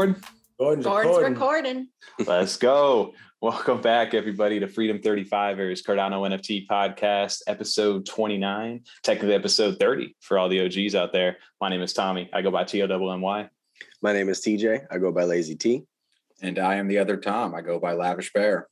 Gordon? Gordon's, Gordon's recording. recording. Let's go. Welcome back, everybody, to Freedom 35ers Cardano NFT podcast, episode 29, technically episode 30 for all the OGs out there. My name is Tommy. I go by T O W M Y. My name is TJ. I go by Lazy T. And I am the other Tom. I go by Lavish Bear.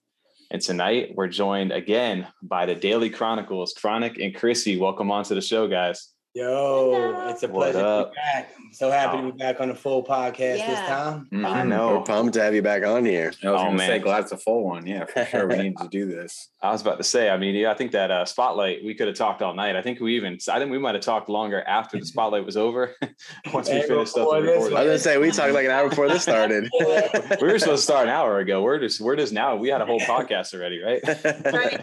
And tonight we're joined again by the Daily Chronicles, Chronic and Chrissy. Welcome on to the show, guys. Yo, Hello. it's a What pleasure to up? be back. So happy Oh. to be back on the full podcast this Yeah. time. I Mhm. We're know. pumped to have you back on here. I was Oh, going to man. say, glad it's a full one. Yeah, for sure. We need to do this. I was about to say, I mean, yeah, I think that uh, spotlight, we could have talked all night. I think we even, I think we might have talked longer after the spotlight was over. Once we finished up before the this recording. I was gonna say we talked like an hour before this started. we were supposed to start an hour ago. We're just we're just now. We had a whole podcast already, right? Right.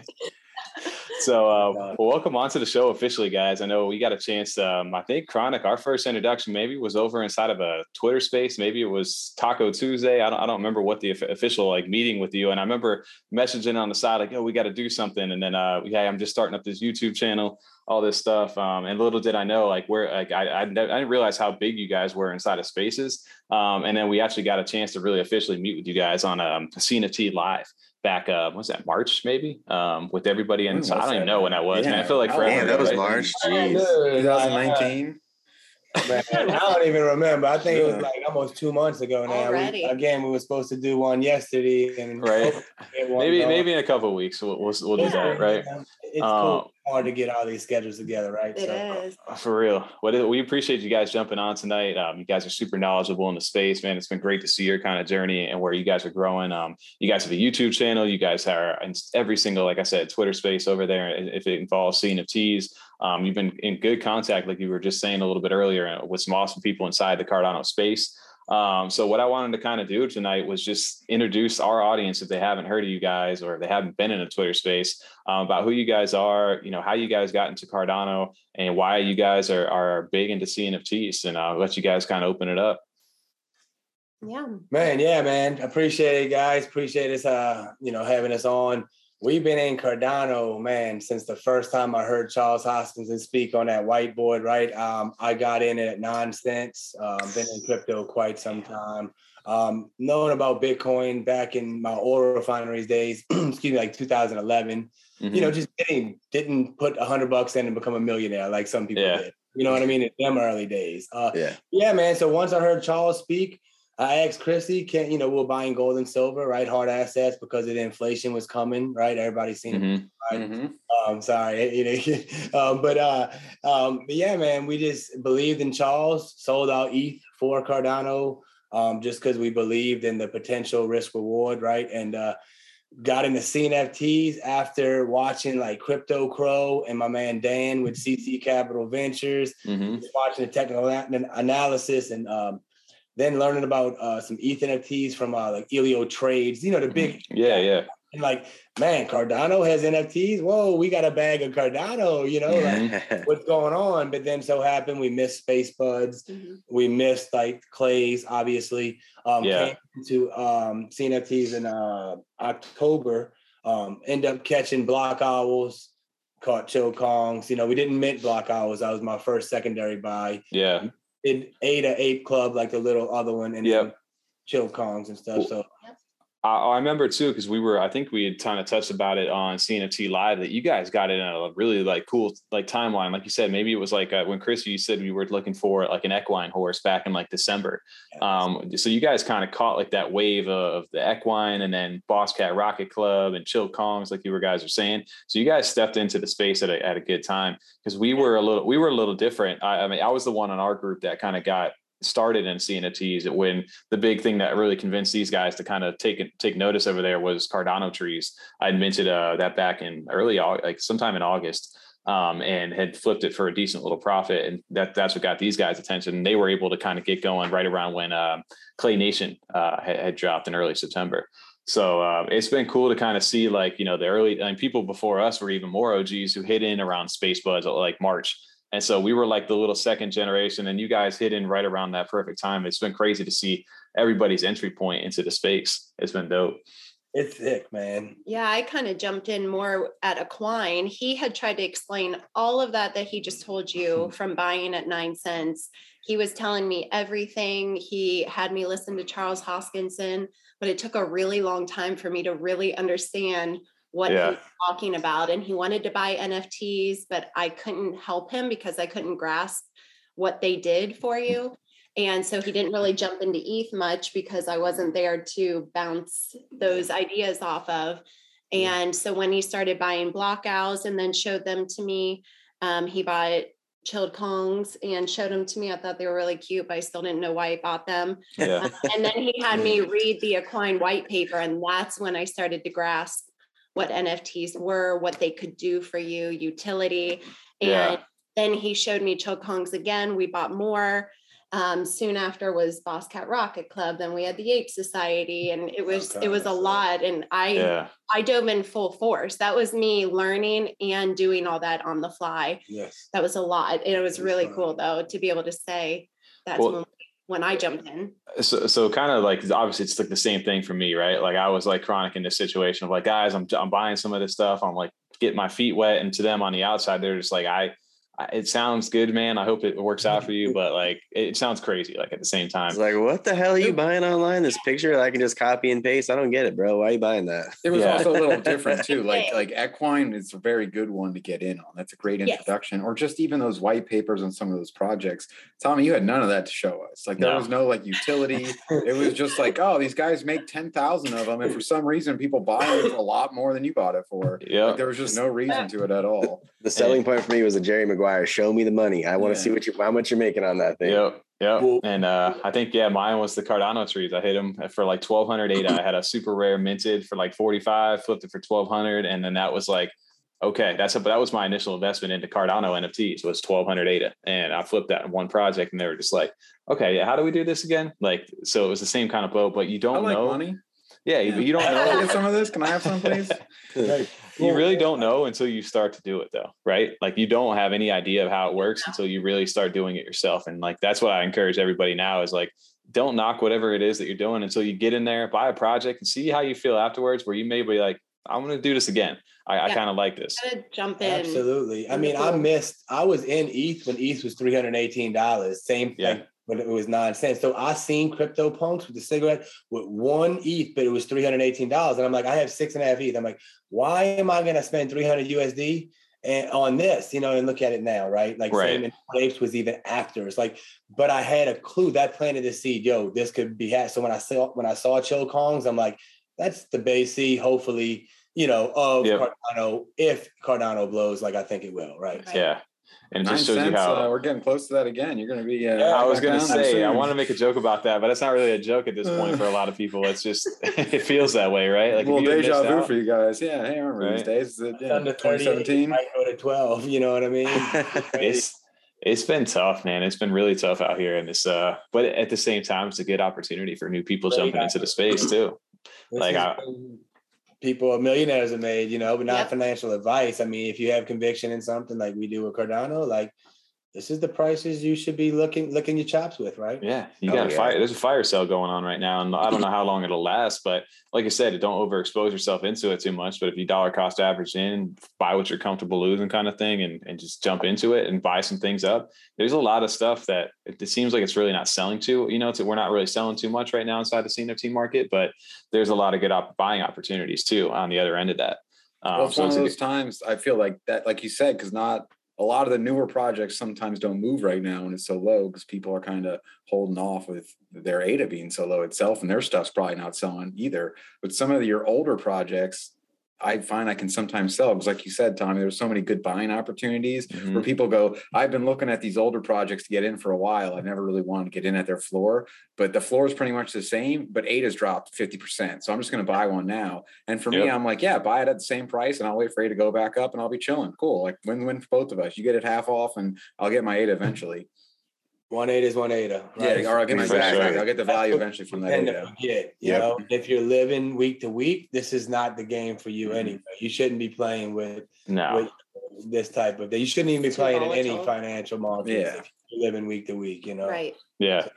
So, uh, well, welcome onto the show officially, guys. I know we got a chance. Um, I think Chronic, our first introduction, maybe was over inside of a Twitter space. Maybe it was Taco Tuesday. I don't, I don't remember what the official like meeting with you. And I remember messaging on the side like, "Oh, we got to do something." And then, uh, yeah, I'm just starting up this YouTube channel, all this stuff. Um, and little did I know, like, where like I I, I didn't realize how big you guys were inside of Spaces. Um, and then we actually got a chance to really officially meet with you guys on um, CNFT Live back uh what was that March maybe um with everybody and so I don't even know when that was man I feel like Oh, forever Damn, that was right? March. Jeez. 2019. Man, I don't even remember. I think it was like almost two months ago now. We- again, we were supposed to do one yesterday, and Right. one maybe going. maybe in a couple of weeks we'll we'll, we'll do that right It's Uh, cool. hard to get all these schedules together, right? It is. for real what is, we appreciate you guys jumping on tonight um you guys are super knowledgeable in the space man it's been great to see your kind of journey and where you guys are growing um you guys have a YouTube channel you guys are in every single like I said Twitter space over there if it involves CNFTs um, you've been in good contact, like you were just saying a little bit earlier, uh, with some awesome people inside the Cardano space. Um, so what I wanted to kind of do tonight was just introduce our audience if they haven't heard of you guys or if they haven't been in a Twitter space um, about who you guys are, you know, how you guys got into Cardano and why you guys are are big into CNFTs. And I'll let you guys kind of open it up. Yeah. Man, yeah, man. Appreciate it, guys. Appreciate us uh, you know, having us on. We've been in Cardano, man, since the first time I heard Charles Hoskinson speak on that whiteboard, right? Um, I got in it at nonsense, um, been in crypto quite some time. Um, knowing about Bitcoin back in my oil refineries days, excuse me, like 2011, Mm-hmm. you know, just didn't didn't put a hundred bucks in and become a millionaire like some people Yeah. did. You know what I mean? In them early days. Uh, Yeah. yeah, man. So once I heard Charles speak, I asked Chrissy, can you know, we're buying gold and silver, right? Hard assets because of the inflation was coming, right? Everybody's seen it. Mhm. Right? Mhm. Um, sorry, you know, um, but uh, um, but yeah, man, we just believed in Charles, sold out ETH for Cardano, um, just because we believed in the potential risk reward, right? And uh, got into CNFTs after watching like Crypto Crow and my man Dan with CC Capital Ventures Mhm. watching the technical analysis and um, then learning about uh, some ETH NFTs from uh, like Elliotrades, you know, the big, Yeah, yeah. and like, man, Cardano has NFTs. Whoa, we got a bag of Cardano, you know, like what's going on? But then so happened we missed Space Buds, Mhm. we missed like Clays, obviously. Um, Yeah. Came into um, CNFTs in uh, October, um, end up catching Block Owls, caught Chill Kongs. You know, we didn't mint Block Owls. That was my first secondary buy Yeah. Did Ada Ape Club, like the little other one, and Yep. Chill Kongs and stuff. So I, I remember too because we were I think we had kind of touched about it on CNFT live that you guys got it in a really like cool like timeline. Like you said maybe it was like uh, when Chris you said we were looking for like an equine horse back in like December. Um so you guys kind of caught like that wave of the equine and then Boss Cat Rocket Club and Chill Kongs like you were guys are saying. So you guys stepped into the space at a, at a good time because we were a little we were a little different. I, I mean I was the one in our group that kind of got started in CNFTs when the big thing that really convinced these guys to kind of take take notice over there was Cardano trees. I minted uh, that back in early, like sometime in August, um, and had flipped it for a decent little profit, and that that's what got these guys' attention. They were able to kind of get going right around when um Clay Nation uh, had, had dropped in early September. So uh, it's been cool to kind of see like you know the early I and people before us were even more OGs who hit in around Space Buds like March and so we were like the little second generation, and you guys hit in right around that perfect time. It's been crazy to see everybody's entry point into the space. It's been dope. It's thick, man. Yeah, I kind of jumped in more at Equine. He had tried to explain all of that that he just told you hmm. from buying at nine cents. He was telling me everything. He had me listen to Charles Hoskinson, but it took a really long time for me to really understand what Yeah. he was talking about. And he wanted to buy NFTs, but I couldn't help him because I couldn't grasp what they did for you. And so he didn't really jump into ETH much because I wasn't there to bounce those ideas off of. And so when he started buying block owls and then showed them to me, um, he bought chilled kongs and showed them to me. I thought they were really cute, but I still didn't know why he bought them. Yeah. And then he had me read the Equine white paper, and that's when I started to grasp what NFTs were, what they could do for you, utility. And Yeah. then he showed me chilled kongs again. We bought more. Um, soon after was Boss Cat Rocket Club. Then we had the Ape Society, and it was Okay, it was a lot. And I Yeah. I dove in full force. That was me learning and doing all that on the fly. Yes. That was a lot. And it was It was really fun. cool though to be able to say that's Well- when, I jumped in. so so kind of like obviously it's like the same thing for me, right? Like I was like chronic in this situation of like, guys, I'm I'm buying some of this stuff. I'm like getting my feet wet, and to them on the outside, they're just like, I it sounds good, man. I hope it works out for you, but like it sounds crazy. Like at the same time, It's like, what the hell are you buying online? This picture that I can just copy and paste. I don't get it, bro. Why are you buying that? It was Yeah. also a little different too. Like like equine is a very good one to get in on. That's a great Yes. introduction. Or just even those white papers on some of those projects. Tommy, you had none of that to show us. Like there No. was no like utility. it was just like, oh, these guys make ten thousand of them, and for some reason people buy them for a lot more than you bought it for. yeah, Like, there was just no reason to it at all. The selling point for me was a Jerry Maguire. Show me the money. I want to Yeah. see what you how much you're making on that thing. Yep. Yep. Well- and uh, I think, yeah, mine was the Cardano trees. I hit them for like 1200 ADA. I had a super rare minted for like 45, flipped it for 1200. And then that was like, okay, that's a, that was my initial investment into Cardano NFTs was 1200 ADA. And I flipped that in one project and they were just like, okay, yeah, how do we do this again? Like, so it was the same kind of boat, but you don't like know. money. Yeah, you, you don't Can I know. get some of this? Can I have some, please? Right. You really don't know until you start to do it though right like you don't have any idea of how it works until you really start doing it yourself and like that's what i encourage everybody now is like don't knock whatever it is that you're doing until you get in there buy a project and see how you feel afterwards where you may be like i'm going to do this again i, I kind of like this jump in. Absolutely. I mean, I missed. I was in ETH when ETH was three hundred eighteen dollars. Same thing, Yeah. But it was nine cents. So I seen crypto punks with the cigarette with one ETH, but it was three hundred eighteen dollars, and I'm like, I have six and a half ETH. I'm like, why am I going to spend three hundred USD? And on this, you know, and look at it now, right? Like Right. same in Apes was even after. It's like, but I had a clue that planted the seed. Yo, this could be had. So when I saw when I saw Chill Kongs, I'm like, that's the base seed. Hopefully, you know, of Yep. Cardano if Cardano blows like I think it will, right? Right. yeah and it Nine just shows cents. you how uh, we're getting close to that again. You're going to be. Uh, Yeah, I was gonna say I want to make a joke about that, but it's not really a joke at this point for a lot of people. It's just it feels that way, right? Like a if little you had deja vu out- for you guys. Yeah, hey, I remember these days. Is it, yeah, Under 38, 2017. might go to 12. You know what I mean? it's it's been tough, man. It's been really tough out here and it's uh but at the same time it's a good opportunity for new people Really jumping into the space too. This Like, I- when people millionaires are made, you know, but not Yep. financial advice. I mean, if you have conviction in something like we do with Cardano, like this is the prices you should be looking looking your chops with, right? Yeah, you Oh, got a yeah. fire. There's a fire sale going on right now, and I don't know how long it'll last. But like I said, don't overexpose yourself into it too much. But if you dollar cost average in, buy what you're comfortable losing, kind of thing, and and just jump into it and buy some things up. There's a lot of stuff that it, it seems like it's really not selling to. You know, it's, we're not really selling too much right now inside the CNFT market, but there's a lot of good op- buying opportunities too on the other end of that. Um, well, it's so one it's of a those times I feel like that, like you said, because not a lot of the newer projects sometimes don't move right now and it's so low because people are kind of holding off with their ADA being so low itself and their stuff's probably not selling either. But some of your older projects, I find I can sometimes sell because, like you said, Tommy, there's so many good buying opportunities Mhm. where people go, I've been looking at these older projects to get in for a while. I never really wanted to get in at their floor, but the floor is pretty much the same, but ADA has dropped 50%. So I'm just going to buy one now. And for me, I'm like, yeah, buy it at the same price and I'll wait for ADA to go back up and I'll be chilling. Cool. Like win win for both of us. You get it half off and I'll get my ADA eventually. One ADA is one ADA. Right? Yeah, or I'll get my Exactly. exactly. I'll get the value eventually from that tend to forget, you Yep. know, if you're living week to week, this is not the game for you Mhm. anyway. You shouldn't be playing with, no, with this type of You shouldn't even be playing in any financial markets Yeah. if you're living week to week, you know. Right. yeah.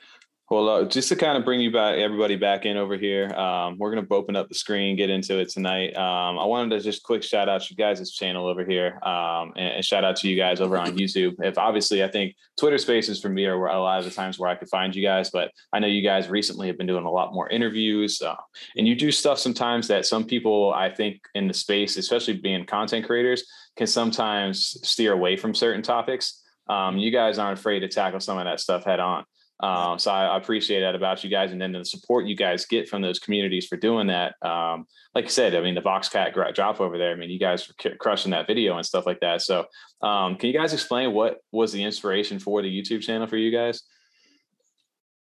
Well, uh, just to kind of bring you back, everybody back in over here, um, we're going to open up the screen, get into it tonight. Um, I wanted to just quick shout out to you guys' channel over here, um, and, and, shout out to you guys over on YouTube. If obviously, I think Twitter Spaces for me are a lot of the times where I could find you guys, but I know you guys recently have been doing a lot more interviews, uh, and you do stuff sometimes that some people I think in the space, especially being content creators, can sometimes steer away from certain topics. Um, you guys aren't afraid to tackle some of that stuff head on. Um, so I, I, appreciate that about you guys, and then the support you guys get from those communities for doing that. Um, like I said, I mean the Boss Cat drop over there. I mean you guys were crushing that video and stuff like that. So um, can you guys explain what was the inspiration for the YouTube channel for you guys?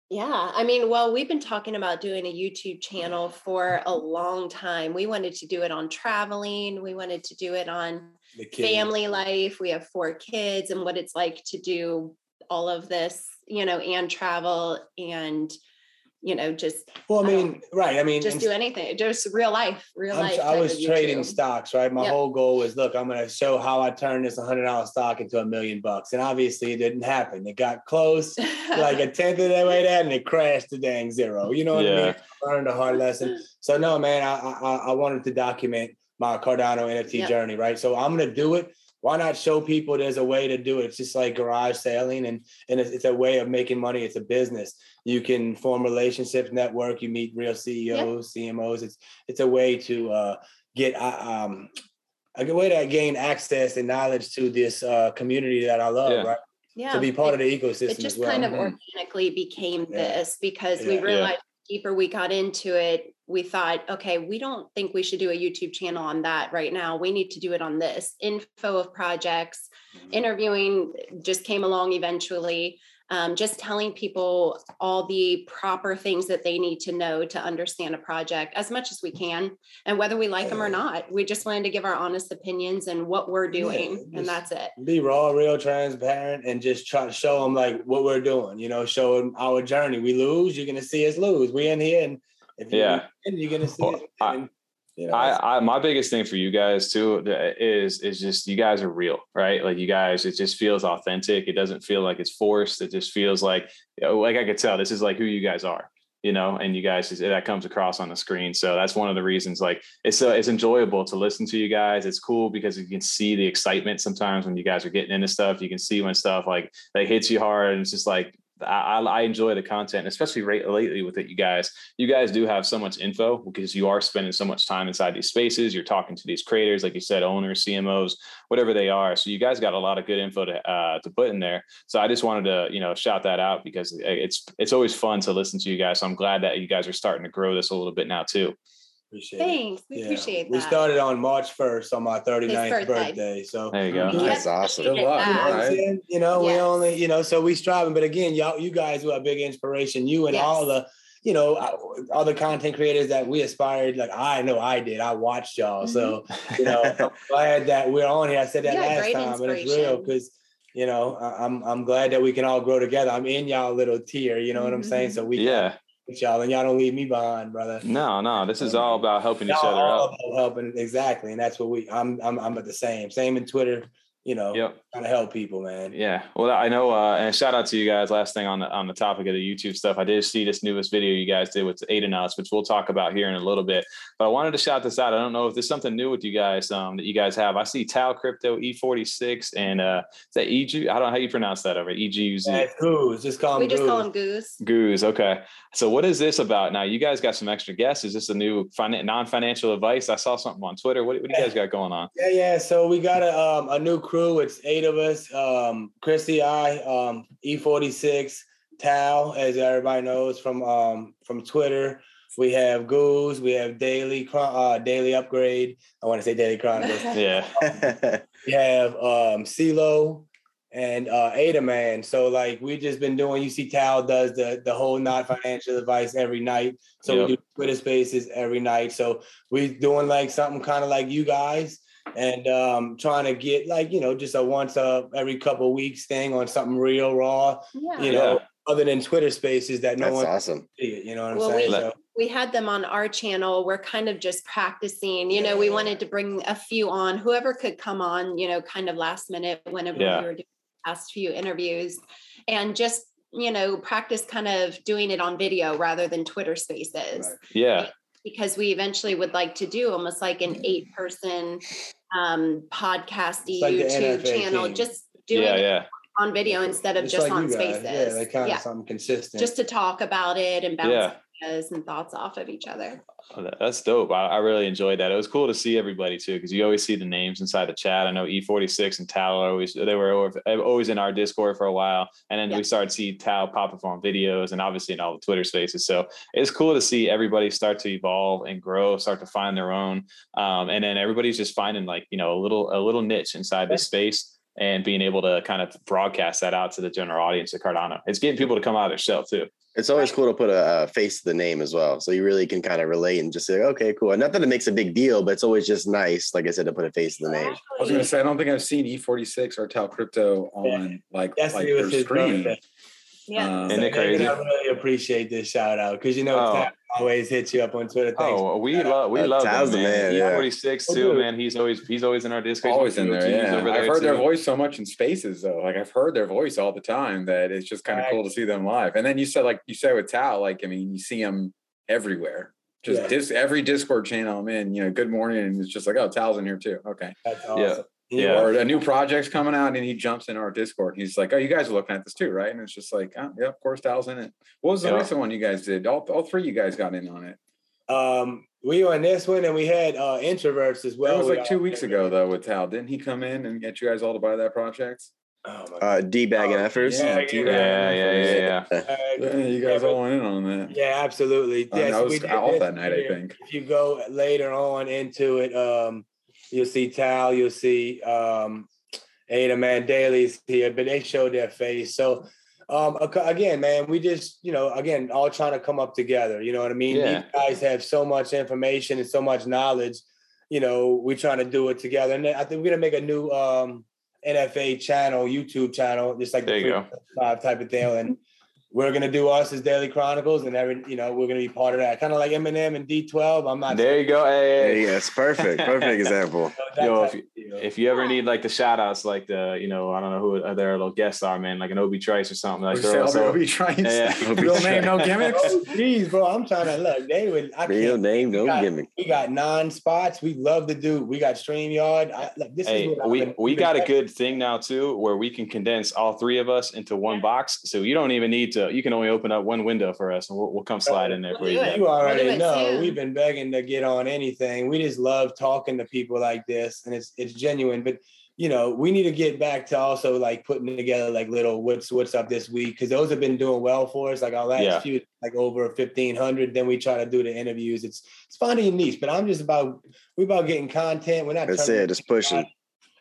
Yeah, I mean, well, we've been talking about doing a YouTube channel for a long time. We wanted to do it on traveling. We wanted to do it on family life. We have four kids and what it's like to do all of this you know, and travel and you know, just well, I mean, I right. I mean, just do anything, just real life, real I'm, life. I was trading stocks, right? My yep. whole goal was look, I'm going to show how I turned this hundred dollar stock into a million bucks. And obviously it didn't happen. It got close, like a tenth of that way there, and it crashed to dang zero. You know what yeah. I mean? I learned a hard lesson. So no, man, I, I, I wanted to document my Cardano NFT yep. journey, right? So I'm going to do it why not show people there's a way to do it? It's just like garage selling, and and it's, it's a way of making money. It's a business. You can form relationships, network. You meet real CEOs, yeah. CMOs. It's it's a way to uh, get uh, um, a way to gain access and knowledge to this uh, community that I love. Yeah. Right. Yeah. To be part it, of the ecosystem. It just well. kind of mm-hmm. organically became yeah. this because we realized deeper we got into it, we thought, okay, we don't think we should do a YouTube channel on that right now. We need to do it on this info of projects. Mm-hmm. Interviewing just came along eventually. Um, just telling people all the proper things that they need to know to understand a project as much as we can. And whether we like them or not, we just wanted to give our honest opinions and what we're doing. Yeah, and that's it. Be raw, real, transparent, and just try to show them like what we're doing, you know, show them our journey. We lose, you're going to see us lose. We in here and if yeah. and you're going to see well, it. You know, I, I, my biggest thing for you guys too is is just you guys are real, right? Like you guys, it just feels authentic. It doesn't feel like it's forced. It just feels like, like I could tell this is like who you guys are, you know. And you guys, that comes across on the screen. So that's one of the reasons. Like it's so it's enjoyable to listen to you guys. It's cool because you can see the excitement sometimes when you guys are getting into stuff. You can see when stuff like like hits you hard, and it's just like I, I, enjoy the content, especially right, lately with it. You guys, you guys do have so much info because you are spending so much time inside these spaces. You're talking to these creators, like you said, owners, CMOs, whatever they are. So you guys got a lot of good info to uh, to put in there. So I just wanted to you know shout that out because it's it's always fun to listen to you guys. So I'm glad that you guys are starting to grow this a little bit now too. Appreciate Thanks. It. We yeah. appreciate that. We started on March 1st on my 39th birthday. birthday. So there you go. That's awesome. Good luck. Right. You know, yes. we only, you know, so we striving. But again, y'all, you guys were a big inspiration. You and yes. all the, you know, all the content creators that we aspired. Like I know I did. I watched y'all. Mm-hmm. So, you know, glad that we're on here. I said that yeah, last time, and it's real because you know, I'm I'm glad that we can all grow together. I'm in y'all little tier, you know mm-hmm. what I'm saying? Mm-hmm. So we yeah y'all, and y'all don't leave me behind, brother. No, no, this is all about helping each other out. helping exactly, and that's what we. I'm, I'm, I'm at the same, same in Twitter you know, yep. trying to help people, man. Yeah. Well, I know, uh, and shout out to you guys. Last thing on the on the topic of the YouTube stuff, I did see this newest video you guys did with Adanauts, which we'll talk about here in a little bit. But I wanted to shout this out. I don't know if there's something new with you guys um, that you guys have. I see Tal Crypto E46 and uh, is that EG? I don't know how you pronounce that over EGUZ. Yeah, Goose. Just call him. We just call him Goose. Goose. Okay. So what is this about? Now you guys got some extra guests. Is this a new fin- non-financial advice? I saw something on Twitter. What, what do you guys got going on? Yeah, yeah. So we got a um, a new crew. It's eight of of us. Um, Chrissy, I, um, E46, Tal, as everybody knows from um, from Twitter. We have Goose. We have Daily uh, Daily Upgrade. I want to say Daily Chronicles. yeah. we have um, CeeLo and uh, Ada Man. So like we just been doing. You see, Tal does the the whole not financial advice every night. So yep. we do Twitter Spaces every night. So we're doing like something kind of like you guys and um, trying to get like you know just a once a every couple weeks thing on something real raw. Yeah. You know, yeah. other than Twitter Spaces that no That's one awesome. See you know what I'm well, saying? We, so, we had them on our channel. We're kind of just practicing. You know, we wanted to bring a few on, whoever could come on. You know, kind of last minute whenever yeah. we were doing the past few interviews, and just you know, practice kind of doing it on video rather than Twitter spaces. Right. Yeah. Because we eventually would like to do almost like an eight person um podcasty like YouTube channel, team. just doing Yeah. it Yeah. on video instead of Just just like on spaces. Yeah, like kind yeah. of something consistent. Just to talk about it and bounce Yeah. Ideas and thoughts off of each other. Oh, That's dope. I, I really enjoyed that. It was cool to see everybody too, because you always see the names inside the chat. I know E46 and Tal are always they were always in our Discord for a while, and then Yeah. we started to see Tal pop up on videos and obviously in all the Twitter spaces. So it's cool to see everybody start to evolve and grow, start to find their own, um, and then everybody's just finding like you know a little a little niche inside this space and being able to kind of broadcast that out to the general audience at Cardano. It's getting people to come out of their shell too. It's always cool to put a, a face to the name as well. So you really can kind of relate and just say, okay, cool. And not that it makes a big deal, but it's always just nice, like I said, to put a face to the name. I was gonna say I don't think I've seen E46 or Tal Crypto on like like their screen. birthday. Yeah. Um, Isn't it So, David, crazy? I really appreciate this shout out because you know Oh. Tal always hits you up on Twitter. Thanks. Oh, we love we love Tal's them, the man. man, yeah. E46 Oh, too, dude. man. He's always he's always in our Discord. always in there. He's Yeah, over I've there, heard their voice so much in spaces though. Like I've heard their voice all the time that it's just kind of cool to see them live. And then you said like you said with Tal, like I mean, you see him everywhere. Just Yeah. dis- every Discord channel I'm in, you know, good morning, and it's just like, oh, Tal's in here too. Okay. That's awesome. You Yeah. Or a new project's coming out, and he jumps in our Discord. He's like, oh, you guys are looking at this too, right? And it's just like, oh, yeah, of course, Tal's in it. What was the Yeah. recent one you guys did? All, all three of you guys got in on it. Um, we on this one, and we had uh introverts as well. it was We like two weeks ago though with Tal. Didn't he come in and get you guys all to buy that project? Oh my Uh, D bag and Oh, effers. yeah. yeah, T-Bag. Yeah, yeah, yeah, yeah. God. Yeah, you guys Yeah, all went in on that. Yeah, absolutely. Uh, Yes, I we did off this that night, I think. If you go later on into it, um, you'll see Tal, you'll see um, Ada Man Daly's here, but they showed their face. So um, again, man, we just you know again all trying to come up together. You know what I mean? Yeah. These guys have so much information and so much knowledge. You know, we're trying to do it together, and I think we're gonna make a new um, NFA channel, YouTube channel, just like There the five type of thing, and we're gonna do us as Daily Chronicles, and every you know we're gonna be part of that, kind of like Eminem and D12. I'm not There you go. Hey, hey. Yeah, perfect. Perfect example. that Yo, if. If you ever need like the shout outs, like the, you know, I don't know who their little guests are, man, like an Obi Trice or something. Like Like they're also, be. Yeah. Real name, no gimmicks. Oh, Jeez, bro, I'm trying to look. They would. I Real can't. name, no got- gimmick. We got nine spots. We love to do. We got Streamyard. I, like, this Hey, is what I've we been- we got a good thing now too, where we can condense all three of us into one box. So you don't even need to. You can only open up one window for us, and we'll, we'll come slide in there for you. do guys. it. You already We'll know we've been begging to get on anything. We just love talking to people like this, and it's it's genuine. But you know, we need to get back to also like putting together like little what's what's up this week because those have been doing well for us. Like our last Yeah. few, like over fifteen hundred. Then we try to do the interviews. It's it's finding your niche, but I'm just about we about getting content. We're not. That's turning- it. Just pushing.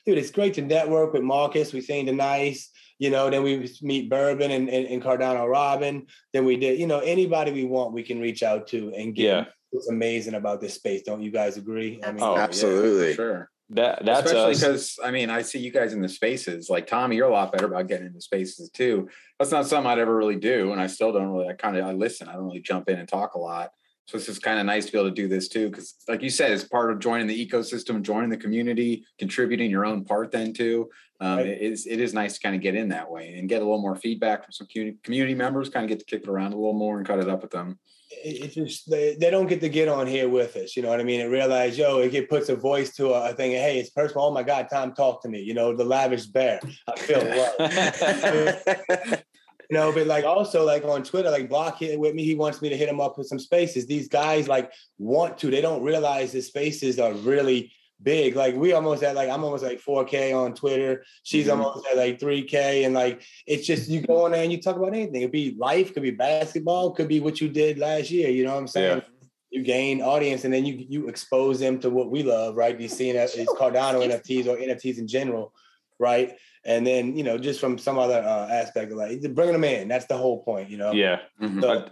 dude, it's great to network with Marcus. We seen the nice, you know, then we meet Bourbon and, and, and Cardano Robin. Then we did, you know, anybody we want, we can reach out to and get. Yeah. It's amazing about this space. Don't you guys agree? I mean, Oh, Absolutely. for sure. That that's Especially because I mean, I see you guys in the spaces. Like Tommy, you're a lot better about getting into spaces too. That's not something I'd ever really do, and I still don't really. I kind of I listen. I don't really jump in and talk a lot. So it's just kind of nice to be able to do this too, because like you said, it's part of joining the ecosystem, joining the community, contributing your own part. Then too, um, Right. it is it is nice to kind of get in that way and get a little more feedback from some community community members. Kind of get to kick it around a little more and cut it up with them. it, it just they, they don't get to get on here with us. You know what I mean? And realize, yo, it get, puts a voice to a, a thing. Hey, it's personal. Oh my God, Tom, talk to me. You know, the lavish bear. I feel. Know, but like also like on Twitter, like Block hit with me. He wants me to hit him up with some spaces. These guys like want to. They don't realize the spaces are really big. Like we almost at like I'm almost like 4K on Twitter. She's Mhm. almost at like 3K. And like it's just you go on there and you talk about anything. It could be life, could be basketball, could be what you did last year. You know what I'm saying? You gain audience and then you you expose them to what we love, right? These CNF, these Cardano NFTs or NFTs in general, right? And then you know just from some other uh, aspect of like bringing them in. That's the whole point, you know. yeah. Mhm. So,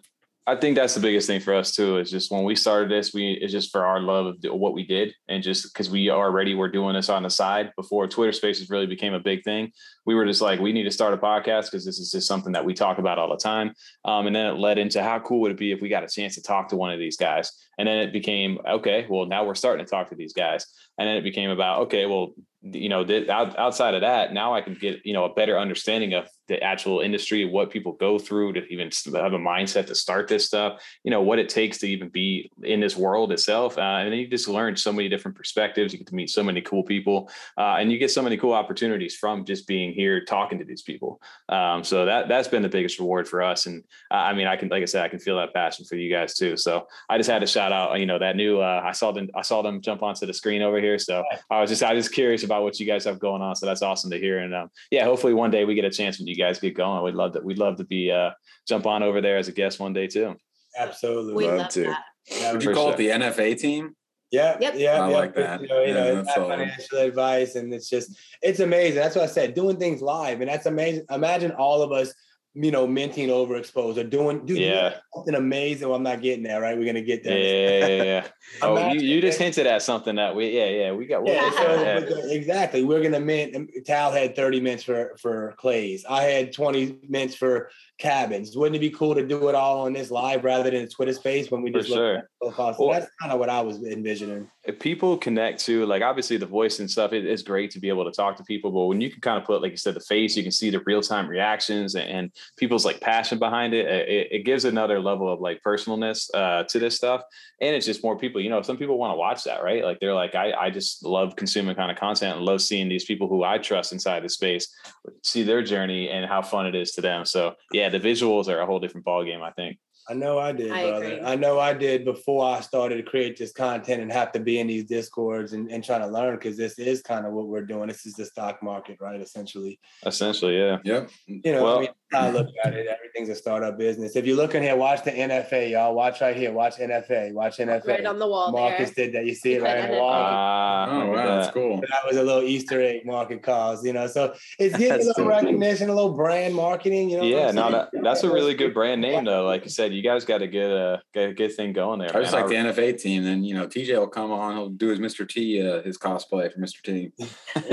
I think that's the biggest thing for us too. Is just when we started this, we it's just for our love of what we did, and just because we already were doing this on the side before Twitter Spaces really became a big thing. We were just like, we need to start a podcast because this is just something that we talk about all the time. Um, and then it led into how cool would it be if we got a chance to talk to one of these guys, and then it became okay. Well, now we're starting to talk to these guys, and then it became about okay. Well, you know, th- outside of that, now I can get you know a better understanding of the actual industry, what people go through to even have a mindset to start this stuff, you know, what it takes to even be in this world itself. Uh, and then you just learn so many different perspectives. You get to meet so many cool people uh, and you get so many cool opportunities from just being here, talking to these people. Um, so that, that's been the biggest reward for us. And uh, I mean, I can, like I said, I can feel that passion for you guys too. So I just had to shout out, you know, that new, uh, I saw them, I saw them jump onto the screen over here. So I was just, I was just curious about what you guys have going on. So that's awesome to hear. And um, yeah, hopefully one day we get a chance when you guys get going. We'd love to, we'd love to be, uh, jump on over there as a guest one day too. Absolutely. We Love love to. that. Yeah, Would you call sure. it the NFA team? Yeah, Yep. yeah, I yeah. like that. You know, you know, it's not financial advice, and it's just it's amazing. That's what I said. Doing things live, and that's amazing. Imagine all of us, you know, minting overexposed or doing, dude, Yeah. yeah, something amazing. Well, I'm not getting there, right? We're gonna get Yeah, there. yeah, yeah. Oh, you, you just hinted at something that we, yeah, yeah, we got. Yeah, so yeah. exactly. We're gonna mint. Tal had 30 mints for for clays. I had 20 mints for cabins. Wouldn't it be cool to do it all on this live rather than a Twitter space when we For just look sure. at? So Well- that's kind of what I was envisioning. if people connect to like obviously the voice and stuff it is great to be able to talk to people but when you can kind of put like you said the face you can see the real-time reactions and, and people's like passion behind it, it it gives another level of like personalness uh to this stuff and it's just more people you know some people want to watch that right like they're like i i just love consuming kind of content and love seeing these people who i trust inside the space see their journey and how fun it is to them so yeah the visuals are a whole different ballgame i think I know I did, I brother. agree. I know I did before I started to create this content and have to be in these discords and, and trying to learn because this is kind of what we're doing. This is the stock market, right? Essentially. essentially yeah Yep. You know, Well- I mean, I look at it, everything's a startup business. If you're looking here, watch the NFA, y'all. Watch right here. Watch NFA. Watch NFA. Right on the wall Marcus there. did that. You see it Right right on on the wall. Ah, Oh, wow. That's that. cool. that was a little Easter egg market cause, you know. So it's getting a little dope. recognition, a little brand marketing, you know. yeah, I'm no, that, that's a really good brand name though. Like you said, you guys got a good, uh, got a good thing going there. I just man. like the NFA team. Then you know, TJ will come on. He'll do his Mr. T, uh, his cosplay for Mr. T.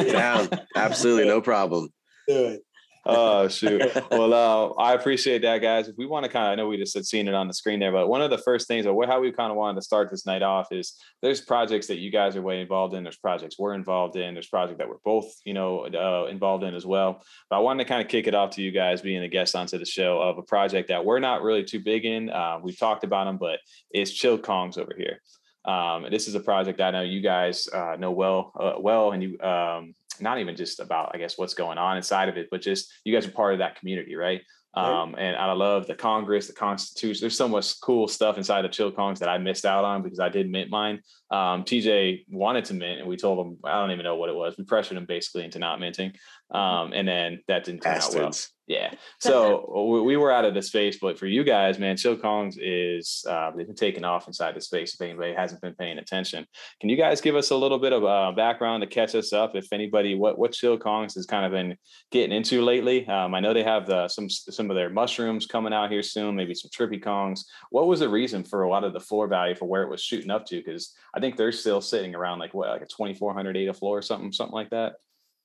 Down. Absolutely no problem. Do it. Oh shoot. Well, uh, I appreciate that, guys. If we want to kind of, I know we just had seen it on the screen there, but one of the first things, or how we kind of wanted to start this night off, is there's projects that you guys are way involved in. There's projects we're involved in. There's projects that we're both, you know, uh, involved in as well. But I wanted to kind of kick it off to you guys being a guest onto the show of a project that we're not really too big in. Uh, we've talked about them, but it's Chill Kongs over here. Um, this is a project I know you guys uh, know well, uh, well, and you um, not even just about I guess what's going on inside of it, but just you guys are part of that community, right? Right. Um, and I love the Congress, the Constitution. There's so much cool stuff inside of Chill Kongs that I missed out on because I did mint mine. Um, TJ wanted to mint, and we told him I don't even know what it was. We pressured him basically into not minting, um, and then that didn't turn out well. Bastards. Yeah. So we, we were out of the space, but for you guys, man, Chill Kongs is uh, they've been taking off inside the space. If anybody hasn't been paying attention, can you guys give us a little bit of uh, background to catch us up? If anybody, what what Chill Kongs has kind of been getting into lately? Um, I know they have the, some some of their mushrooms coming out here soon, maybe some trippy Kongs. What was the reason for a lot of the floor value for where it was shooting up to? Because I think they're still sitting around like what, like a twenty four hundred ADA floor or something, something like that.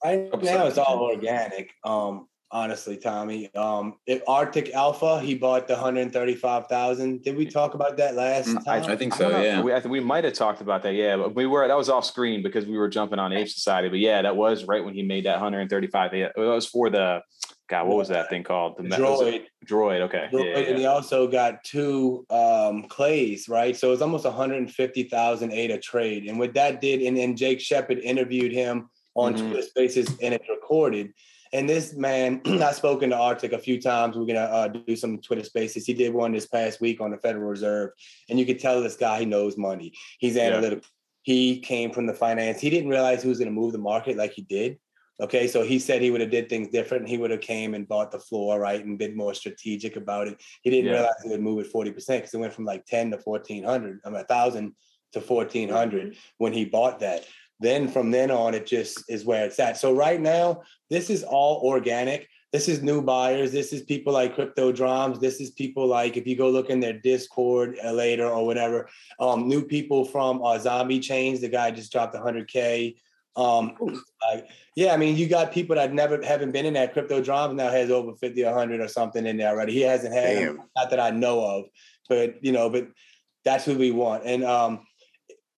Right now, it's all organic. Um, honestly, Tommy. Um, if Arctic Alpha, he bought the hundred thirty-five thousand. Did we talk about that last Mm, time? I think so. don't. Yeah. we, I think we might have talked about that. Yeah, but we were that was off screen because we were jumping on Ape Society. But yeah, that was right when he made that 135. Yeah, It was for the God. What was that thing called? The Droid. Droid. Okay. Droid, yeah, and he also got two um, clays, right? So it's almost 150,000 ADA trade. And what that did, and then Jake Shepard interviewed him on Mhm. Twitter Spaces, and it recorded. And this man, I've spoken to Arctic a few times. We're gonna uh, do some Twitter Spaces. He did one this past week on the Federal Reserve, and you could tell this guy he knows money. He's Yeah. analytical. He came from the finance. He didn't realize he was gonna move the market like he did. Okay, so he said he would have did things different. He would have came and bought the floor, right, and been more strategic about it. He didn't Yeah. realize he would move it forty percent because it went from like ten to fourteen hundred. I mean, a thousand to fourteen hundred when he bought that. Then from then on, it just is where it's at. So right now, this is all organic. This is new buyers. This is people like Crypto Drums. This is people like if you go look in their Discord uh, later or whatever. Um, new people from uh, Zombie Chains. The guy just dropped 100k. Um, like, yeah, I mean, you got people that never haven't been in that crypto drums now has over 50 or 100 or something in there already. He hasn't had not that I know of, but you know, but that's what we want. And um,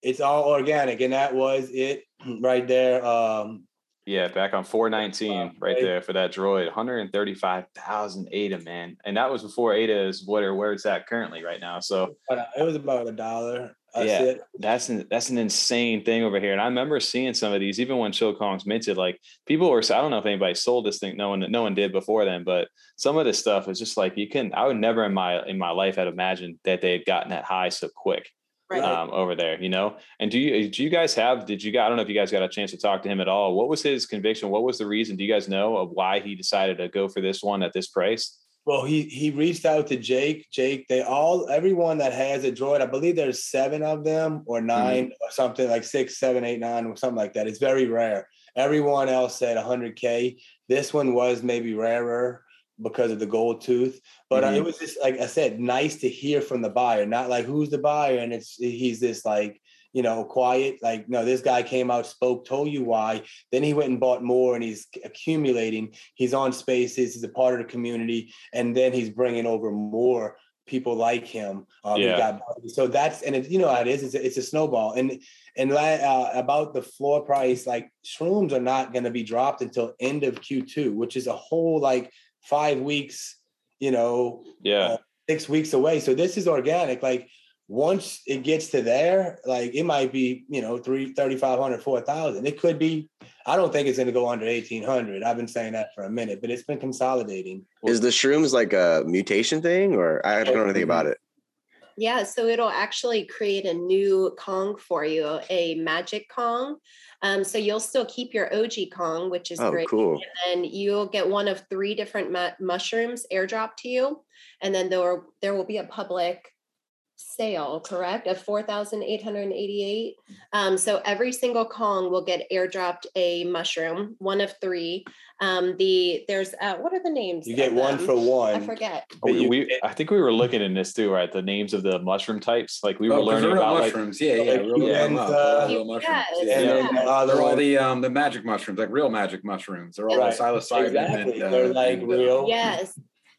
it's all organic, and that was it right there. Um, Yeah, back on 419 right right. there for that droid. 135,000 ADA, man. And that was before ADA is what or where it's at currently right now. So it was about a dollar. That's Yeah. it. that's an that's an insane thing over here. And I remember seeing some of these, even when Chill Kong's minted, like people were I don't know if anybody sold this thing, no one no one did before then, but some of this stuff is just like you can I would never in my in my life had imagined that they had gotten that high so quick. Right. um, over there, you know. And do you do you guys have? Did you guys? I don't know if you guys got a chance to talk to him at all. What was his conviction? What was the reason? Do you guys know of why he decided to go for this one at this price? Well, he he reached out to Jake. Jake, they all everyone that has a droid, I believe there's seven of them or 9 or something like six, seven, eight, nine, or something like that. It's very rare. Everyone else said 100k. This one was maybe rarer because of the gold tooth, but uh, it was just like I said, nice to hear from the buyer. Not like who's the buyer, and it's he's this like you know quiet. Like no, this guy came out, spoke, told you why. Then he went and bought more, and he's accumulating. He's on spaces. He's a part of the community and then he's bringing over more people like him. Um, Yeah. got- so that's and it, you know how it is. It's a, it's a snowball. And and uh, about the floor price, like shrooms are not going to be dropped until end of Q2, which is a whole like five weeks. You know, Yeah, uh, six weeks away. So this is organic. Like once it gets to there, like it might be, you know, three, 3,500, 4,000. It could be, I don't think it's going to go under 1,800. I've been saying that for a minute, but it's been consolidating. Is the shrooms like a mutation thing, or I don't know anything about it? Yeah, so it'll actually create a new Kong for you, a magic Kong. Um, so you'll still keep your OG Kong, which is Oh, great. cool. And you'll get one of three different mu- mushrooms airdropped to you. And then there, there will be a public sale, correct, of 4,888. Um, so every single Kong will get airdropped a mushroom, one of three. Um, the there's uh, what are the names? You get of one them? for one. I forget. but we, you we get- I think we were looking in this too, right? The names of the mushroom types, like we were Oh, 'cause learning they're real about like mushrooms. yeah, yeah, like real, yeah, and, uh, real mushrooms. Yes, Yeah, and yeah. then the They're all the um the magic mushrooms, like real magic mushrooms. They're all Right. psilocybin. Exactly. And, uh, They're like and, uh, real. Yes.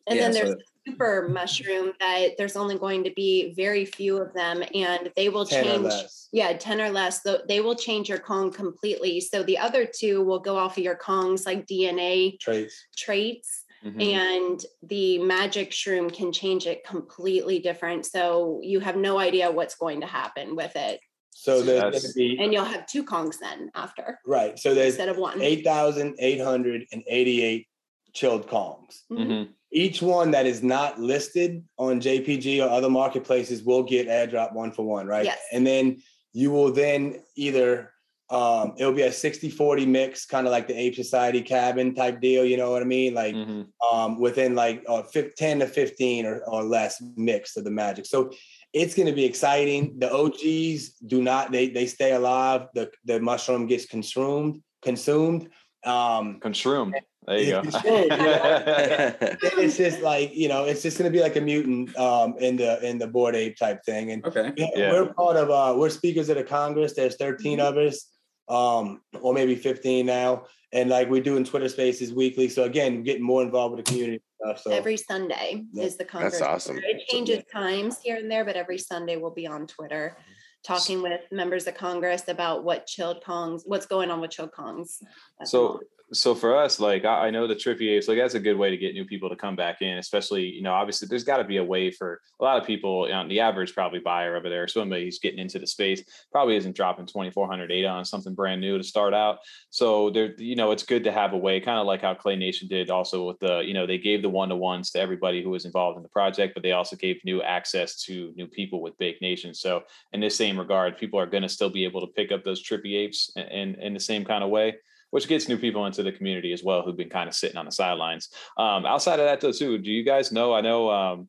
And Yeah, then there's so- a super mushroom that there's only going to be very few of them and they will change. Yeah, 10 or less. Though they will change your Kong completely. So the other two will go off of your Kong's like DNA Traits. traits. Mhm. And the magic shroom can change it completely different. So you have no idea what's going to happen with it. So there's going be, And you'll have two Kongs then after right. So there's instead of one. 8,888 chilled Kongs. Mhm. Each one that is not listed on JPG or other marketplaces will get airdrop one for one, right? Yes. And then you will then either um it'll be a 60-40 mix, kind of like the Ape Society cabin type deal, you know what I mean? Like Mhm. um within like uh, 10 to 15 or, or less mix of the magic. So it's going to be exciting. The OGs do not they they stay alive. The the mushroom gets consumed consumed. Um Conshroom. There you go. It's consumed, it's just like you know, it's just going to be like a mutant um, in the in the Bored Ape type thing. And Okay. we- Yeah. we're part of uh, we're speakers at the Congress. There's 13 of us, um, or maybe 15 now, and like we're doing Twitter Spaces weekly. So again, getting more involved with the community stuff. So Every Sunday Yeah, is the Congress. That's awesome. It changes times here and there, but every Sunday we'll be on Twitter talking with members of Congress about what chilled Kongs, what's going on with chilled Kongs. at So moment. So for us, like I, I know the Trippy Apes, like that's a good way to get new people to come back in, especially, you know, obviously there's got to be a way for a lot of people, you know, the average probably buyer over there, somebody who's getting into the space probably isn't dropping 2400 ADA on something brand new to start out. So there, you know, it's good to have a way, kind of like how Clay Nation did also with the, you know, they gave the one-to-ones to everybody who was involved in the project, but they also gave new access to new people with Bake Nation. So in this same regard, people are going to still be able to pick up those Trippy Apes in, in, in the same kind of way which gets new people into the community as well who've been kind of sitting on the sidelines. Um, outside of that, though, too, do you guys know? I know, um,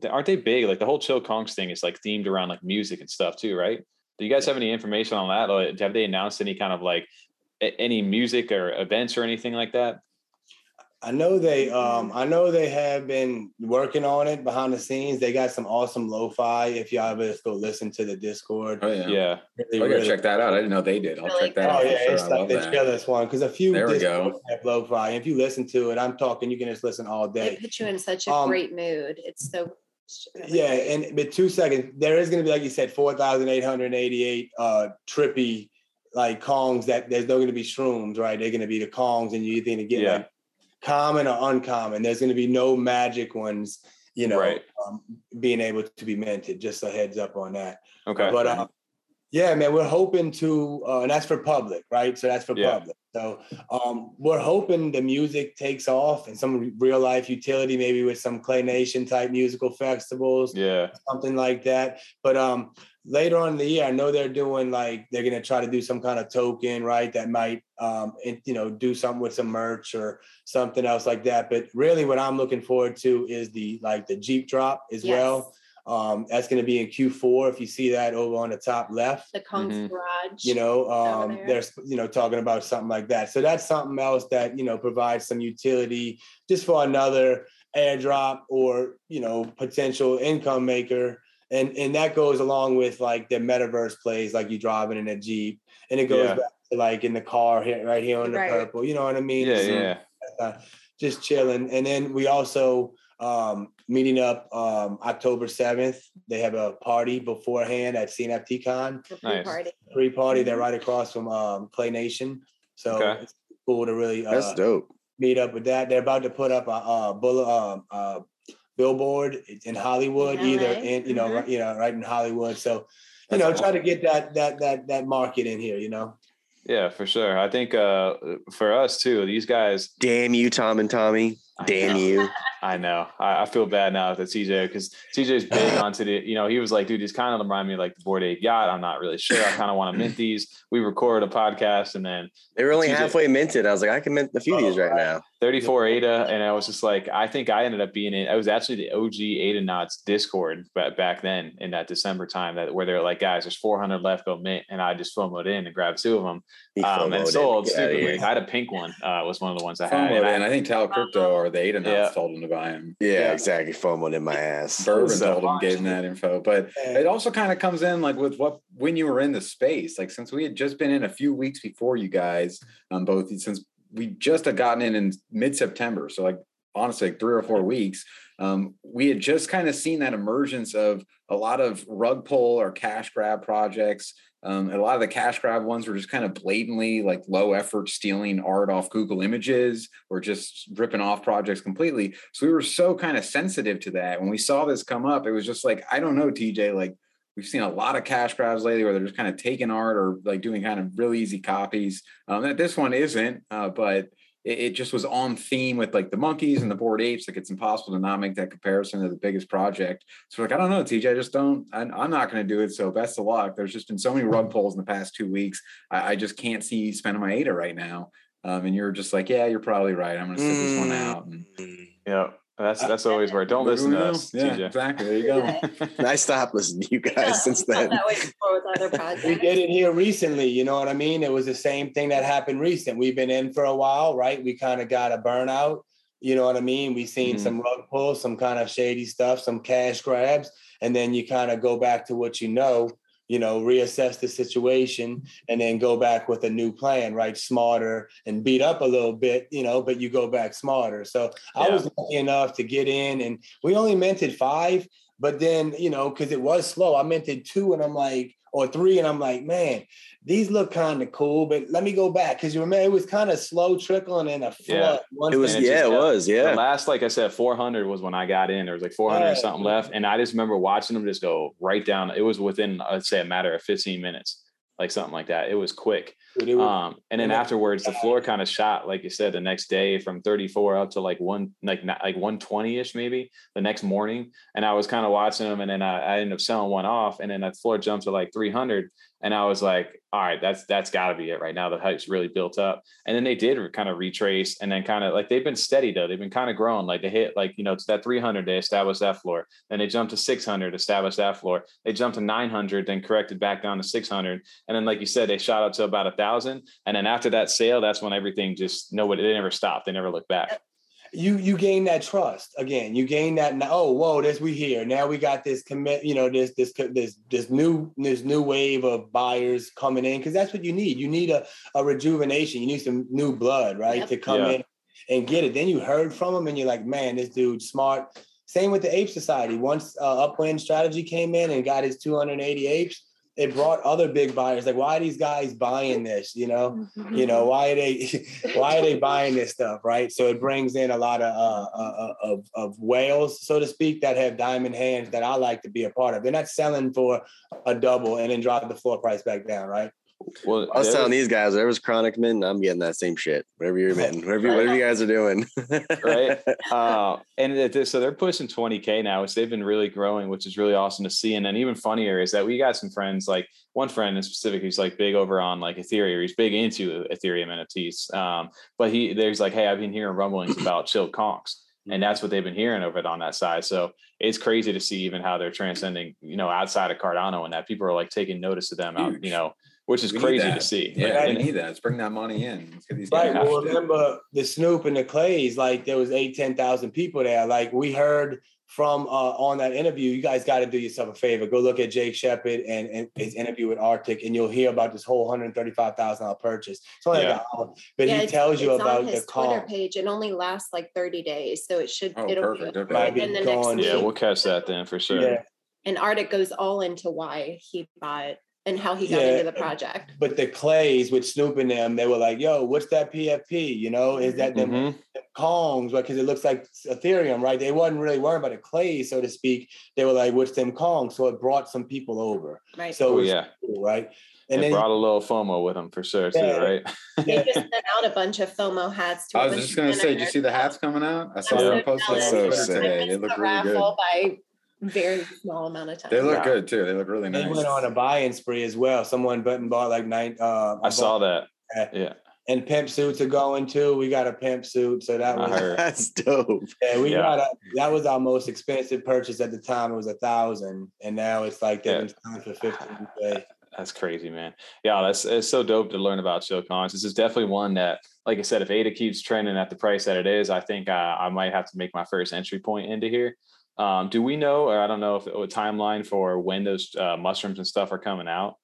th- aren't they big? Like the whole Chill Kongs thing is like themed around like music and stuff too, right? Do you guys have any information on that? Or have they announced any kind of like any music or events or anything like that? I know they um I know they have been working on it behind the scenes. They got some awesome lo-fi. If y'all ever just go listen to the Discord, Oh yeah. Yeah. really, I gotta really- check that out. I didn't know they did. I'll check that Oh out. for yeah, sure. it's I like love the chillest one because a few There we go. have lo-fi. If you listen to it, I'm talking, you can just listen all day. It puts you in such a Um, great mood. It's so. Yeah, and but two seconds. There is going to be, like you said, four thousand eight hundred eighty-eight uh trippy like Kongs that there's not going to be shrooms, right? They're going to be the Kongs, and you either get Yeah. like common or uncommon. There's going to be no magic ones, you know, Right. um, being able to be minted. Just a heads up on that. Okay. But uh, yeah, man, we're hoping to, uh, and that's for public, right? So that's for Yeah. public. So um, we're hoping the music takes off and some real life utility, maybe with some Clay Nation type musical festivals yeah. something like that. But um later on in the year, I know they're doing like they're gonna try to do some kind of token, right? That might um you know do something with some merch or something else like that. But really what I'm looking forward to is the like the Jeep drop as well. Um that's gonna be in Q4 if you see that over on the top left The Kong's Mhm. Garage. you know over um there. there's you know talking about something like that so that's something else that you know provides some utility just for another airdrop or you know potential income maker and and that goes along with like the metaverse plays like you driving in a jeep and it goes Yeah. back to like in the car here right here on the Right. purple you know what i mean Yeah. So, Yeah. uh, just chilling and then we also um meeting up um october 7th they have a party beforehand at cnftcon The Nice. party. pre-party. Mm-hmm. They're right across from um, Clay Nation, so Okay. it's cool to really That's uh, dope. meet up with that. They're about to put up a, a bullet, um, uh, billboard in Hollywood, In either LA? in you know Mhm. right, you know right in Hollywood. So you That's know try to get that that that that market in here. You know, Yeah, for sure. I think uh for us too, these guys Damn you, Tom and Tommy. Damn you. I know. I, I feel bad now that TJ because TJ's big onto the, you know, he was like, dude, these kind of remind me of like the Bored Ape Yacht. I'm not really sure. I kind of want to mint these. We record a podcast and then They were only TJ halfway minted. I was like, I can mint a few of these right now. 34 ADA, and I was just like, I think I ended up being in. I was actually the OG ADA Knots Discord back back then in that December time that where they're like, guys, there's 400 left, go mint, and I just FOMOed in and grabbed two of them. He Um, and sold Get outta stupidly. I had a pink one. Uh, was one of the ones I had. And I- and I think Tal Crypto or the Ada Yeah. told him to buy him. Yeah, Yeah. exactly. FOMO'd in my ass. Bourbon So told him, gave him that info. But it also kind of comes in like with what when you were in the space. Like since we had just been in a few weeks before you guys, um, both since we just had gotten in in mid September. So like honestly, like three or four weeks. Um, we had just kind of seen that emergence of a lot of rug pull or cash grab projects. Um, a lot of the cash grab ones were just kind of blatantly like low effort stealing art off Google Images or just ripping off projects completely. So we were so kind of sensitive to that. When we saw this come up, it was just like, I don't know, TJ, like we've seen a lot of cash grabs lately where they're just kind of taking art or like doing kind of really easy copies. Um, that this one isn't, uh, but it, it just was on theme with like the monkeys and the Bored Apes. Like it's impossible to not make that comparison to the biggest project. So like, I don't know, TJ, I just don't, I, I'm not going to do it. So best of luck. There's just been so many rug pulls in the past two weeks. I, I just can't see spending my ADA right now. Um, and you're just like, yeah, you're probably right. I'm going to sit this one out. And, yeah, that's that's always where. Don't listen to us, Yeah, TJ. exactly. There you go. And I stopped listening to you guys since then. that way before with other projects. we did it here recently. You know what I mean? It was the same thing that happened recent. We've been in for a while, right? We kind of got a burnout. You know what I mean? We seen Mhm. some rug pulls, some kind of shady stuff, some cash grabs, and then you kind of go back to what you know. You know, reassess the situation, and then go back with a new plan, right? Smarter and beat up a little bit, you know, but you go back smarter. So I was lucky enough to get in, and we only minted five, but then you know, because it was slow, I minted two, and I'm like, or three, and I'm like, man, these look kind of cool, but let me go back because you remember it was kind of slow trickling in a flood. Yeah. Once It was, they- And it yeah, it kept- uh, was, The yeah. last, like I said, 400 was when I got in. There was like 400 and Yeah. something left, and I just remember watching them just go right down. It was within, I'd say, a matter of 15 minutes, like something like that. It was quick. Dude, it was- Um, and then afterwards, the floor kind of shot, like you said, the next day from 34 up to like one, like like 120 ish maybe the next morning. And I was kind of watching them, and then I, I ended up selling one off, and then that floor jumped to like 300, and I was like, all right, that's that's got to be it right now. The hype's really built up, and then they did kind of retrace, and then kind of like they've been steady though. They've been kind of growing. Like they hit like you know to that 300, they established that floor. Then they jumped to 600, established that floor. They jumped to 900, then corrected back down to 600, and then like you said, they shot up to about a thousand. And then after that sale, that's when everything just nobody they never stopped. They never looked back. You you gain that trust again. You gain that. Oh, whoa! This we here now. We got this commit. You know, this this this this new this new wave of buyers coming in because that's what you need. You need a, a rejuvenation. You need some new blood, right, Yep. to come Yeah. in and get it. Then you heard from them, and you're like, man, this dude smart. Same with the Ape Society. Once uh, Upwind Strategy came in and got his 280 apes, it brought other big buyers. Like, why are these guys buying this? You know, Mm-hmm. you know, why are they why are they buying this stuff, right? So it brings in a lot of uh, uh, of of whales, so to speak, that have diamond hands that I like to be a part of. They're not selling for a double and then drop the floor price back down, right? Well, I was telling was- these guys, whatever's chronic mint, I'm getting that same shit. Whatever you're minting, whatever, you- whatever you guys are doing. right? Uh, and so they're pushing 20k now, which they've been really growing, which is really awesome to see. And then even funnier is that we got some friends, like one friend in specific, who's like big over on like Ethereum. He's big into Ethereum NFTs. Um, but he there's like, hey, I've been hearing rumblings about Chilled Kongs. And that's what they've been hearing over it on that side. So it's crazy to see even how they're transcending, you know, outside of Cardano and that people are like taking notice of them out, you know, which is We crazy to see. Yeah, Right. we need that. Let's bring that money in. Let's get these Right. guys. Well, remember the Snoop and the Clays, like there was eight, 10,000 people there. Like we heard from uh, on that interview, you guys got to do yourself a favor. Go look at Jake Shepard and, and his interview with Arctic, and you'll hear about this whole $135,000 purchase. It's only like Yeah. an hour, but Yeah, he it's- tells you it's about on the his Twitter comp. page. It only lasts like 30 days, so it should Oh, it'll perfect. be Okay. Might be in the gone next Yeah, week. we'll catch that then for sure. Yeah. and Arctic goes all into why he bought and how he got Yeah. into the project. But the Clays with Snoop and them, they were like, yo, what's that PFP? You know, is that them Mhm. Kongs, right? Because it looks like Ethereum, right? They wasn't really worried about the clay, so to speak. They were like, "What's them Kongs?" So it brought some people over. Right. So Oh, yeah. cool, right? And And it then brought a little FOMO with them for sure, too, right? they just sent out a bunch of FOMO hats. To I a was just gonna say, did you see the hats coming out? I saw I'm them so posted on. So Twitter sick. today. I They missed look the really good. by very small amount of time. They look Yeah. good too. They look really nice. they nice. went on a buy-in spree as well. Someone went and bought like nine. Uh, I saw that. Yeah. Yeah. And pimp suits are going too. We got a pimp suit, so that was heard. That's dope. yeah. We Yeah. got a that was our most expensive purchase at the time. It was a thousand, and now it's like they've Yeah. for fifteen k. That's crazy, man. Yeah, that's it's so dope to learn about Chill Kongs. This is definitely one that, like I said, if ADA keeps trending at the price that it is, I think uh, I might have to make my first entry point into here. Um, do we know, or I don't know if a timeline for when those uh, mushrooms and stuff are coming out?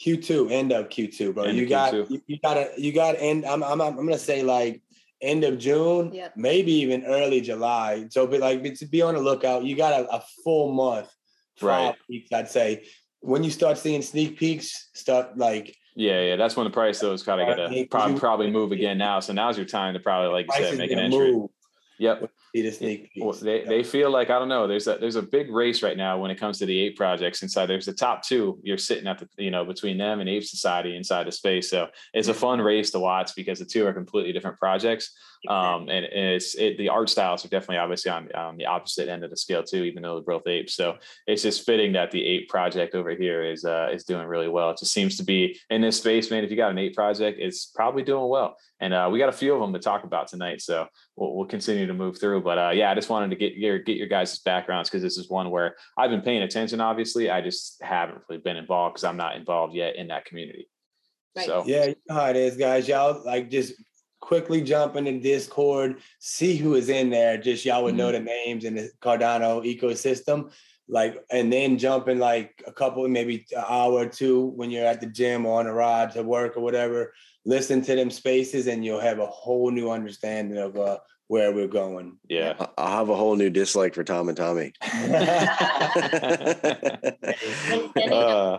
Q two, end of Q two, bro. End you got Q2. you, you gotta you got end. I'm I'm I'm gonna say like end of June, Yep. maybe even early July. So, but like but to be on the lookout, you got a, a full month, Right. weeks, I'd say. When you start seeing sneak peeks, start like Yeah, yeah, that's when the price of those kind of gonna probably probably move again now. So now's your time to probably, like you said, make an entry. move. Yep. See the sneak Well, they, they feel like I don't know. There's a there's a big race right now when it comes to the ape projects inside. There's the top two. You're sitting at the you know between them and Ape Society inside the space. So it's a fun race to watch because the two are completely different projects. Um, and, and it's it, the art styles are definitely obviously on, on the opposite end of the scale too, even though they're both apes. So it's just fitting that the ape project over here is uh, is doing really well. It just seems to be in this space, man. If you got an ape project, it's probably doing well. And uh, we got a few of them to talk about tonight. So we'll, we'll continue to move through. But uh, yeah, I just wanted to get your get your guys' backgrounds because this is one where I've been paying attention. Obviously, I just haven't really been involved because I'm not involved yet in that community. Right. So Yeah, you know how it is, guys. Y'all like just quickly jump into Discord, see who is in there. Just y'all would know Mm-hmm. the names in the Cardano ecosystem. Like, and then jump in like a couple, maybe an hour or two when you're at the gym or on a ride to work or whatever. Listen to them spaces, and you'll have a whole new understanding of uh, where we're going. yeah. I- I'll have a whole new dislike for Tom and Tommy. And Benny Uh,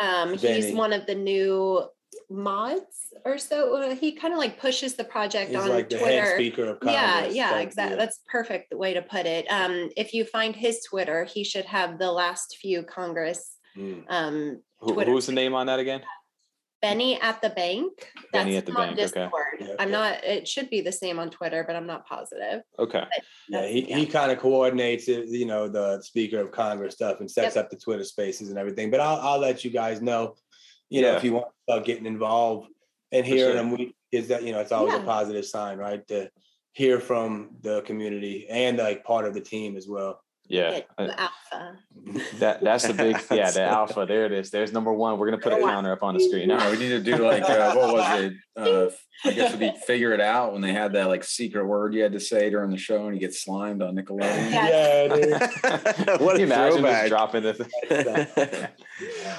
um, he's one of the new mods or so. Uh, He kind of like pushes the project He's on like the head Twitter. speaker of Yeah, Congress. yeah, type exactly. deal. That's perfect way to put it. Um, if you find his Twitter, he should have the last few Congress. Mm. Um, who, who's the name on that again? Benny at the bank. Benny at the him on bank, okay. Discord. Yeah, I'm yeah. not. It should be the same on Twitter, but I'm not positive. Okay. Yeah, That's- he, he kind of coordinates it, you know, the Speaker of Congress stuff and sets Yep. up the Twitter spaces and everything. But I'll, I'll let you guys know, you know, Yeah. if you want to start getting involved and For hearing sure. them, we, is that, you know, it's always a positive sign, right? To hear from the community and like part of the team as well. Yeah. Get Uh, alpha. That that's the big yeah the alpha there it is there's number one we're gonna put a Number counter up on the screen No, now we need to do like uh, what was it? Uh, I guess it'd be figure it out when they had that like secret word you had to say during the show and you get slimed on Nickelodeon. Yeah. Yeah, dude. what Can you a imagine throwback. just dropping the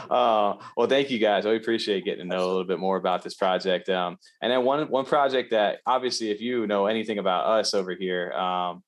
uh, well thank you guys we appreciate getting to know a little bit more about this project um, and then one one project that obviously if you know anything about us over here um,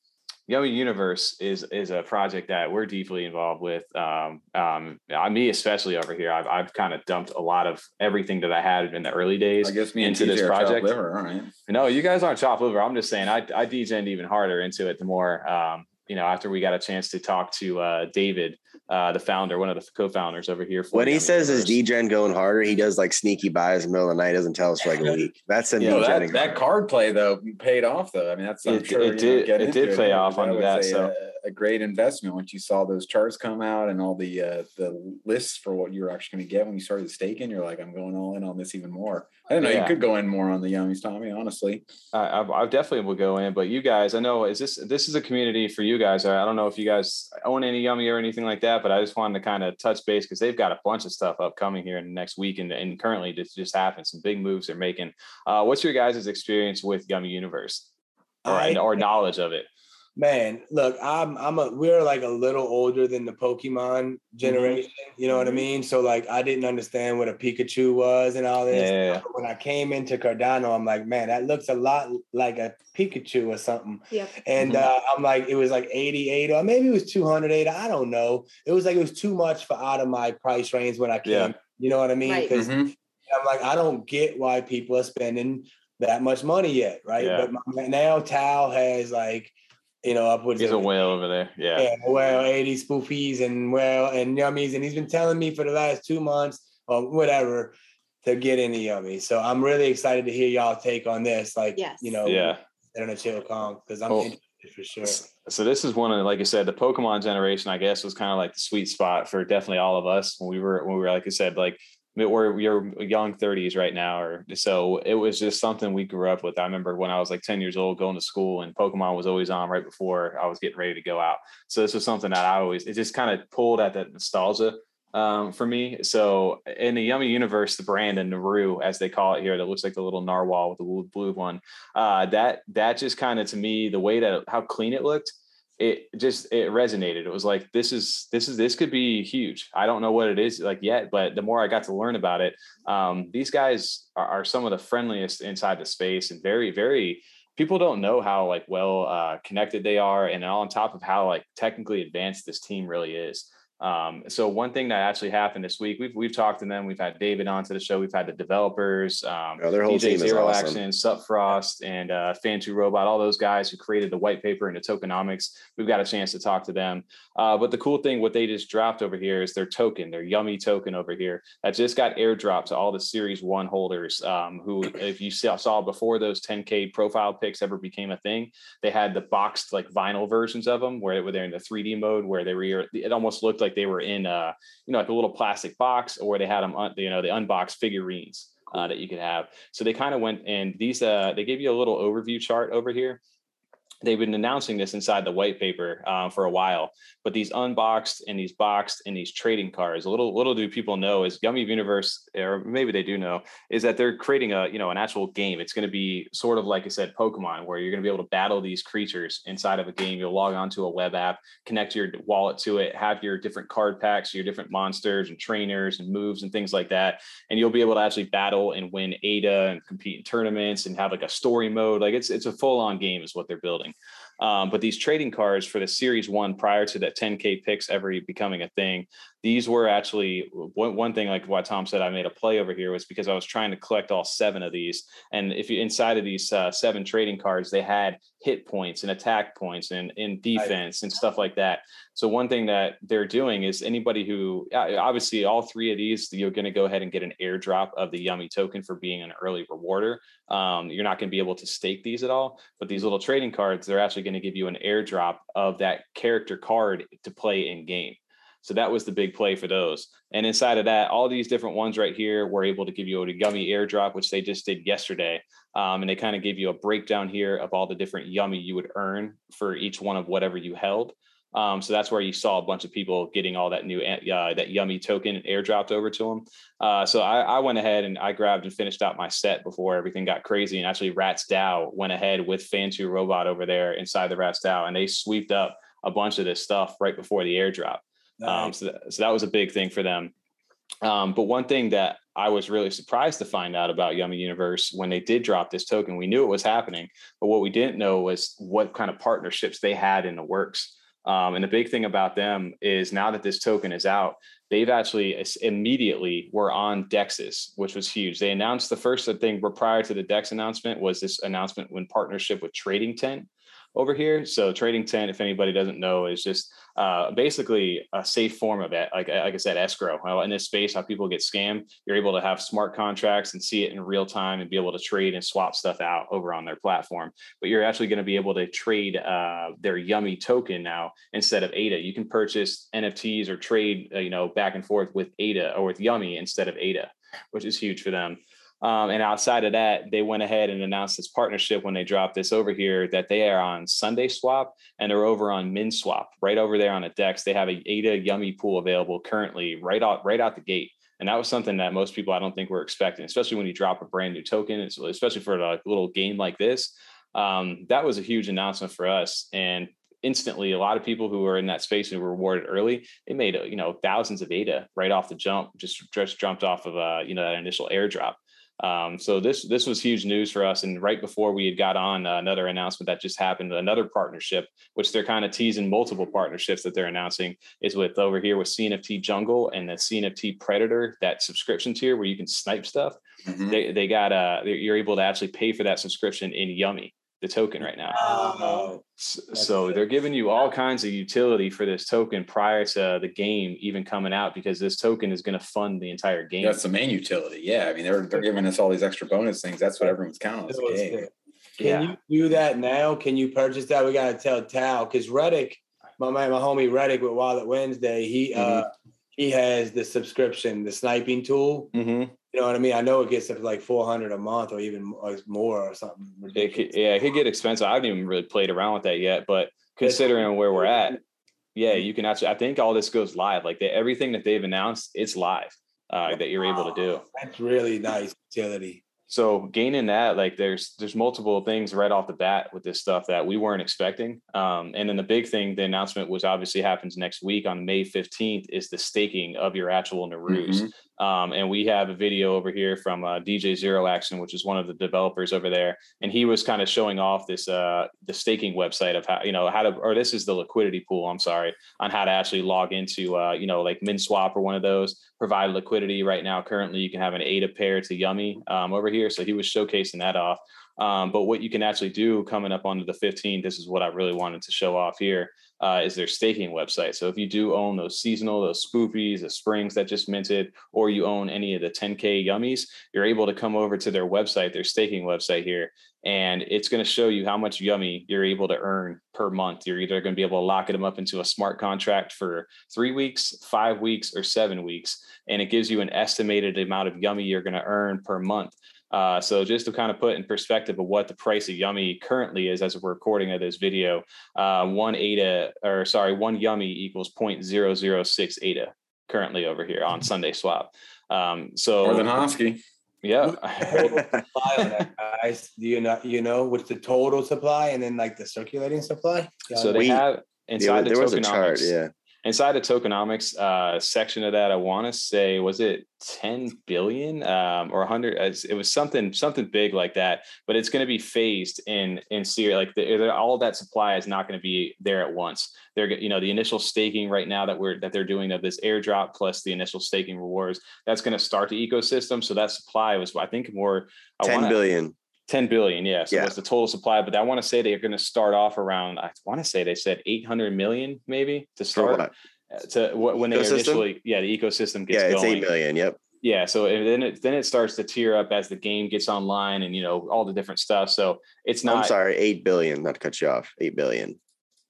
Yummy Universe is is a project that we're deeply involved with. Um, um, me especially over here. I've I've kind of dumped a lot of everything that I had in the early days I guess me into and this TJ are chopped project. liver. All right. No, you guys aren't chopped liver. I'm just saying I I degened even harder into it the more um, you know after we got a chance to talk to uh, David, uh, the founder, one of the co-founders over here. For When he says his Universe. degen going harder, he does like sneaky buys in the middle of the night, doesn't tell us for like a week. That's a Yeah, Well, degenning. that, that card play though paid off though. I mean, that's I'm It- sure it you know, did- getting it did pay but off on was that, A, so. uh, a great investment once you saw those charts come out and all the uh, the lists for what you were actually going to get when you started staking. You're like, I'm going all in on this even more. I don't know Yeah. you could go in more on the yummies, Tommy. Honestly, I, I, I definitely will go in, but you guys, I know is this this is a community for you guys. I don't know if you guys own any yummy or anything like that, but I just wanted to kind of touch base because they've got a bunch of stuff upcoming here in the next week, and, and currently this just happened. Some big moves they're making. Uh, what's your guys' experience with Yummy Universe or, I- or knowledge of it? Man, look, I'm I'm a we're like a little older than the Pokemon Mm-hmm. generation. You know what I Mhm. mean? So like I didn't understand what a Pikachu was and all this. Yeah. When I came into Cardano, I'm like, man, that looks a lot like a Pikachu or something. Yep. And Mhm. uh, I'm like, it was like 88 or maybe it was 208. I don't know. It was like it was too much for out of my price range when I came. Yeah. You know what I mean? Right. 'Cause Mhm. I'm like, I don't get why people are spending that much money yet, right? Yeah. But my, now Tal has like, you know, upwards He's a whale over there. Yeah. yeah, well, 80 spoopies and well and yummies, and he's been telling me for the last two months or whatever to get into yummies. So I'm really excited to hear y'all take on this, like Yes. you know, Yeah. on a chill Kong because I'm Well, interested for sure. So this is one of, like I said, the Pokemon generation. I guess was kind of like the sweet spot for definitely all of us when we were when we were like I said, like we're we're young thirties right now, or so it was just something we grew up with. I remember when I was like ten years old going to school, and Pokemon was always on right before I was getting ready to go out. So this was something that I always it just kind of pulled at that nostalgia um, for me. So in the Yummy universe, the brand and Naru, as they call it here, that looks like the little narwhal with the blue one. Uh, that that just kind of to me the way that how clean it looked it just it resonated. It was like this is this is this could be huge. I don't know what it is like yet but the more i got to learn about it um, these guys are, are some of the friendliest inside the space and very very people don't know how like well uh, connected they are and on top of how like technically advanced this team really is um, so one thing that actually happened this week, we've we've talked to them. We've had David onto the show. We've had the developers, um, Oh, their whole DJ team Zero awesome. Action, Sup Frost, and uh, Fan2 Robot. All those guys who created the white paper and the tokenomics. We've got a chance to talk to them. Uh, but the cool thing, what they just dropped over here is their token, their yummy token over here that just got airdropped to all the Series One holders. Um, who, if you saw, before those 10k profile pics ever became a thing, they had the boxed like vinyl versions of them where, where they're in the 3D mode where they were. It almost looked like they were in uh, you know like a little plastic box, or they had them un, you know the unboxed figurines. Uh, that you could have. So they kind of went and these uh, they gave you a little overview chart over here. They've been announcing this inside the white paper uh, for a while, but these unboxed and these boxed and these trading cards, little little do people know is Yummy Universe, or maybe they do know, is that they're creating a you know an actual game. It's going to be sort of like I said, Pokemon, where you're going to be able to battle these creatures inside of a game. You'll log onto a web app, connect your wallet to it, have your different card packs, your different monsters and trainers and moves and things like that, and you'll be able to actually battle and win ADA and compete in tournaments and have like a story mode. Like it's it's a full on game is what they're building. Um, but these trading cards for the series one prior to that 10k picks ever becoming a thing, these were actually one, one thing like what Tom said. I made a play over here was because I was trying to collect all seven of these, and if you inside of these uh, seven trading cards, they had hit points and attack points and in defense and stuff like that. So one thing that they're doing is anybody who obviously all three of these, you're going to go ahead and get an airdrop of the Yummy token for being an early rewarder. Um, you're not going to be able to stake these at all, but these little trading cards, they're actually going to give you an airdrop of that character card to play in game. So that was the big play for those. And inside of that, all these different ones right here were able to give you a yummy airdrop, which they just did yesterday. Um, and they kind of gave you a breakdown here of all the different yummy you would earn for each one of whatever you held. Um, so that's where you saw a bunch of people getting all that new uh, that yummy token airdropped over to them. Uh, so I, I, went ahead and I grabbed and finished out my set before everything got crazy. And actually, Rats DAO went ahead with Fan2 Robot over there inside the Rats DAO, and they sweeped up a bunch of this stuff right before the airdrop. Um, so, that, so that was a big thing for them. Um, but one thing that I was really surprised to find out about Yummy Universe when they did drop this token, we knew it was happening, but what we didn't know was what kind of partnerships they had in the works. Um, and the big thing about them is now that this token is out, they've actually immediately were on Dexes, which was huge. They announced the first thing prior to the Dex announcement was this announcement in partnership with Trading Tent over here. So Trading Tent, if anybody doesn't know, is just uh, basically a safe form of it. Like, like I said, escrow. Well, in this space, how people get scammed, you're able to have smart contracts and see it in real time and be able to trade and swap stuff out over on their platform. But you're actually going to be able to trade uh, their Yummy token now instead of ADA. You can purchase NFTs or trade, uh, you know, back and forth with ADA or with Yummy instead of ADA, which is huge for them. Um, and outside of that, they went ahead and announced this partnership when they dropped this over here that they are on SundaeSwap and they're over on Minswap right over there on the Dex. They have a ADA Yummy pool available currently right out right out the gate. And that was something that most people I don't think were expecting, especially when you drop a brand new token, especially for a little game like this. Um, that was a huge announcement for us. And instantly a lot of people who were in that space and were rewarded early they made you know thousands of ada right off the jump just just jumped off of uh you know that initial airdrop um, so this this was huge news for us. And right before we had got on, uh, another announcement that just happened, another partnership, which they're kind of teasing multiple partnerships that they're announcing, is with over here with CNFT Jungle and the CNFT Predator, that subscription tier where you can snipe stuff. Mm-hmm. They they got uh you're able to actually pay for that subscription in Yummy the token right now. Oh, so they're giving you all kinds of utility for this token prior to the game even coming out because this token is going to fund the entire game. That's the main utility. Yeah, I mean they're they're giving us all these extra bonus things. That's what everyone's counting on. Can yeah. you do that now? Can you purchase that? We got to tell Tal because Reddick, my man, my homie Reddick with Wallet Wednesday, he uh, mm-hmm. uh he has the subscription, the sniping tool. Mm-hmm. You know what I mean? I know it gets up to like four hundred a month or even more or something. It could, yeah, it could get expensive. I haven't even really played around with that yet, but considering where we're at, yeah, you can actually. I think all this goes live. Like they, everything that they've announced, it's live uh, that you're able to do. That's really nice utility so gaining that like there's there's multiple things right off the bat with this stuff that we weren't expecting um, and then the big thing the announcement which obviously happens next week on may 15th is the staking of your actual Naroos mm-hmm. Um, and we have a video over here from uh, dj zero action which is one of the developers over there and he was kind of showing off this uh, the staking website of how you know how to or this is the liquidity pool i'm sorry on how to actually log into uh, you know like minswap or one of those provide liquidity right now currently you can have an ada pair to yummy um, over here. So he was showcasing that off. Um, but what you can actually do coming up onto the 15th, this is what I really wanted to show off here, uh, is their staking website. So if you do own those seasonal, those spoopies, the springs that just minted, or you own any of the 10K yummies, you're able to come over to their website, their staking website here, and it's going to show you how much yummy you're able to earn per month. You're either going to be able to lock them up into a smart contract for three weeks, five weeks, or seven weeks. And it gives you an estimated amount of yummy you're going to earn per month. Uh, so just to kind of put in perspective of what the price of Yummy currently is as we're recording of this video, uh, one ADA or sorry, one Yummy equals 0.006 ADA currently over here on SundaeSwap. Um, so more than Hosky. Yeah. guys, do you know you know what's the total supply and then like the circulating supply? Yeah. So they have inside yeah, the there was a chart, yeah inside the tokenomics uh, section of that, I want to say was it 10 billion um, or 100? It was something something big like that. But it's going to be phased in in series. Like the, all of that supply is not going to be there at once. They're you know the initial staking right now that we're that they're doing of this airdrop plus the initial staking rewards. That's going to start the ecosystem. So that supply was I think more I 10 wanna, billion. 10 billion yeah so yeah. that's the total supply but i want to say they're going to start off around i want to say they said 800 million maybe to start uh, to when they initially yeah the ecosystem gets yeah it's going. 8 million yep yeah so then it then it starts to tear up as the game gets online and you know all the different stuff so it's not i'm sorry 8 billion not to cut you off 8 billion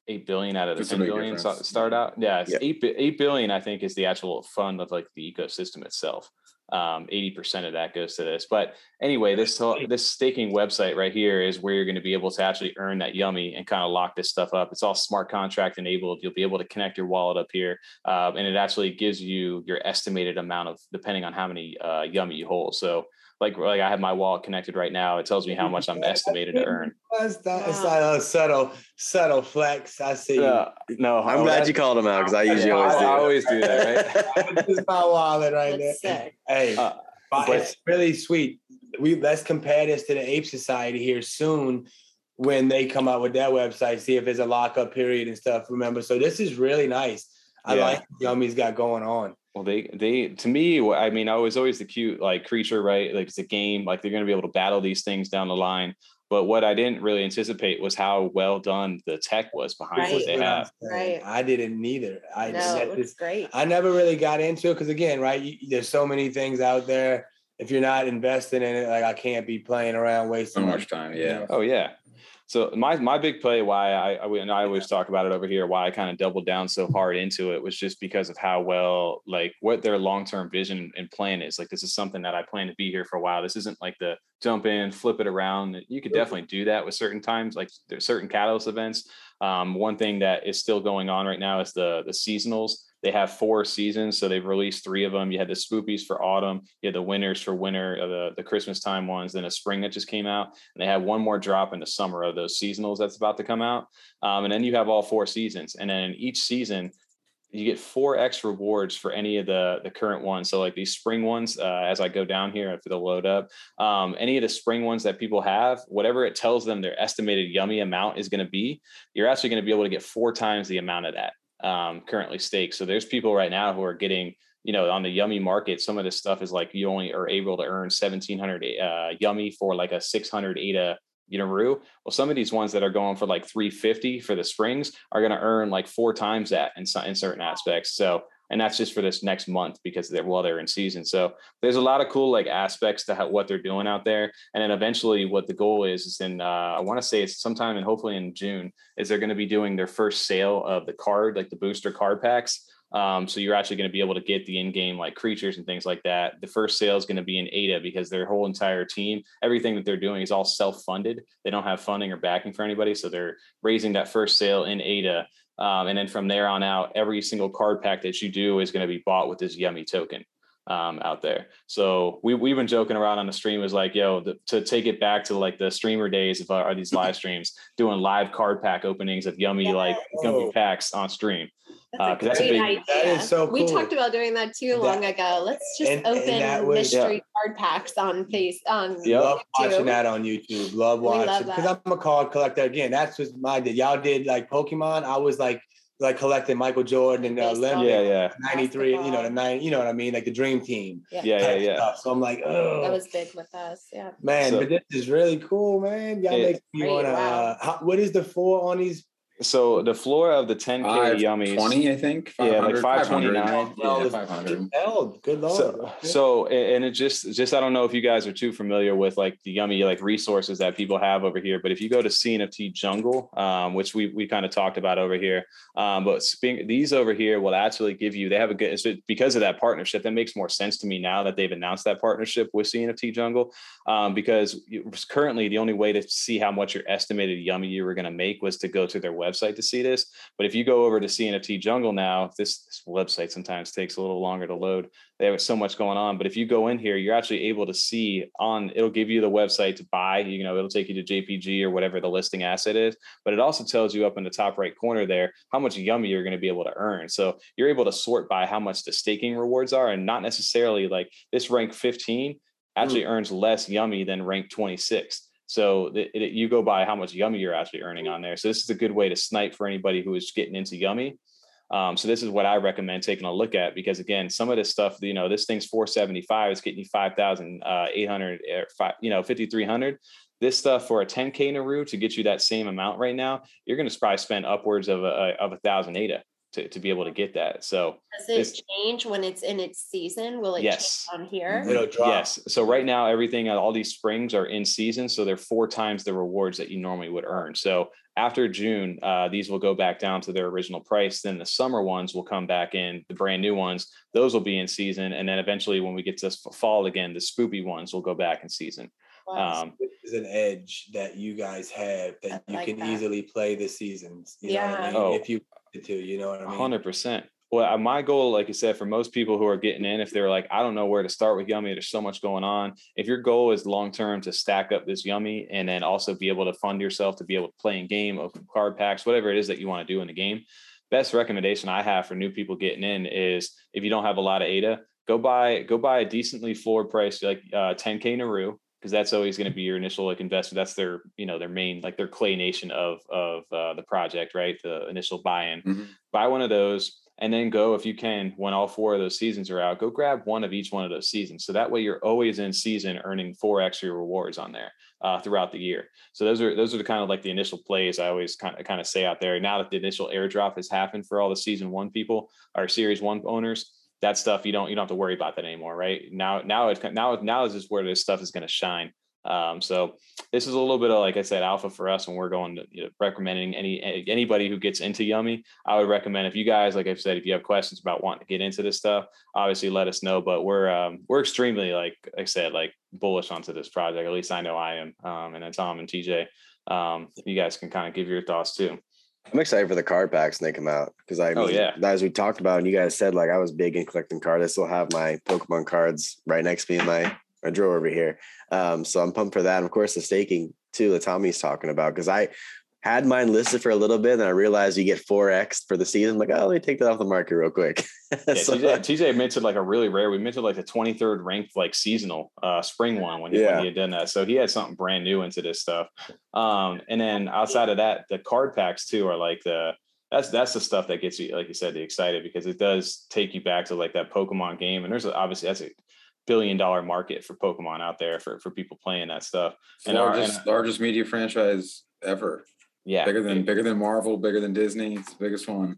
8 billion out of the 10 billion start out yeah it's yep. 8, 8 billion i think is the actual fund of like the ecosystem itself um, 80% of that goes to this. But anyway, this this staking website right here is where you're going to be able to actually earn that yummy and kind of lock this stuff up. It's all smart contract enabled. You'll be able to connect your wallet up here, um, and it actually gives you your estimated amount of depending on how many uh, yummy you hold. So like like I have my wallet connected right now. It tells me how much I'm estimated to earn. That's, that's not a subtle, subtle flex. I see. Uh, no, I'm glad you called him out because I usually Yeah, always I always do that, right? this is my wallet right That's there. sick. Hey, Uh, but but- it's really sweet. We let's compare this to the Ape Society here soon when they come out with their website. See if there's a lockup period and stuff. Remember, so this is really nice. I Yeah. like what Yummy's got going on. Well, they they to me, I mean, I was always the cute like creature, right? Like it's a game, like they're going to be able to battle these things down the line. But what I didn't really anticipate was how well done the tech was behind Right. what they I'm have. Right. I didn't neither. I No, set it this great. I never really got into it because again, right? You, there's so many things out there. If you're not investing in it, like I can't be playing around wasting So much time. Yeah. Oh yeah. So my my big play, why I, I and I always talk about it over here, why I kind of doubled down so hard into it was just because of how well, like, what their long term vision and plan is. Like, this is something that I plan to be here for a while. This isn't like the jump in, flip it around. You could definitely do that with certain times, like there's certain catalyst events. Um, one thing that is still going on right now is the the seasonals. They have four seasons, so they've released three of them. You had the spoopies for autumn, you had the winners for winter, uh, the the Christmas time ones, then a spring that just came out, and they have one more drop in the summer of those seasonals that's about to come out. Um, and then you have all four seasons, and then in each season you get four X rewards for any of the the current ones. So like these spring ones, uh, as I go down here for the load up, um, any of the spring ones that people have, whatever it tells them their estimated yummy amount is going to be, you're actually going to be able to get four times the amount of that um, currently staked. So there's people right now who are getting, you know, on the yummy market, some of this stuff is like you only are able to earn 1700 uh, yummy for like a 600 ADA Unaroo. Well, some of these ones that are going for like 350 for the springs are going to earn like four times that in, in certain aspects. So, and that's just for this next month because they're well, they're in season. So there's a lot of cool like aspects to how, what they're doing out there. And then eventually what the goal is, is in, uh, I want to say it's sometime and hopefully in June is they're going to be doing their first sale of the card, like the booster card packs. Um, so you're actually going to be able to get the in-game like creatures and things like that. The first sale is going to be in ADA because their whole entire team, everything that they're doing is all self-funded. They don't have funding or backing for anybody, so they're raising that first sale in ADA. Um, and then from there on out, every single card pack that you do is going to be bought with this Yummy token um, out there. So we we've been joking around on the stream is like, yo, the, to take it back to like the streamer days of our, these live streams, doing live card pack openings of Yummy like Yummy packs on stream. That's Uh, that's a great big- idea. That is so We talked about doing that too That- long ago. Let's just and- and open was- mystery card packs on face on Yep. Love watching that on YouTube. Love We love watching because. I'm a card collector. Again, that's what my did. Y'all did like Pokemon. I was like like collecting Michael Jordan and uh, Baseball. Yeah, yeah, 93, you know, the nine, you know what I mean? Like the dream team. yeah, yeah, type yeah. stuff. So I'm like, oh That was big with us. Yeah. man, So- but this is really cool, man. Y'all It- make me wanna wow. uh, how, what is the four on these So the floor of the 10k yummies. 20, I think. Yeah, like 529. Yeah, Good 500. good lord. So, so and it just just I don't know if you guys are too familiar with like the yummy like resources that people have over here, but if you go to CNFT Jungle, um, which we we kind of talked about over here, um, but speaking these over here will actually give you they have a good because of that partnership that makes more sense to me now that they've announced that partnership with CNFT Jungle, um, because currently the only way to see how much your estimated yummy you were going to make was to go to their website to see this. But if you go over to CNFT Jungle now, this, this website sometimes takes a little longer to load they have so much going on. But if you go in here, you're actually able to see on it'll give you the website to buy. You know, it'll take you to JPG or whatever the listing asset is. But it also tells you up in the top right corner there how much yummy you're going to be able to earn. So you're able to sort by how much the staking rewards are, and not necessarily like this rank 15 actually earns less yummy than rank 26. So it, it- you go by how much yummy you're actually earning on there. So this is a good way to snipe for anybody who is getting into yummy. Um, so this is what I recommend taking a look at because again, some of this stuff, you know, this thing's 475, it's getting you 5,800, uh, five, you know, 5,300. This stuff for a 10K Naru to get you that same amount right now, you're going to probably spend upwards of a, of a thousand ADA to, to be able to get that. So Does it This- change when it's in its season? Will it Yes. change on here? It'll drop. Yes. So right now, everything, all these springs are in season. So they're four times the rewards that you normally would earn. So after June, uh, these will go back down to their original price. Then the summer ones will come back in, the brand new ones, those will be in season. And then eventually, when we get to fall again, the spoopy ones will go back in season. Wow. Um, This is an edge that you guys have that I you like can that. easily play the seasons. You know I Yeah. mean? Oh. If you wanted to, you know what I mean? 100%. well, uh, my goal, like I said, for most people who are getting in, if they're like, I don't know where to start with Yummy, there's so much going on. If your goal is long term to stack up this Yummy and then also be able to fund yourself to be able to play in game, open card packs, whatever it is that you want to do in the game, best recommendation I have for new people getting in is if you don't have a lot of ADA, go buy go buy a decently floor price like uh, 10k Naru because that's always going to be your initial like investment. That's their you know their main like their clay nation of of uh, the project, right? The initial buy-in. Mm-hmm. Buy one of those and then go if you can when all four of those seasons are out go grab one of each one of those seasons so that way you're always in season earning four extra rewards on there uh, throughout the year so those are those are the kind of like the initial plays i always kind of kind of say out there now that the initial airdrop has happened for all the season one people our series one owners that stuff you don't you don't have to worry about that anymore right now now it's now now is just where this stuff is going to shine um, so this is a little bit of, like I said, alpha for us when we're going to you know, recommending any anybody who gets into Yummy. I would recommend if you guys, like I've said, if you have questions about wanting to get into this stuff, obviously let us know. But we're um, we're extremely like I said, like bullish onto this project. At least I know I am. Um, and then Tom and TJ, um, you guys can kind of give your thoughts too. I'm excited for the card packs when they come out because I oh, mean, oh, yeah. as we talked about and you guys said, like I was big in collecting cards. I still have my Pokemon cards right next to me in my my drawer over here. Um, so I'm pumped for that. And of course, the staking too that Tommy's talking about because I had mine listed for a little bit, and I realized you get four X for the season. I'm like, oh, let me take that off the market real quick. yeah, so, TJ, TJ minted like a really rare. We minted like the 23rd ranked like seasonal uh, spring one when, yeah. when he had done that. So he had something brand new into this stuff. Um, and then outside of that, the card packs too are like the that's that's the stuff that gets you, like you said, the excited because it does take you back to like that Pokemon game. And there's obviously that's a billion dollar market for Pokemon out there for for people playing that stuff. And largest our, and, largest media franchise ever. Yeah, bigger than bigger than Marvel, bigger than Disney. It's the biggest one.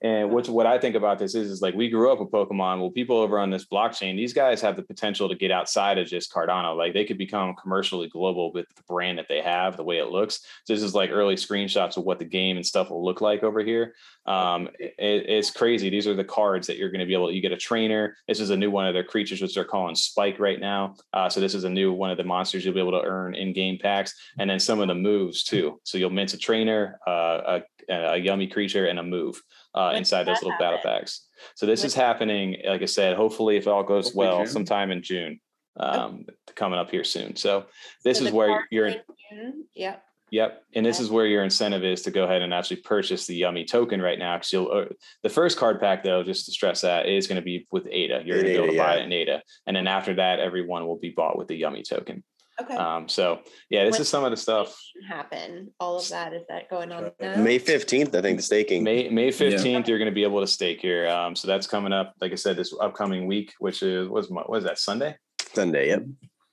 And what's what I think about this is is like we grew up with Pokemon. Well, people over on this blockchain, these guys have the potential to get outside of just Cardano. Like they could become commercially global with the brand that they have, the way it looks. So this is like early screenshots of what the game and stuff will look like over here. Um, it, it's crazy. These are the cards that you're going to be able. To, you get a trainer. This is a new one of their creatures, which they're calling Spike right now. Uh, so this is a new one of the monsters you'll be able to earn in game packs, and then some of the moves too. So you'll mint a trainer, uh, a, a yummy creature, and a move uh, inside those little happen? battle packs. So this is happening, like I said, hopefully if all goes well, June. sometime in June, um, coming up here soon. So this so is where you're. Yeah. Yep. And this is where your incentive is to go ahead and actually purchase the Yummy token right now. Because you'll, uh, the first card pack, though, just to stress that, is going to be with ADA. You're going to be able to buy it in ADA. And then after that, everyone will be bought with the Yummy token. Okay. Um, so yeah, this when is some of the stuff. Happen all of that is that going on now? May fifteenth, I think the staking. May May fifteenth, yeah. you're going to be able to stake here. Um, so that's coming up. Like I said, this upcoming week, which is what's what is that Sunday? Sunday. Yep.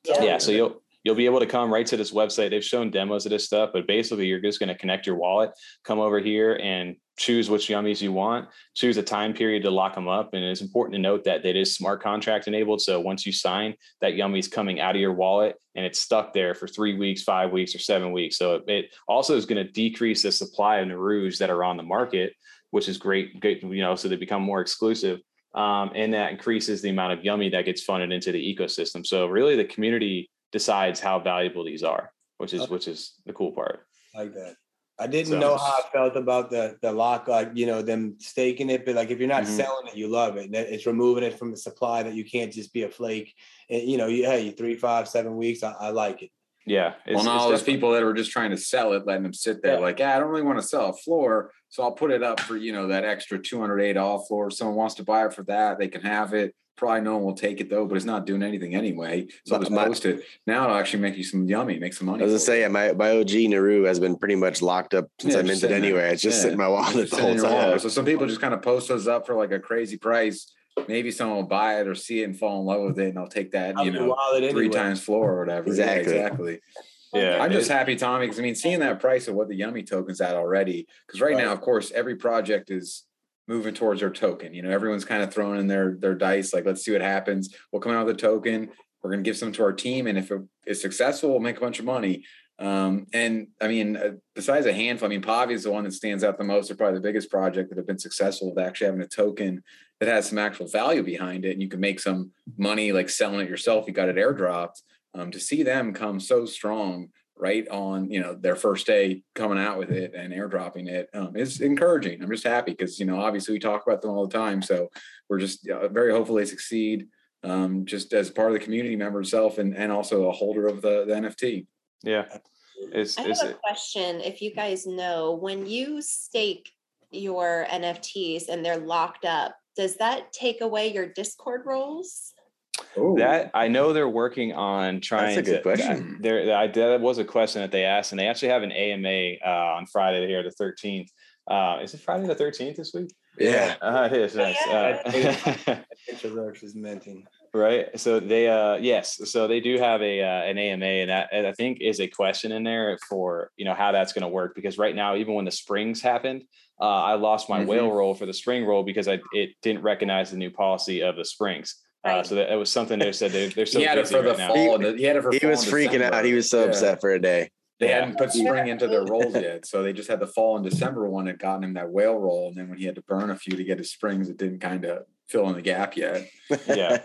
Yeah. yeah so you'll you'll be able to come right to this website. They've shown demos of this stuff, but basically you're just going to connect your wallet, come over here and choose which yummies you want, choose a time period to lock them up. And it's important to note that that is smart contract enabled. So once you sign, that yummy is coming out of your wallet and it's stuck there for three weeks, five weeks, or seven weeks. So it also is going to decrease the supply of Narus that are on the market, which is great, great you know, so they become more exclusive. Um, and that increases the amount of yummy that gets funded into the ecosystem. So really the community decides how valuable these are, which is which is the cool part. Like that. I didn't so, know how I felt about the the lock, like you know them staking it, but like if you're not mm-hmm. selling it, you love it. It's removing it from the supply that you can't just be a flake. And you know, you hey, three, five, seven weeks. I, I like it. Yeah. It's, well, all those people that were just trying to sell it, letting them sit there, yeah. like, yeah, I don't really want to sell a floor, so I'll put it up for you know that extra 208 off floor. If someone wants to buy it for that, they can have it. Probably no one will take it though, but it's not doing anything anyway. So I'll just my, post it. Now it'll actually make you some yummy, make some money. I was gonna say, yeah, my, my OG Naru has been pretty much locked up since yeah, I minted anyway. It's just yeah. sitting in my wallet the whole time. So some people just kind of post those up for like a crazy price. Maybe someone will buy it or see it and fall in love with it, and they'll take that, you know, anyway. three times floor or whatever. Exactly. Yeah, exactly. Yeah, I'm just happy, Tommy, because I mean, seeing that price of what the Yummy token's at already. Because right, right now, of course, every project is moving towards their token. You know, everyone's kind of throwing in their their dice. Like, let's see what happens. We'll come out with a token. We're going to give some to our team, and if it is successful, we'll make a bunch of money. Um, and I mean, uh, besides a handful, I mean, Pavia is the one that stands out the most. They're probably the biggest project that have been successful with actually having a token that has some actual value behind it, and you can make some money like selling it yourself. You got it airdropped. Um, to see them come so strong right on you know their first day coming out with it and airdropping it um, is encouraging. I'm just happy because you know obviously we talk about them all the time, so we're just uh, very hopeful they succeed. Um, just as part of the community member itself and and also a holder of the, the NFT. Yeah. it's, I have a it... question. If you guys know, when you stake your NFTs and they're locked up, does that take away your Discord roles? Ooh. That I know they're working on trying That's a good to. question. There, that, that was a question that they asked, and they actually have an AMA uh, on Friday here, the thirteenth. Uh, is it Friday the thirteenth this week? Yeah, uh, it is. Nice. Uh, is minting. Right. So they, uh, yes. So they do have a uh, an AMA, and that and I think is a question in there for you know how that's going to work because right now, even when the springs happened, uh, I lost my mm-hmm. whale role for the spring role because I it didn't recognize the new policy of the springs. Uh, right. Uh, so that it was something they said they're, they're so he had it for right the now. fall. He, he had it for he was freaking December. out. He was so yeah. upset for a day. They yeah. hadn't put spring into their rolls yet, so they just had the fall and December one had gotten him that whale roll, and then when he had to burn a few to get his springs, it didn't kind of fill in the gap yet. yeah,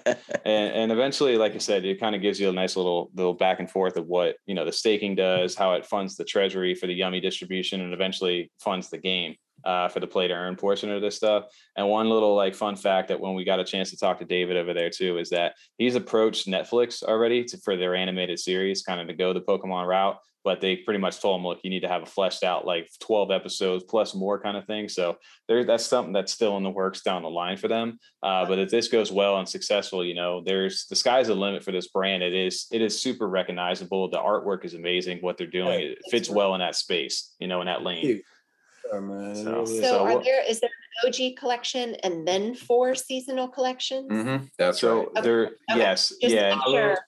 and and eventually, like I said, it kind of gives you a nice little little back and forth of what you know the staking does, how it funds the treasury for the yummy distribution, and eventually funds the game uh, for the play to earn portion of this stuff. And one little like fun fact that when we got a chance to talk to David over there too is that he's approached Netflix already to, for their animated series, kind of to go the Pokemon route. But they pretty much told him, look, you need to have a fleshed out like 12 episodes plus more kind of thing. So there, that's something that's still in the works down the line for them. Uh, but if this goes well and successful, you know, there's the sky's the limit for this brand. It is, it is super recognizable. The artwork is amazing. What they're doing, it fits well in that space, you know, in that lane. So, so, so are there is there an OG collection and then four seasonal collections? Mm-hmm. That's so right. there. Okay. Yes, Just yeah. Sure.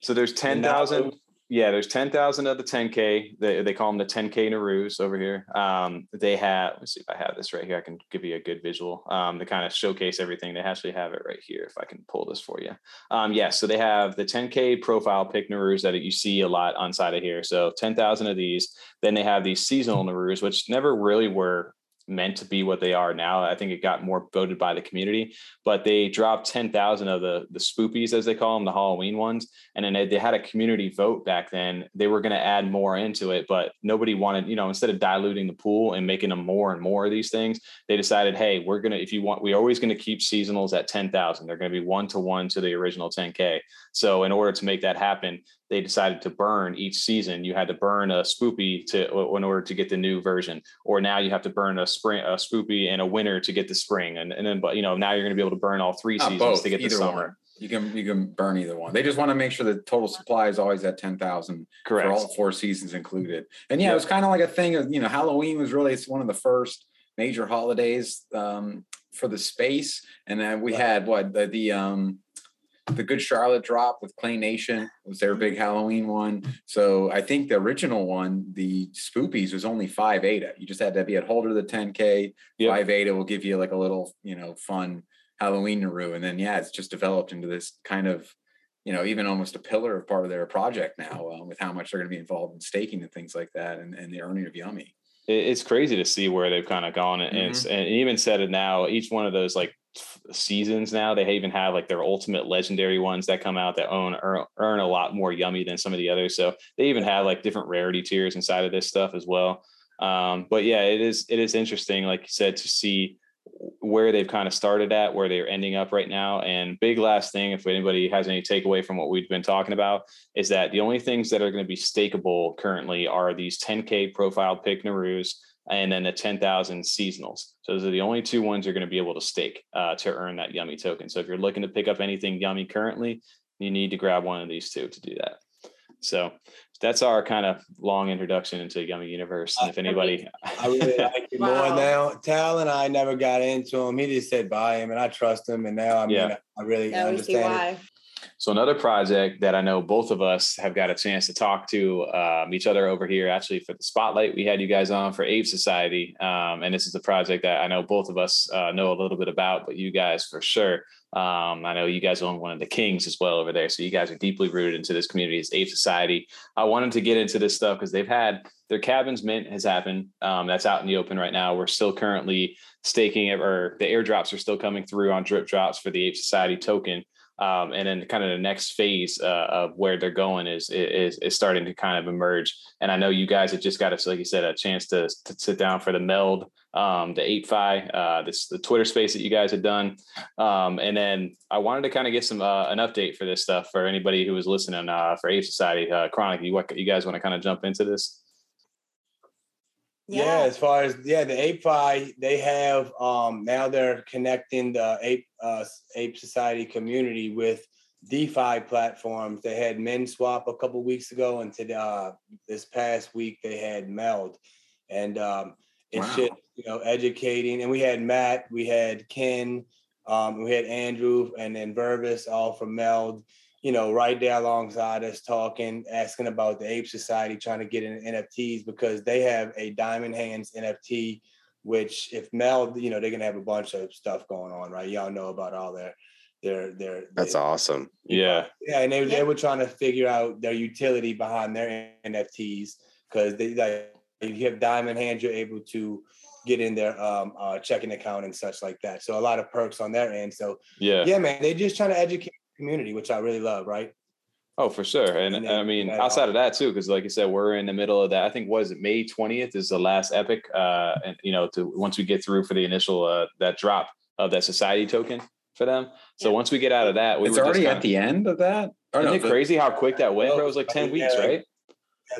So there's ten thousand yeah, there's 10,000 of the 10K. They, they call them the 10K Narus over here. Um, they have, let's see if I have this right here. I can give you a good visual um, to kind of showcase everything. They actually have it right here if I can pull this for you. Um, yeah, so they have the 10K profile pick Narus that you see a lot on side of here. So 10,000 of these. Then they have these seasonal Narus, which never really were meant to be what they are now. I think it got more voted by the community, but they dropped 10,000 of the, the spoopies, as they call them, the Halloween ones. And then they, had a community vote back then. They were going to add more into it, but nobody wanted, you know, instead of diluting the pool and making them more and more of these things, they decided, hey, we're going to, if you want, we're always going to keep seasonals at 10,000. They're going to be one to one to the original 10K. So in order to make that happen, they decided to burn each season. You had to burn a spoopy to in order to get the new version, or now you have to burn a spring a spoopy and a winter to get the spring, and and then but you know now you're going to be able to burn all three Not seasons both, to get the summer. One. You can you can burn either one. They just want to make sure the total supply is always at ten thousand for all four seasons included. And yeah, it was kind of like a thing of you know Halloween was really it's one of the first major holidays um, for the space, and then we had what the, the um the Good Charlotte drop with Clay Nation was their big Halloween one. So I think the original one, the Spoopies, was only five ADA. You just had to be at holder of the 10K. Yep. Five ADA will give you like a little, you know, fun Halloween Naru. And then yeah, it's just developed into this kind of, you know, even almost a pillar of part of their project now um, with how much they're going to be involved in staking and things like that and, and the earning of Yummy it's crazy to see where they've kind of gone and, mm-hmm. and even said it now each one of those like seasons now. They even have like their ultimate legendary ones that come out that own earn, earn a lot more yummy than some of the others. So they even have like different rarity tiers inside of this stuff as well. Um, but yeah, it is it is interesting, like you said, to see where they've kind of started at, where they're ending up right now. And big last thing, if anybody has any takeaway from what we've been talking about, is that the only things that are going to be stakeable currently are these 10K profile pick Narus and then the 10,000 seasonals. So those are the only two ones you're going to be able to stake uh, to earn that yummy token. So if you're looking to pick up anything yummy currently, you need to grab one of these two to do that. So that's our kind of long introduction into Yummy Universe. And if anybody, I really like him wow. more now. Tal and I never got into him. He just said buy him, and I trust him. And now I mean, yeah. I really now understand. So another project that I know both of us have got a chance to talk to um, each other over here. Actually, for the spotlight, we had you guys on for Ape Society, um, and this is a project that I know both of us uh, know a little bit about, but you guys for sure. Um, I know you guys own one of the kings as well over there, so you guys are deeply rooted into this community. It's Ape Society. I wanted to get into this stuff because they've had their cabins mint has happened. Um, that's out in the open right now. We're still currently staking or the airdrops are still coming through on drip drops for the Ape Society token. Um, and then kind of the next phase uh, of where they're going is, is is starting to kind of emerge. And I know you guys have just got us, like you said, a chance to, to sit down for the meld, um, the ApeFi, uh, this the Twitter space that you guys had done. Um, and then I wanted to kind of get some uh, an update for this stuff for anybody who was listening uh, for Ape Society. Uh, Chronic, you you guys want to kind of jump into this? Yeah. yeah. as far as yeah, the ApeFi, they have um now they're connecting the Ape uh Ape Society community with DeFi platforms. They had MinSwap a couple weeks ago, and to uh, this past week they had Meld, and um, it's wow. just you know educating. And we had Matt, we had Ken, um, we had Andrew, and then Vervis, all from Meld you know, right there alongside us talking, asking about the Ape Society, trying to get in NFTs because they have a Diamond Hands NFT, which if Mel, you know, they're gonna have a bunch of stuff going on, right? Y'all know about all their their their That's awesome. Yeah. Yeah, and they, they were trying to figure out their utility behind their NFTs because they like if you have Diamond Hands, you're able to get in their um, uh, checking account and such like that. So a lot of perks on their end. So yeah, yeah, man, they're just trying to educate community, which I really love, right? Oh, for sure. And, and I mean, outside of that too, because like you said, we're in the middle of that. I think was it May 20th is the last epic. Uh, and you know, to once we get through for the initial uh that drop of that society token for them. So yeah. once we get out of that, we it's already at the end of that. that. Isn't no, it crazy how quick that went, bro? It was like 10 weeks, right?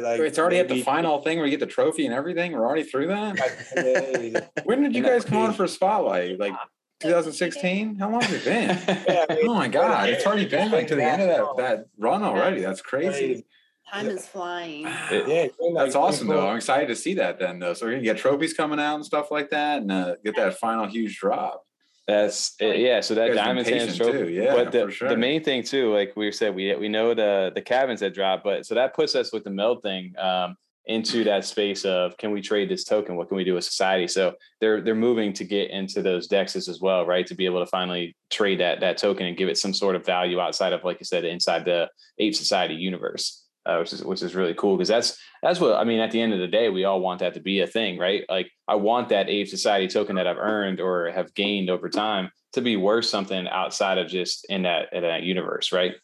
Like it's already at the final thing where you get the trophy and everything. We're already through that. when did you guys come on for spotlight? Like 2016? How long has it been? yeah, oh my god, it's already been like to the end of that that run already. That's crazy. Time is flying. It, yeah, that's awesome though. I'm excited to see that then though. So we're gonna get trophies coming out and stuff like that, and uh, get that final huge drop. That's it, yeah. So that diamond hands trophy, too. yeah. But the, sure. the main thing too, like we said, we we know the the cabins that drop, but so that puts us with the meld thing. Um, into that space of can we trade this token? What can we do with society? So they're they're moving to get into those dexes as well, right? To be able to finally trade that that token and give it some sort of value outside of, like you said, inside the ape society universe, uh, which is which is really cool because that's that's what I mean. At the end of the day, we all want that to be a thing, right? Like I want that ape society token that I've earned or have gained over time to be worth something outside of just in that in that universe, right?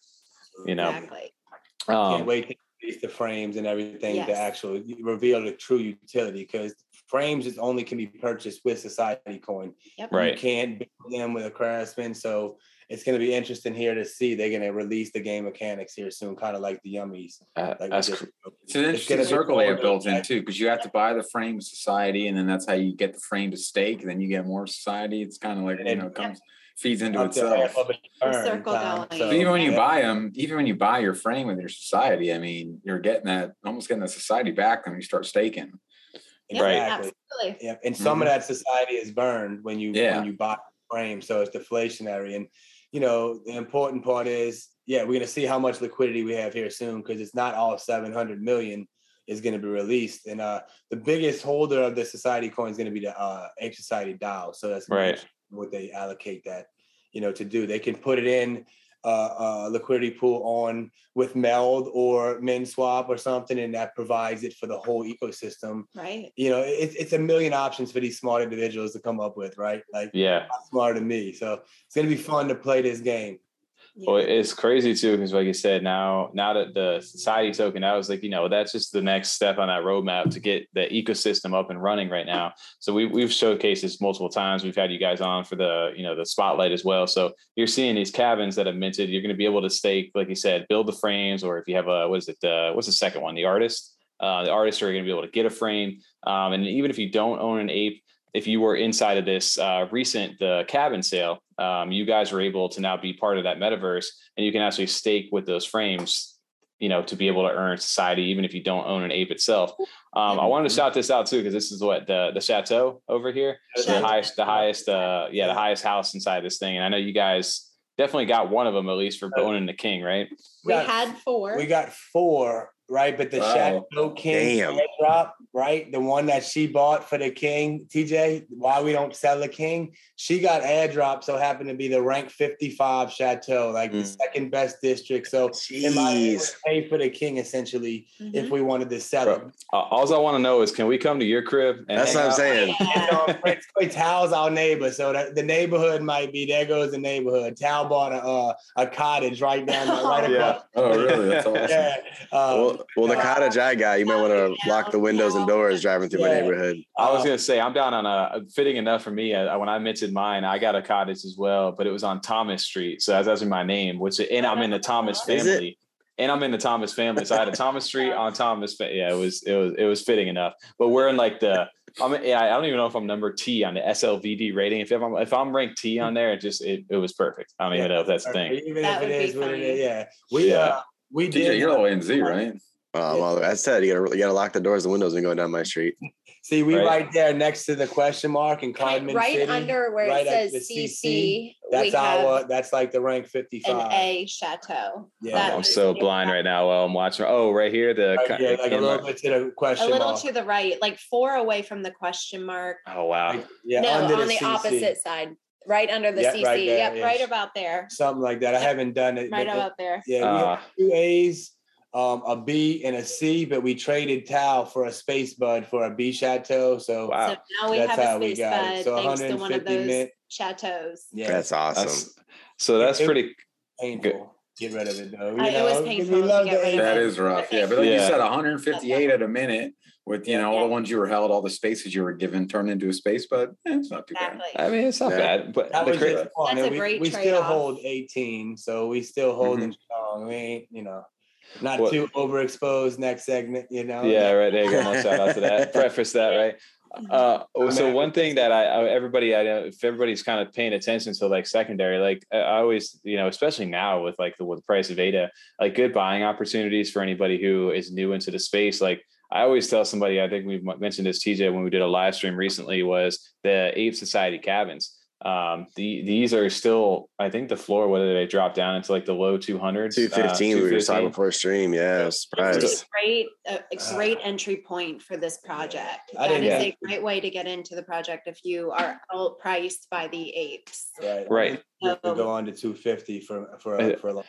You know. Exactly. Um, Can't wait the frames and everything yes. to actually reveal the true utility because frames is only can be purchased with society coin. Yep. Right. You can't build them with a craftsman. So it's going to be interesting here to see. They're going to release the game mechanics here soon, kind of like the yummies. Uh, like it's an interesting it's circle they have built in too, because you have to buy the frame society, and then that's how you get the frame to stake, and then you get more society. It's kind of like you know it comes feeds into itself. Circle going. So even when you buy them, even when you buy your frame with your society, I mean, you're getting that almost getting the society back when you start staking. Yeah, right. Absolutely. Yeah. And some mm-hmm. of that society is burned when you yeah. when you buy frame. So it's deflationary. And you know, the important part is, yeah, we're gonna see how much liquidity we have here soon because it's not all 700 million is going to be released. And uh, the biggest holder of the society coin is going to be the uh, Ape Society DAO. So that's right what they allocate that, you know, to do. They can put it in uh, a liquidity pool on with Meld or MinSwap or something, and that provides it for the whole ecosystem. Right. You know, it's it's a million options for these smart individuals to come up with, right? Like, yeah, smarter than me. So it's gonna be fun to play this game. Well, it's crazy too because, like you said, now now that the society token, I was like, you know, that's just the next step on that roadmap to get the ecosystem up and running right now. So we we've showcased this multiple times. We've had you guys on for the you know the spotlight as well. So you're seeing these cabins that have minted. You're going to be able to stake, like you said, build the frames, or if you have a what is it? Uh, what's the second one? The artist. Uh, the artists are going to be able to get a frame, um, and even if you don't own an ape, if you were inside of this uh, recent the cabin sale, um, you guys were able to now be part of that metaverse, and you can actually stake with those frames. You know, to be able to earn society, even if you don't own an ape itself. Um, I wanted to shout this out too because this is what the the chateau over here, the highest, the highest, uh, yeah, the highest house inside this thing. And I know you guys definitely got one of them at least for owning the king, right? We had four. We got four, right? But the wow. Chateau King drop right? The one that she bought for the king, TJ, why we don't sell the king, she got airdrop, so happened to be the rank 55 chateau, like mm. the second best district. So it might pay for the king essentially mm-hmm. if we wanted to sell it. Uh, all I want to know is can we come to your crib? That's what I'm saying. you Tal's our neighbor, so the, the, neighborhood might be there goes the neighborhood. Tal bought a uh, a cottage right down there, right yeah. Above. Oh, really? That's awesome. yeah. Um, well, well, the uh, cottage I got, you might want to lock the windows and doors driving through yeah. my neighborhood. I was gonna say I'm down on a fitting enough for me. Uh, when I mentioned mine, I got a cottage as well, but it was on Thomas Street, so that's actually my name. Which and I'm in the Thomas family and I'm in the Thomas family. So I had a Thomas Street on Thomas. Yeah, it was it was it was fitting enough. But we're in like the I'm yeah, I don't even know if I'm number T on the SLVD rating. If I'm if I'm ranked T on there, it just it, it was perfect. I don't yeah. even know if that's the thing. Even that if it is what it is, yeah. We yeah. uh we did. You're all Z, right? Um, well, I said you gotta you gotta lock the doors and windows and go down my street. See, we right. right there next to the question mark in Codman right City, under where right it says CC. CC that's our that's like the rank 55. An A chateau. Yeah. I'm so blind right now while I'm watching. Oh, right here. The right, yeah, like a little bit to the question A little mark. to the right, like four away from the question mark. Oh wow. Like, yeah, no, on the, the opposite side. Right under the yeah, CC. Right there, yep, yeah. right about there. Something like that. I haven't done it. Right about there. Yeah, uh, we have two A's um, a B and a C, but we traded Tal for a Space Bud for a B Chateau. So, wow. so now we that's have a Space Bud so thanks to one of those mint. chateaus. Yeah, that's awesome. That's, so that's it, pretty painful. Good. Get rid of it though. You it was painful. that is rough. Yeah, but like yeah. you said, 158 at a minute with you know all the ones you were held, all the spaces you were given turned into a space, but eh, it's not too exactly. bad. I mean, it's not yeah. bad, but that was just fun. That's a great we, we still hold 18, so we still hold mm-hmm. strong. We ain't, you know. Not what, too overexposed next segment, you know. Yeah, right. There you go. shout out to that. Preface that, right? Uh, oh, so one thing that I, I, everybody I know if everybody's kind of paying attention to like secondary, like I always, you know, especially now with like the, with the price of ADA, like good buying opportunities for anybody who is new into the space. Like I always tell somebody, I think we've mentioned this TJ when we did a live stream recently was the Ape Society cabins um the these are still i think the floor whether they drop down into like the low 200s 215 uh, we were talking before stream. Yeah surprised it's a great a, a great entry point for this project. That is a great way to get into the project if you are priced by the apes. Right. Right. You have to go on to 250 for for a, for a long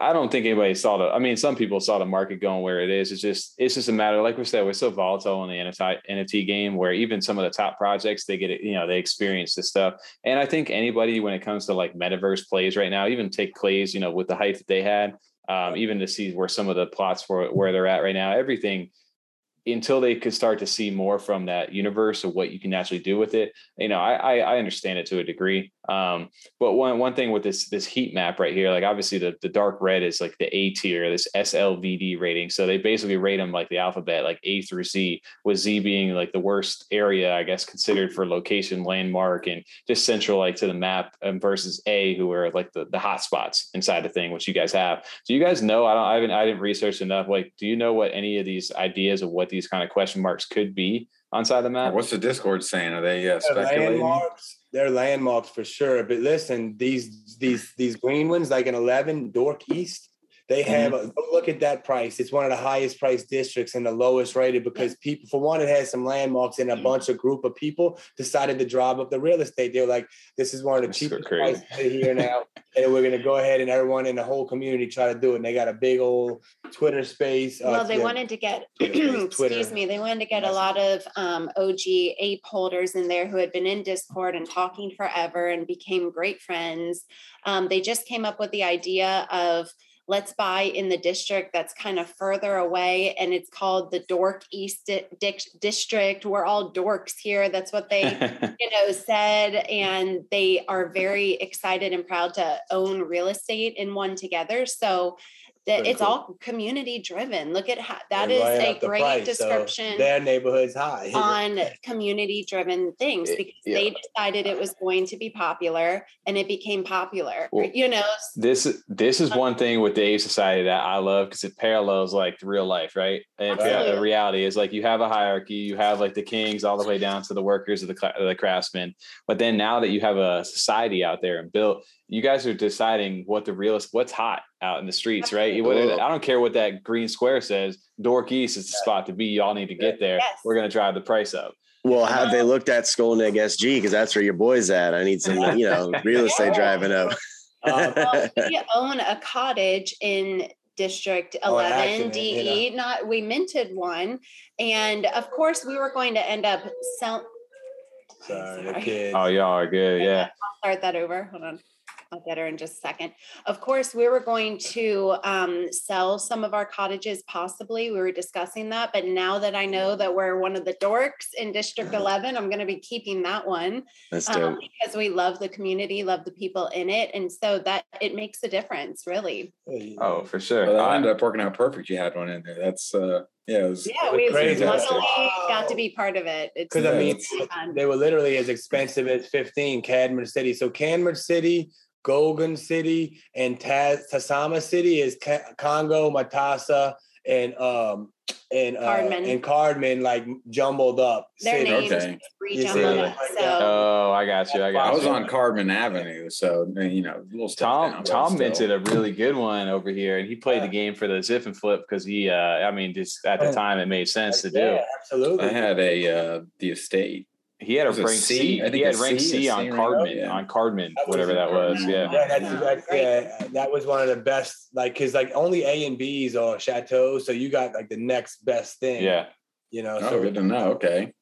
I don't think anybody saw the. I mean, some people saw the market going where it is. It's just it's just a matter, like we said, we're so volatile in the NFT NFT game where even some of the top projects they get it, you know, they experience this stuff. And I think anybody when it comes to like metaverse plays right now, even take plays, you know, with the hype that they had, um, even to see where some of the plots for where they're at right now, everything until they could start to see more from that universe of what you can actually do with it. You know, I I, understand it to a degree. Um, but one one thing with this this heat map right here, like obviously the the dark red is like the A tier, this SLVD rating. So they basically rate them like the alphabet, like A through Z, with Z being like the worst area, I guess, considered for location, landmark, and just central like to the map, um, versus A, who are like the the hot spots inside the thing, which you guys have. Do you guys know? I don't. I haven't. I didn't research enough. Like, do you know what any of these ideas of what these kind of question marks could be on side of the map? What's the Discord saying? Are they uh, speculating? Landmarks. They're landmarks for sure. But listen, these these these green ones, like an 11 Dork East, they have mm-hmm. a look at that price. It's one of the highest priced districts and the lowest rated because people, for one, it has some landmarks and a bunch of group of people decided to drive up the real estate. They're like, this is one of the That's cheapest so prices here now. and we're gonna go ahead and everyone in the whole community try to do it. And they got a big old Twitter space. Uh, well, uh, they wanted to get excuse me, they wanted to get a lot of um, OG ape holders in there who had been in Discord and talking forever and became great friends. Um, they just came up with the idea of let's buy in the district that's kind of further away and it's called the dork east Di- district. We're all dorks here. That's what they you know said and they are very excited and proud to own real estate in one together. So that it's cool. all community driven. Look at how that is a great price, description. So their neighborhood's high on community driven things because yeah. they decided it was going to be popular and it became popular. Well, you know, this this is one thing with the A Society that I love because it parallels like real life, right? And the reality is like you have a hierarchy, you have like the kings all the way down to the workers of the the craftsmen. But then now that you have a society out there and built, you guys are deciding what the realist what's hot out in the streets, right? I don't care what that green square says. Dork East is the spot to be. Y'all need to get there. Yes. We're gonna drive the price up. Well, have they looked at Skolnick SG? Because that's where your boy's at. I need some, you know, real estate driving up. Uh, well, we own a cottage in District 11 oh, DE. Not we minted one, and of course we were going to end up selling. Sorry, Sorry. the kids. Oh, y'all are good. Yeah. I'll start that over. Hold on. I'll get her in just a second. Of course, we were going to um, sell some of our cottages, possibly. We were discussing that. But now that I know that we're one of the dorks in District 11, I'm going to be keeping that one. That's um, dope. Um, because we love the community, love the people in it. And so that it makes a difference, really. Oh, for sure. Well, that ended up working out perfect. You had one in there. That's, uh, yeah, it was yeah, we crazy. luckily got to be part of it. Because I mean, they were literally as expensive as 15 Cadman City. So Cadman City, Gogan City and Taz, Tasama City is Congo, Matasa, and um and uh, Cardman. and Cardman like jumbled up. Their names okay. jumbled up. So. Oh, I got you. I got. I was you. on Cardman Avenue, so you know, little Tom down, Tom minted a really good one over here, and he played yeah. the game for the Ziff and Flip because he, uh, I mean, just at the time it made sense to do. absolutely. I had a uh, the estate he had a rank C. He had rank C, C on Cardman, yeah. on Cardman, whatever that was. Yeah. Yeah, that's, that's, yeah, that was one of the best. Like, cause like only A and B's are chateaus, so you got like the next best thing. Yeah. You know. Oh, so good to know. Okay.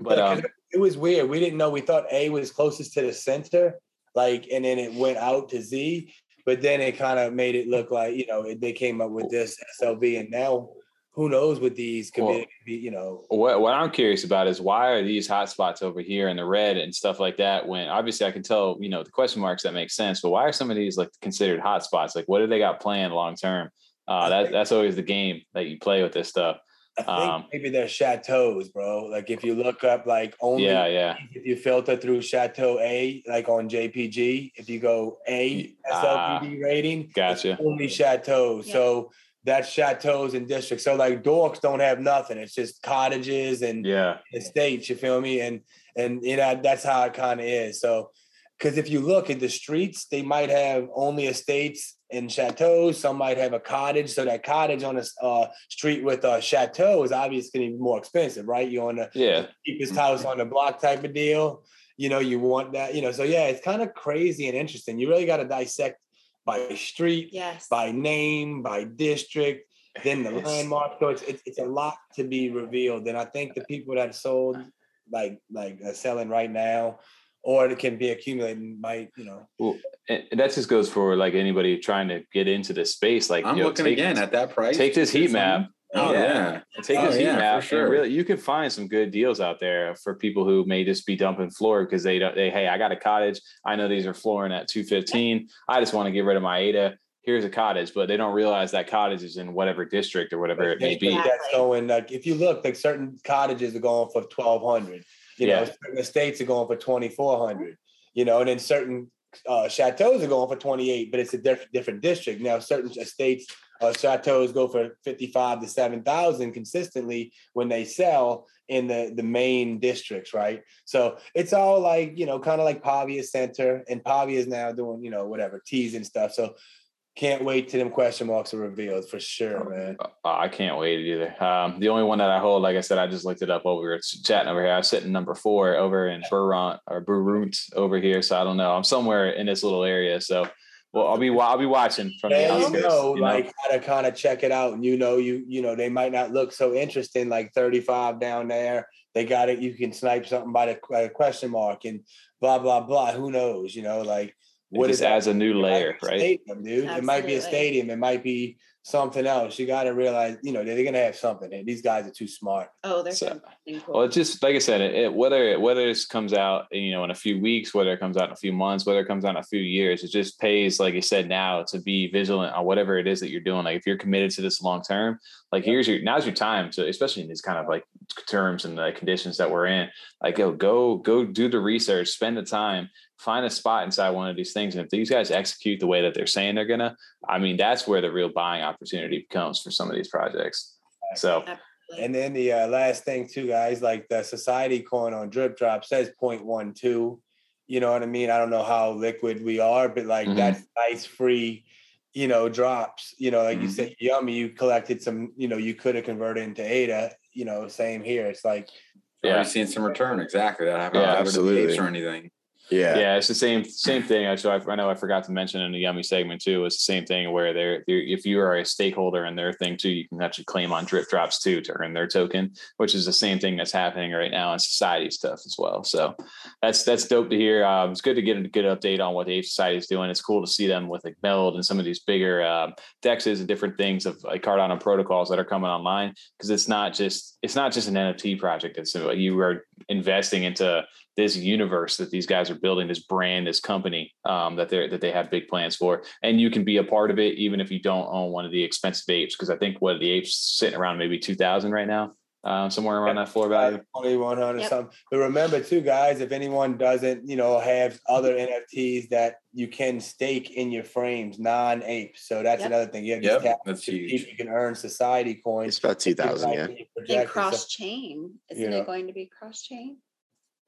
But um, it was weird. We didn't know. We thought A was closest to the center, like, and then it went out to Z. But then it kind of made it look like you know they came up with this SLV, and now who knows what these could well, be, you know. What what I'm curious about is why are these hotspots over here in the red and stuff like that? When obviously I can tell, you know, the question marks that make sense, but why are some of these like considered hotspots? Like what do they got planned long term? Uh, that that's always the game that you play with this stuff. I think um, maybe they're chateaus, bro. Like if you look up like only yeah, yeah. If you filter through Chateau A, like on JPG, if you go A SLPD uh, rating, gotcha. Only chateaus. Yeah. So that's chateaus and districts. So like dorks don't have nothing. It's just cottages and yeah estates. You feel me? And and you know that's how it kind of is. So because if you look at the streets, they might have only estates and chateaus. Some might have a cottage. So that cottage on a uh, street with a chateau is obviously going to be more expensive, right? You're on the yeah. cheapest house on the block type of deal. You know, you want that. You know, so yeah, it's kind of crazy and interesting. You really got to dissect by street, yes. by name, by district, then the landmark. So it's, it's, it's a lot to be revealed. And I think the people that sold like like uh, selling right now, or it can be accumulating might you know. Well, and that just goes for like anybody trying to get into this space. Like I'm you know, looking take, again at that price. Take this heat map. Oh yeah, yeah. take oh, heat yeah, map. Sure. really, you can find some good deals out there for people who may just be dumping floor because they don't. They hey, I got a cottage. I know these are flooring at two fifteen. I just want to get rid of my ADA. Here's a cottage, but they don't realize that cottage is in whatever district or whatever it may be. That's going like if you look, like certain cottages are going for twelve hundred. You yeah. know, certain estates are going for twenty four hundred. You know, and then certain uh, chateaus are going for twenty eight, but it's a diff- different district. Now, certain estates uh, chateaus go for 55 to 7,000 consistently when they sell in the, the main districts, right? So it's all like, you know, kind of like Pavia Center and Pavia is now doing, you know, whatever, teas and stuff. So can't wait till them question marks are revealed for sure, oh, man. Uh, I can't wait either. Um, the only one that I hold, like I said, I just looked it up over it's chatting over here. I was sitting number four over in Burront or Burrunt over here. So I don't know. I'm somewhere in this little area. So well, I'll be I'll be watching from the outskirts. You know, you know, like how to kind of check it out, and you know, you you know, they might not look so interesting, like 35 down there. They got it. You can snipe something by the question mark and blah blah blah. Who knows? You know, like what is as a new layer, right? Stadium, dude. Absolutely. It might be a stadium. It might be something else. You got to realize, you know, they're, gonna have something. And these guys are too smart. Oh, they're so, cool. Well, it's just like I said, it, it, whether whether this comes out, you know, in a few weeks, whether it comes out in a few months, whether it comes out in a few years, it just pays, like I said, now to be vigilant on whatever it is that you're doing. Like if you're committed to this long term, like here's your now's your time to, especially in these kind of like terms and the conditions that we're in. Like go go go do the research, spend the time, find a spot inside one of these things. And if these guys execute the way that they're saying they're gonna, I mean, that's where the real buying opportunity comes for some of these projects. So. And then the uh, last thing too, guys, like the society coin on drip drop says 0.12. You know what I mean? I don't know how liquid we are, but like mm-hmm. that's nice free you know, drops. You know, like mm-hmm. you said, yummy. You collected some. You know, you could have converted into ADA. You know, same here. It's like yeah, you're seeing some return. Exactly. That happened yeah, absolutely. or anything. Yeah, yeah, it's the same same thing. Actually, I know I forgot to mention in the yummy segment too. It's the same thing where they're, they're, if you are a stakeholder in their thing too, you can actually claim on drip drops too to earn their token, which is the same thing that's happening right now in society stuff as well. So that's that's dope to hear. Um, it's good to get a good update on what the Ape Society is doing. It's cool to see them with like Meld and some of these bigger um, dexes and different things of like Cardano protocols that are coming online because it's not just it's not just an NFT project. It's uh, you are investing into this universe that these guys are building, this brand, this company um, that they that they have big plans for, and you can be a part of it even if you don't own one of the expensive apes. Because I think what the apes sitting around maybe two thousand right now, uh, somewhere around that floor value, twenty one hundred yep. something. But remember, too, guys, if anyone doesn't, you know, have other NFTs that you can stake in your frames, non apes. So that's yep. another thing. You have yep, that's huge. You can earn society coins. It's about two thousand, yeah. And cross chain, isn't you know. it going to be cross chain?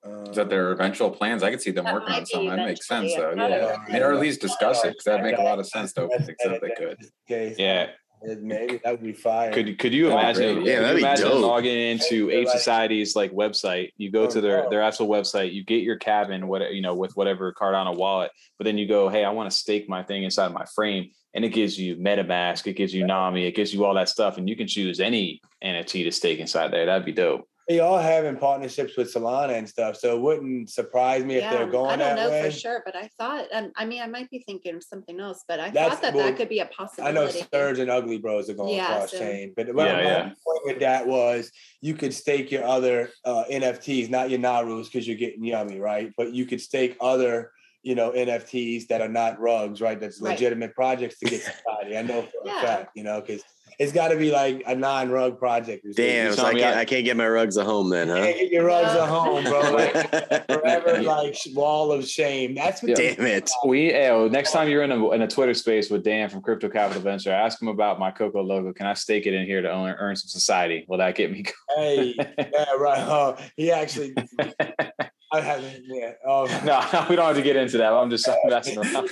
Is that their eventual plans? I could see them working on something. That makes sense, though. Yeah, I mean, or at least discuss it because that'd make a lot of sense to open things up. They could. Yeah. Maybe that would be fire. Could could you imagine? Yeah, that'd imagine dope. logging into Ape Society's like website. You go oh, to their their actual website. You get your cabin, what you know, with whatever Cardano wallet. But then you go, hey, I want to stake my thing inside my frame, and it gives you MetaMask, it gives you Nami, it gives you all that stuff, and you can choose any NFT to stake inside there. That'd be dope they all having partnerships with Solana and stuff, so it wouldn't surprise me yeah, if they're going. I don't know way. for sure, but I thought, um, I mean, I might be thinking of something else, but I That's, thought that well, that could be a possibility. I know Surge and Ugly Bros are going yeah, cross so, chain, but what yeah, my yeah. point with that was you could stake your other uh, NFTs, not your Narus, because you're getting yummy, right? But you could stake other you know NFTs that are not rugs, right? That's legitimate right. projects to get society. I know for yeah. a fact, you know, because it's got to be like a non-rug project. Damn, so I can't, I can't get my rugs at home then, huh? can't get your rugs at home, bro. Like, forever, like wall of shame. That's what. Damn it. We hey, next time you're in a in a Twitter space with Dan from Crypto Capital Venture, ask him about my Coco logo. Can I stake it in here to earn, earn some society? Will that get me? hey, yeah, right. Uh, he actually. I haven't yet. Um, no, we don't have to get into that. I'm just messing around.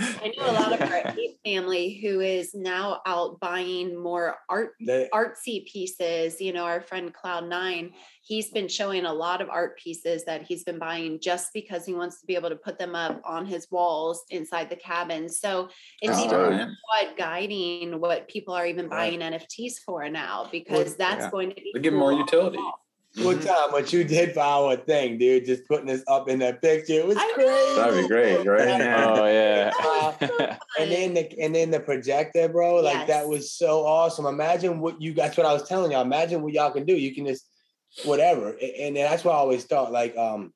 I know a lot of our family who is now out buying more art they, artsy pieces. You know, our friend Cloud Nine, he's been showing a lot of art pieces that he's been buying just because he wants to be able to put them up on his walls inside the cabin. So it's even what guiding what people are even buying right. NFTs for now because that's yeah. going to be cool give more utility. What time? What you did for our thing, dude? Just putting this up in that picture. It was crazy. That'd be great, right? oh yeah. Uh, and then the and then the projector, bro. Like yes. that was so awesome. Imagine what you. That's what I was telling y'all. Imagine what y'all can do. You can just whatever, and, and that's why I always thought like um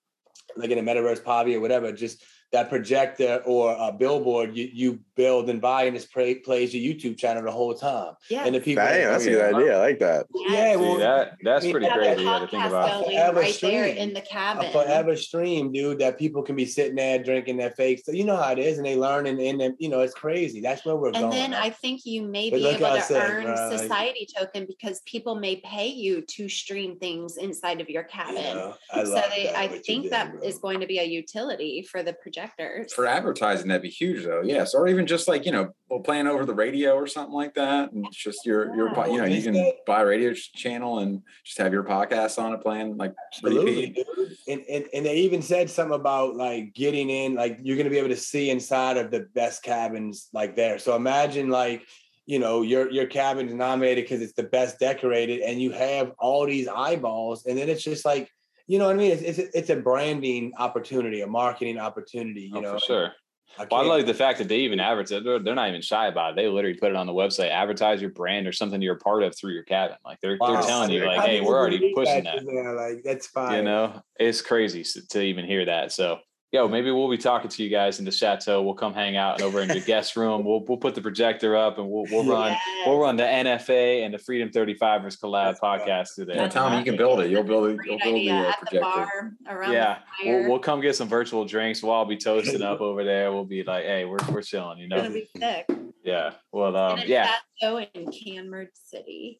like in a metaverse Pavi or whatever. Just that projector or a billboard you, you build and buy and just play, plays your YouTube channel the whole time. Yeah. And the people Dang, that's a good idea. I like that. Yeah, well, that that's pretty crazy to think about. Forever right stream, there in the cabin. A forever stream, dude, that people can be sitting there drinking their fake. So you know how it is, and they learn and, and you know, it's crazy. That's where we're and going. And then I think you may but be able to said, earn bro, society like, token because people may pay you to stream things inside of your cabin. Yeah, I so they, I think did, that bro. is going to be a utility for the projectors. For advertising, that'd be huge though. Yes. Or even just like, you know, playing over the radio or something like that. And it's just your, your, you know, you can uh, buy a radio channel and just have your podcast on it playing like Absolutely, and, and, and they even said something about like getting in, like you're going to be able to see inside of the best cabins like there. So imagine like, you know your your cabin's nominated because it's the best decorated and you have all these eyeballs and then it's just like you know what I mean? It's, it's, it's a branding opportunity, a marketing opportunity. You oh, know, for sure. I, well, I like the fact that they even advertise. They're, they're not even shy about it. They literally put it on the website, advertise your brand or something you're a part of through your cabin. Like they're wow. they're telling you, like, hey, we're already pushing that. There. Like that's fine. You know, it's crazy to even hear that. So yo, maybe we'll be talking to you guys in the chateau. We'll come hang out and over in the guest room. We'll we'll put the projector up and we'll we'll run yes. we'll run the NFA and the Freedom 35ers collab podcast today. Yeah, tell me you can build it. You'll build it. You'll build the uh, projector. The yeah, we'll, we'll come get some virtual drinks. We'll all be toasting up over there. We'll be like, hey, we're we're chilling, you know. It's gonna be sick. Yeah. Well, um, yeah. Chateau in Canmore City.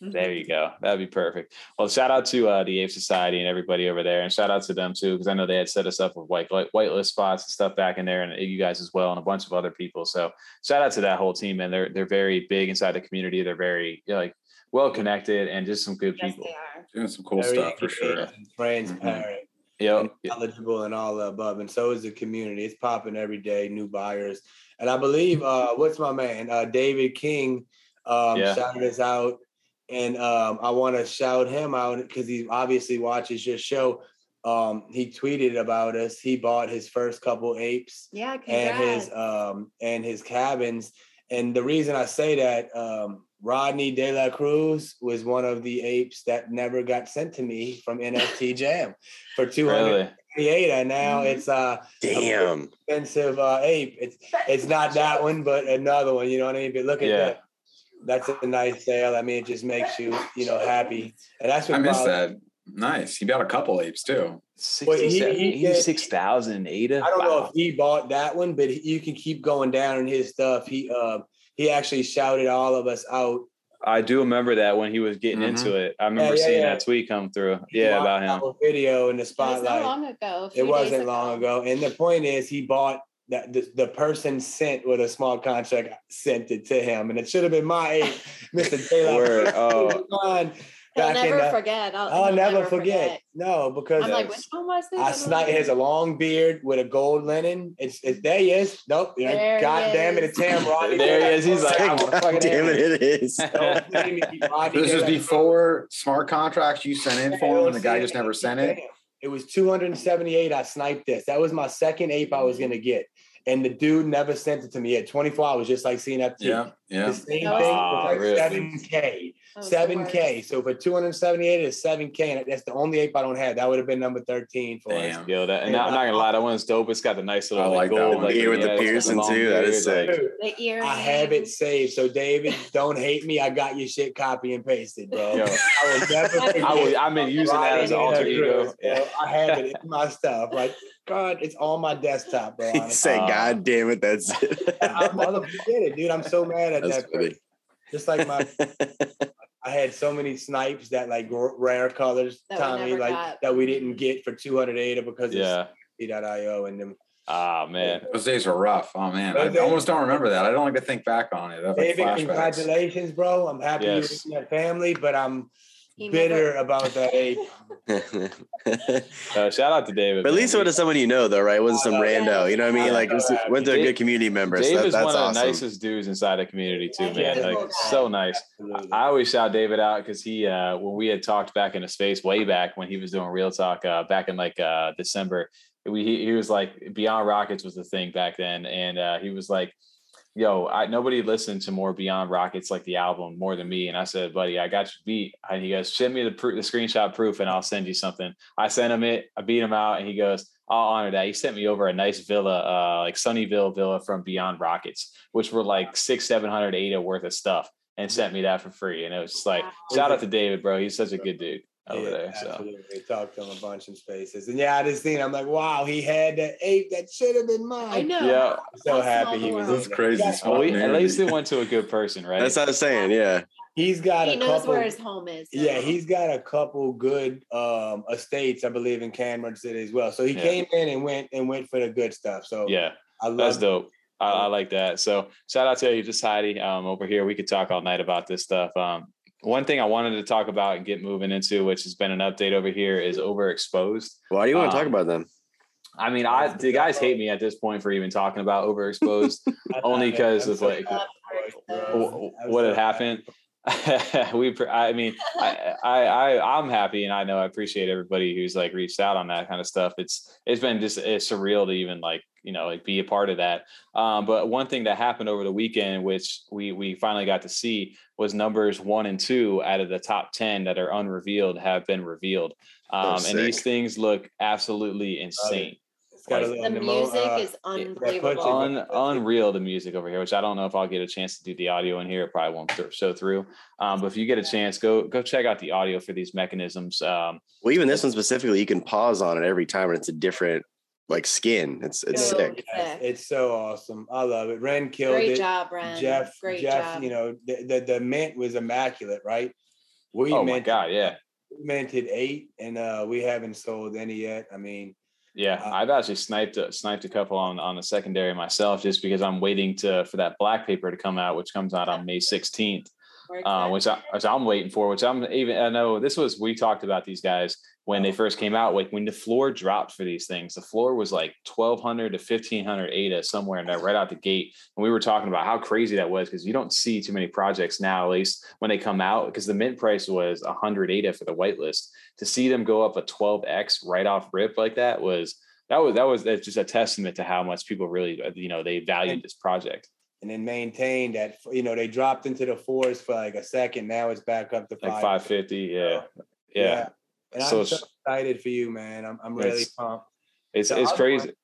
There you go. That'd be perfect. Well, shout out to uh, the Ape Society and everybody over there, and shout out to them too, because I know they had set us up with white whitelist spots and stuff back in there, and you guys as well, and a bunch of other people. So shout out to that whole team, and they're they're very big inside the community. They're very you know, like well connected and just some good yes, people. Doing some cool very stuff for sure. Transparent. Mm-hmm. Yep. knowledgeable and all the above. And so is the community. It's popping every day, new buyers. And I believe uh what's my man? Uh David King um yeah. shouted us out and um, I want to shout him out because he obviously watches your show. Um, he tweeted about us. He bought his first couple apes, yeah, congrats. and his um, and his cabins. And the reason I say that, um, Rodney De La Cruz was one of the apes that never got sent to me from NFT Jam for two hundred eight, and now mm-hmm. it's uh damn expensive uh, ape. It's it's not that one, but another one. You know what I mean? But look at yeah. that that's a nice sale. I mean, it just makes you, you know, happy. And that's what I miss that. Nice. He bought a couple apes too. Six thousand ADA. I don't wow. know if he bought that one, but you can keep going down in his stuff. He uh he actually shouted all of us out. I do remember that when he was getting mm-hmm. into it. I remember yeah, yeah, seeing yeah. that tweet come through. Yeah, about him. Video in the spotlight. It was long ago. It wasn't long ago. And the point is, he bought that the, the person sent with a small contract sent it to him, and it should have been my ape, Mr. Taylor. oh. I'll never the, forget. I'll, I'll never, never forget. forget. No, because I'm like, which one was this? I snipe has a long beard with a gold linen. It's, it's there he is. Nope. There God damn it, it's him, Rodney. there he is. He's like, God damn it, it is. this is before smart contracts you sent in for him, and the guy just never sent it. It was 278. I sniped this. That was my second ape I was gonna get and the dude never sent it to me. At 24 hours, just like CNFT. Yeah, yeah. The same oh, thing like really? 7K. 7K. So for 278, it's 7K. And that's the only ape I don't have. That would have been number 13 for Damn. us. Yo, that, and not, I'm not gonna lie, that one's dope. It's got the nice little like, gold. That like, ear with the piercing too. That is sick. the ear. I have it saved. So David, don't hate me. I got your shit copy and pasted, bro. Yo. I will never I will, I've been using that as an alter ego. Yeah. I have it in my stuff. Like God, it's on my desktop, bro. He said, "God damn it, that's it." I'm gonna it, dude. I'm so mad at that's that. Just like my, I had so many snipes that like rare colors, that Tommy, like got. that we didn't get for 208 because yeah. of .io and them. Ah man, those days were rough. Oh man, I almost don't remember that. I don't like to think back on it. David, like congratulations, bro. I'm happy yes. you're in that family, but I'm he bitter never... about that ape. uh, shout out to David. But at least it was someone you know, though, right? It wasn't some rando. You know what I mean? Like, was, went to a good community member. David's so that, one of the nicest dudes inside the community too, man. Like, so nice. I always shout David out because he, uh, when we had talked back in the space way back when he was doing Real Talk uh, back in like uh, December, we he, he was like Beyond Rockets was the thing back then, and uh, he was like yo, I, nobody listened to more Beyond Rockets like the album more than me. And I said, buddy, I got you beat. And he goes, send me the, the screenshot proof and I'll send you something. I sent him it. I beat him out. And he goes, I'll honor that. He sent me over a nice villa, uh, like Sunnyville villa from Beyond Rockets, which were like six, 700 ADA worth of stuff and sent me that for free. And it was just like, shout out to David, bro. He's such a good dude over yeah, there. So absolutely. talked to him a bunch in spaces. And yeah, I just seen I'm like, wow, he had that ape that should have been mine. I know. Yeah. I'm so happy he was. That's crazy. Well, we, at least it went to a good person, right? That's what I'm saying. Yeah. He's got he a knows couple, where his home is. So. Yeah, he's got a couple good um estates, I believe, in Cameron City as well. So he yeah. came in and went and went for the good stuff. So yeah, I love that's dope. I, I, like that. So shout out to you, Society um, over here. We could talk all night about this stuff. Um, one thing I wanted to talk about and get moving into, which has been an update over here, is overexposed. Why do you want to um, talk about them? I mean, I the guys hate me at this point for even talking about overexposed, only because of like what had happened. we, I mean, I, I, I, I'm happy, and I know I appreciate everybody who's like reached out on that kind of stuff. It's, it's been just it's surreal to even like you know like be a part of that. Um, but one thing that happened over the weekend, which we we finally got to see, was numbers one and two out of the top ten that are unrevealed have been revealed, um, and these things look absolutely insane got like, the music uh, is unbelievable. Un, unreal the music over here, which I don't know if I'll get a chance to do the audio in here. It probably won't show through. Um, but if you get a chance, go go check out the audio for these mechanisms. Um, well, even this one specifically, you can pause on it every time, and it's a different like skin. It's it's sick. Yes, it's so awesome. I love it. Ren killed Great it. job, Ren. Jeff, Great Jeff, job. you know, the, the, the mint was immaculate, right? We oh minted, my god, yeah. We minted eight, and uh, we haven't sold any yet. I mean, yeah, uh, I've actually sniped a, sniped a couple on on the secondary myself, just because I'm waiting to for that black paper to come out, which comes out on May 16th. Uh, which, I, which I'm waiting for, which I'm even, I know this was, we talked about these guys when they first came out, like when the floor dropped for these things, the floor was like 1200 to 1500 ADA somewhere in there right out the gate. And we were talking about how crazy that was because you don't see too many projects now, at least when they come out, because the mint price was 100 ADA for the whitelist. To see them go up a 12x right off rip like that was, that was, that was that's just a testament to how much people really, uh, you know, they valued this project and then maintained that you know they dropped into the fours for like a second. Now it's back up to like 550. Yeah. yeah. yeah. And so I'm so excited for you, man. I'm I'm really pumped. It's it's crazy. One,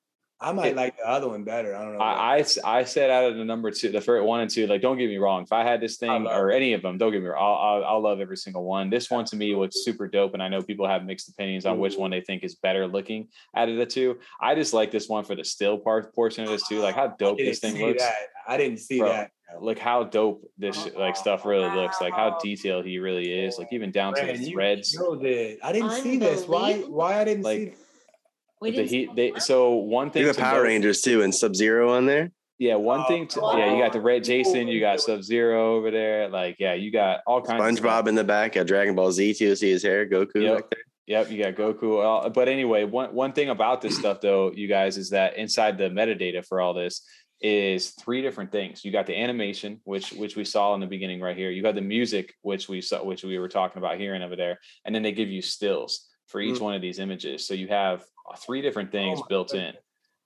I might it, like the other one better. I don't know. I, I, I said out of the number two, the first one and two, like don't get me wrong. If I had this thing or any of them, don't get me wrong. I'll, I'll, I'll love every single one. This one to me was super dope, and I know people have mixed opinions on which mm-hmm. one they think is better looking out of the two. I just like this one for the still part portion of this too. Like how dope this thing looks. That. I didn't see Bro, that. Look how dope this uh-huh. like stuff really looks. Like how detailed he really is. Like even down Man, to the threads. You I didn't see this. Why? Why I didn't like, see? We didn't the heat. They so one thing. You have Power Rangers too, and Sub Zero on there. Yeah, one oh, thing. To, yeah, you got the red Jason. You got Sub Zero over there. Like, yeah, you got all kinds. Of. SpongeBob in the back. Got Dragon Ball Z too. See his hair. Goku yep. back there. Yep, you got Goku. But anyway, one one thing about this stuff though, you guys, is that inside the metadata for all this, is three different things. You got the animation, which which we saw in the beginning right here. You got the music, which we saw, which we were talking about hearing over there, and then they give you stills for each mm-hmm. one of these images. So you have uh, three different things oh built goodness.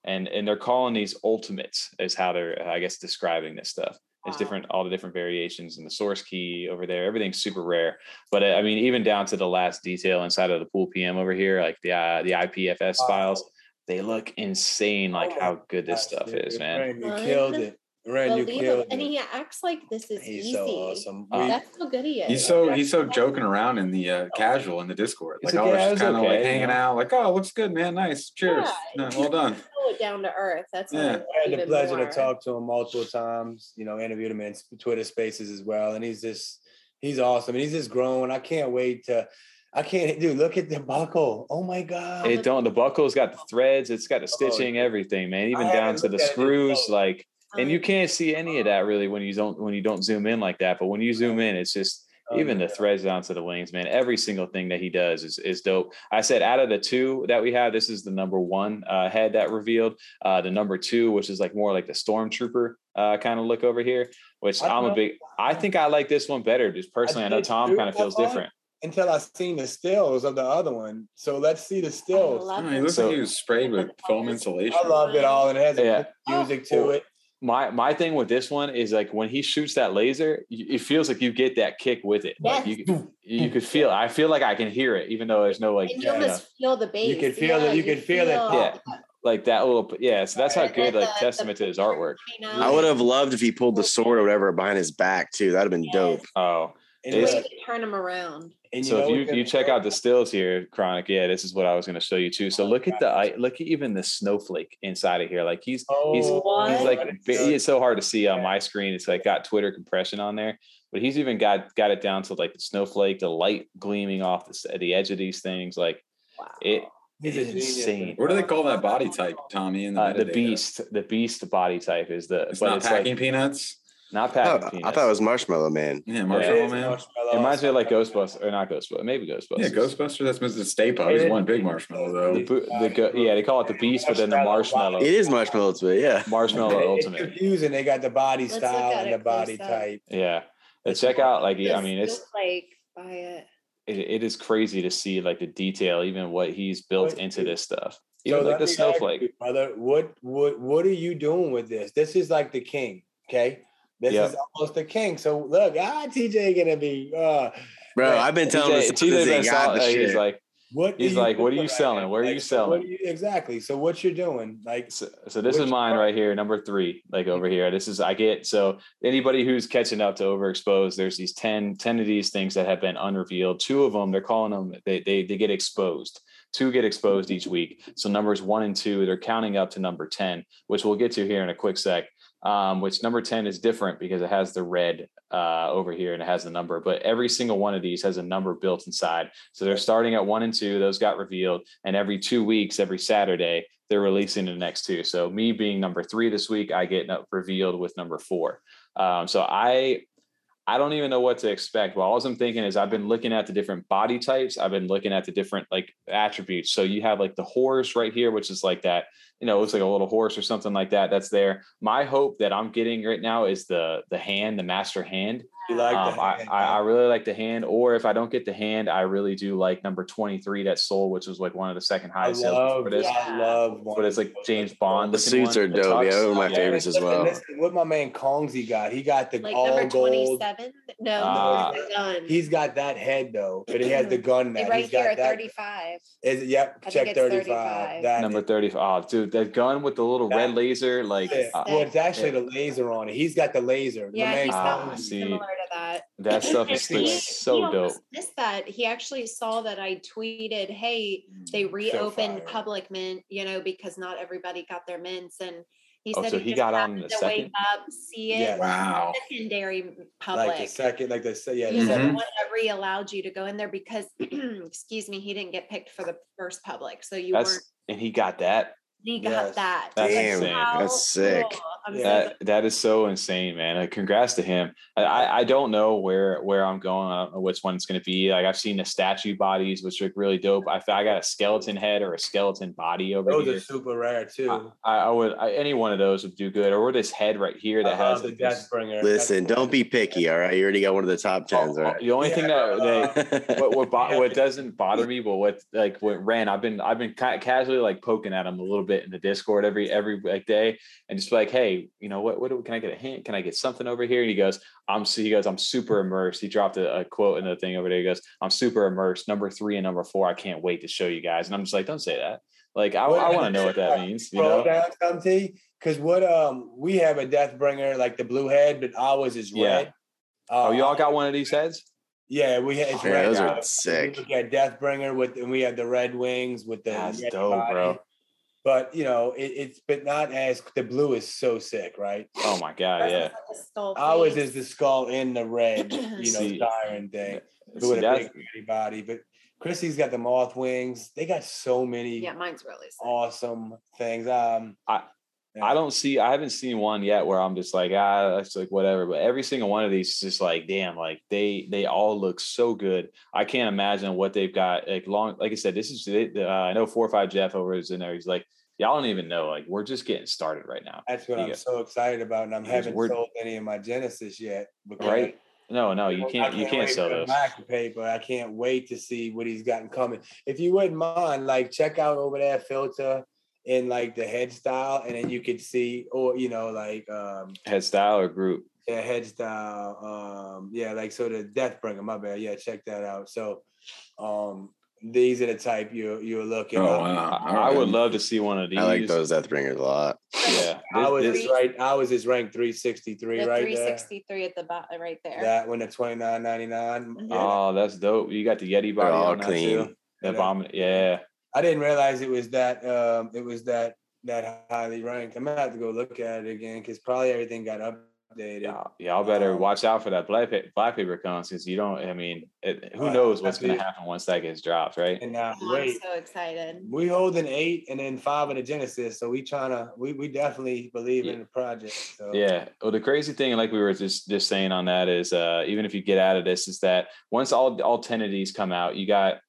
in, and and they're calling these ultimates is how they're I guess describing this stuff. It's wow. different, all the different variations in the source key over there. Everything's super rare, but uh, I mean, even down to the last detail inside of the pool PM over here, like the uh, the IPFS wow. files they look insane. Like oh how good this stuff is, man. You killed it. Ren, you killed and he acts like this is he's easy. So awesome. Uh, That's so good he is. He's so he's so joking around in the uh, casual in the Discord. Like, oh, just kind of okay, like hanging out. Like, oh, looks good, man. Nice. Cheers. Yeah, well done. Down to earth. That's yeah. I had the pleasure more. to talk to him multiple times. You know, interviewed him in Twitter Spaces as well, and he's just he's awesome. And he's just growing. I can't wait to I can't, dude. Look at the buckle. Oh my god! It don't. The buckle's got the threads. It's got the oh, stitching, oh, everything, man. Even down to the screws, like. And you can't see any of that really when you don't when you don't zoom in like that. But when you zoom in, it's just oh, even the threads down to the wings, man. Every single thing that he does is is dope. I said out of the two that we have, this is the number one uh, head that revealed. Uh, the number two, which is like more like the stormtrooper uh, kind of look over here, which I'm a big. I think I like this one better. Just personally, I, I know Tom kind of feels different until I seen the stills of the other one. So let's see the stills. Oh, it looks so, like he was sprayed with foam insulation. I love it all, and it has yeah. music to oh, it. My my thing with this one is like when he shoots that laser, it feels like you get that kick with it. Yes. Like you, you could feel. I feel like I can hear it, even though there's no like. And you almost feel the bass. You can feel yeah, it. You, you can feel, feel it. Yeah like that little yeah so that's how good like testament to his artwork i would have loved if he pulled the sword or whatever behind his back too that'd have been dope oh and turn him around. And so if you, you check out the stills here, Chronic, yeah, this is what I was going to show you too. So look at the look at even the snowflake inside of here. Like he's oh, he's what? he's like it's so hard to see on my screen. It's like got Twitter compression on there, but he's even got got it down to like the snowflake, the light gleaming off the the edge of these things. Like wow. it. He's insane. What do they call that body type, Tommy? In the, uh, the beast, the beast body type is the. It's not it's packing like, peanuts. Not Patrick. Oh, I thought it was Marshmallow Man. Yeah, Marshmallow yeah, Man. Marshmallow. It reminds me of like Ghostbusters, or not Ghostbusters, maybe Ghostbusters. Yeah, Ghostbusters. That's Mr. Stay He's one big marshmallow though. The, the, yeah, they call it the Beast, but then the Marshmallow. It is Marshmallow Ultimate. Yeah, Marshmallow Ultimate. It's confusing. They got the body Let's style and the body type. Yeah, but check out like I mean it's like buy it. it. It is crazy to see like the detail, even what he's built into this stuff. Even so like the snowflake. You, brother, what what what are you doing with this? This is like the king. Okay this yep. is almost the king. So look, ah, TJ gonna be. Uh, Bro, I've been telling TJ, this. TJ been selling, he's like, what? He's like, what are you selling? Where are you selling? You, exactly. So what you're doing? Like, so, so this is mine right here, number three. Like over here, this is I get. So anybody who's catching up to overexposed, there's these 10, 10 of these things that have been unrevealed. Two of them, they're calling them. They they they get exposed. Two get exposed each week. So numbers one and two, they're counting up to number ten, which we'll get to here in a quick sec um, which number 10 is different because it has the red uh, over here and it has the number, but every single one of these has a number built inside. So they're starting at one and two, those got revealed. And every two weeks, every Saturday, they're releasing the next two. So me being number three this week, I get revealed with number four. Um, so I I don't even know what to expect. Well, all I'm thinking is I've been looking at the different body types. I've been looking at the different like attributes. So you have like the horse right here, which is like that, you know, it looks like a little horse or something like that. That's there. My hope that I'm getting right now is the the hand, the master hand. You like um, I, I, I, really like the hand, or if I don't get the hand, I really do like number 23 that soul, which was like one of the second highest sales for this. Yeah. I love but it's like James Bond. The suits one. are dope. Yeah, one of my yeah. favorites as well. Listen, what my man Kongzi got, he got the like all number gold. 27? No, uh, gun. He's got that head though, but he has the gun now. right he's got here, that. 35. Is it, yep, I check 35. 35. That number 35. Oh, dude, that gun with the little that, red laser, like yeah. uh, well, it's actually the laser on it. He's got the laser. Yeah, he's got similar to that. That stuff is he, so he dope. Missed that. He actually saw that I tweeted, "Hey, they reopened so public mint, you know, because not everybody got their mints." And he oh, said so he, he got on the second. Wake up, see it. Yeah. Wow. Secondary public. Like the second, like the yeah. He said one every allowed you to go in there because, excuse me, he didn't get picked for the first public, so you That's, weren't. And he got that. He got yes. that. That's Damn, that's sick. Cool. That that is so insane, man. Like, congrats to him. I, I don't know where where I'm going. I don't know which one it's going to be. Like I've seen the statue bodies, which look really dope. I I got a skeleton head or a skeleton body over those here. Those are super rare too. I, I would I, any one of those would do good. Or this head right here that has the Deathbringer. Listen, don't be picky. All right, you already got one of the top oh, tens. Oh, right. The only yeah. thing that they, uh, what what, bo- what doesn't bother me, but what like what ran, I've been I've been ca- casually like poking at him a little bit in the Discord every every like day, and just like, hey, you know what what can I get a hint? Can I get something over here? And he goes, I'm he goes, I'm super immersed. He dropped a, a quote in the thing over there. He goes, I'm super immersed. Number three and number four. I can't wait to show you guys. And I'm just like, don't say that. Like I, I want to know what that means. You know, down some because what um we have a Deathbringer like the blue head, but ours is red. Yeah. Uh, oh, y'all got one of these heads? Yeah, we had it's yeah, red. Those are sick. We got Deathbringer with, and we had the red wings with the. That's dope, body. bro but you know it, it's but not as the blue is so sick right? Oh my god yeah. ours is the skull in the red you know siren thing. See, with a big body but chrissy's got the moth wings. They got so many yeah mine's really sick. awesome things. Um i yeah. I don't see. I haven't seen one yet where I'm just like, ah, that's like whatever. But every single one of these is just like, damn, like they they all look so good. I can't imagine what they've got. Like long, like I said, this is. Uh, I know four or five Jeff over is in there. He's like, y'all don't even know. Like we're just getting started right now. That's what I'm so excited about, and I'm haven't sold any of my Genesis yet. Right. No, no, you can't. can't you can't sell those. Paper. I can't wait to see what he's gotten coming. If you wouldn't mind, like check out over there, filter in like the head style, and then you could see, or you know, like um head style or group. Yeah, head style. Um, yeah, like so the Deathbringer. My bad. Yeah, check that out. So, um, these are the type you're you're looking. Oh wow! I, I would love to see one of these. I like those Death Deathbringers a lot. Yeah, I was this, right. I was just ranked three sixty three right 363 at the bottom, right there. That one at twenty nine ninety nine. Mm-hmm. Oh, that's dope. You got the Yeti body all clean. That bomb, yeah. I didn't realize it was that. Um, it was that that highly ranked. I'm gonna have to go look at it again because probably everything got updated. Y'all, y'all better um, watch out for that black paper, black paper comes because you don't. I mean, it, who knows what's going to happen once that gets dropped, right? And now, uh, wait, I'm so excited. We hold an eight and then five of the Genesis, so we trying to. We we definitely believe yeah. in the project. So. Yeah. Well, the crazy thing, like we were just just saying on that, is uh even if you get out of this, is that once all all ten of these come out, you got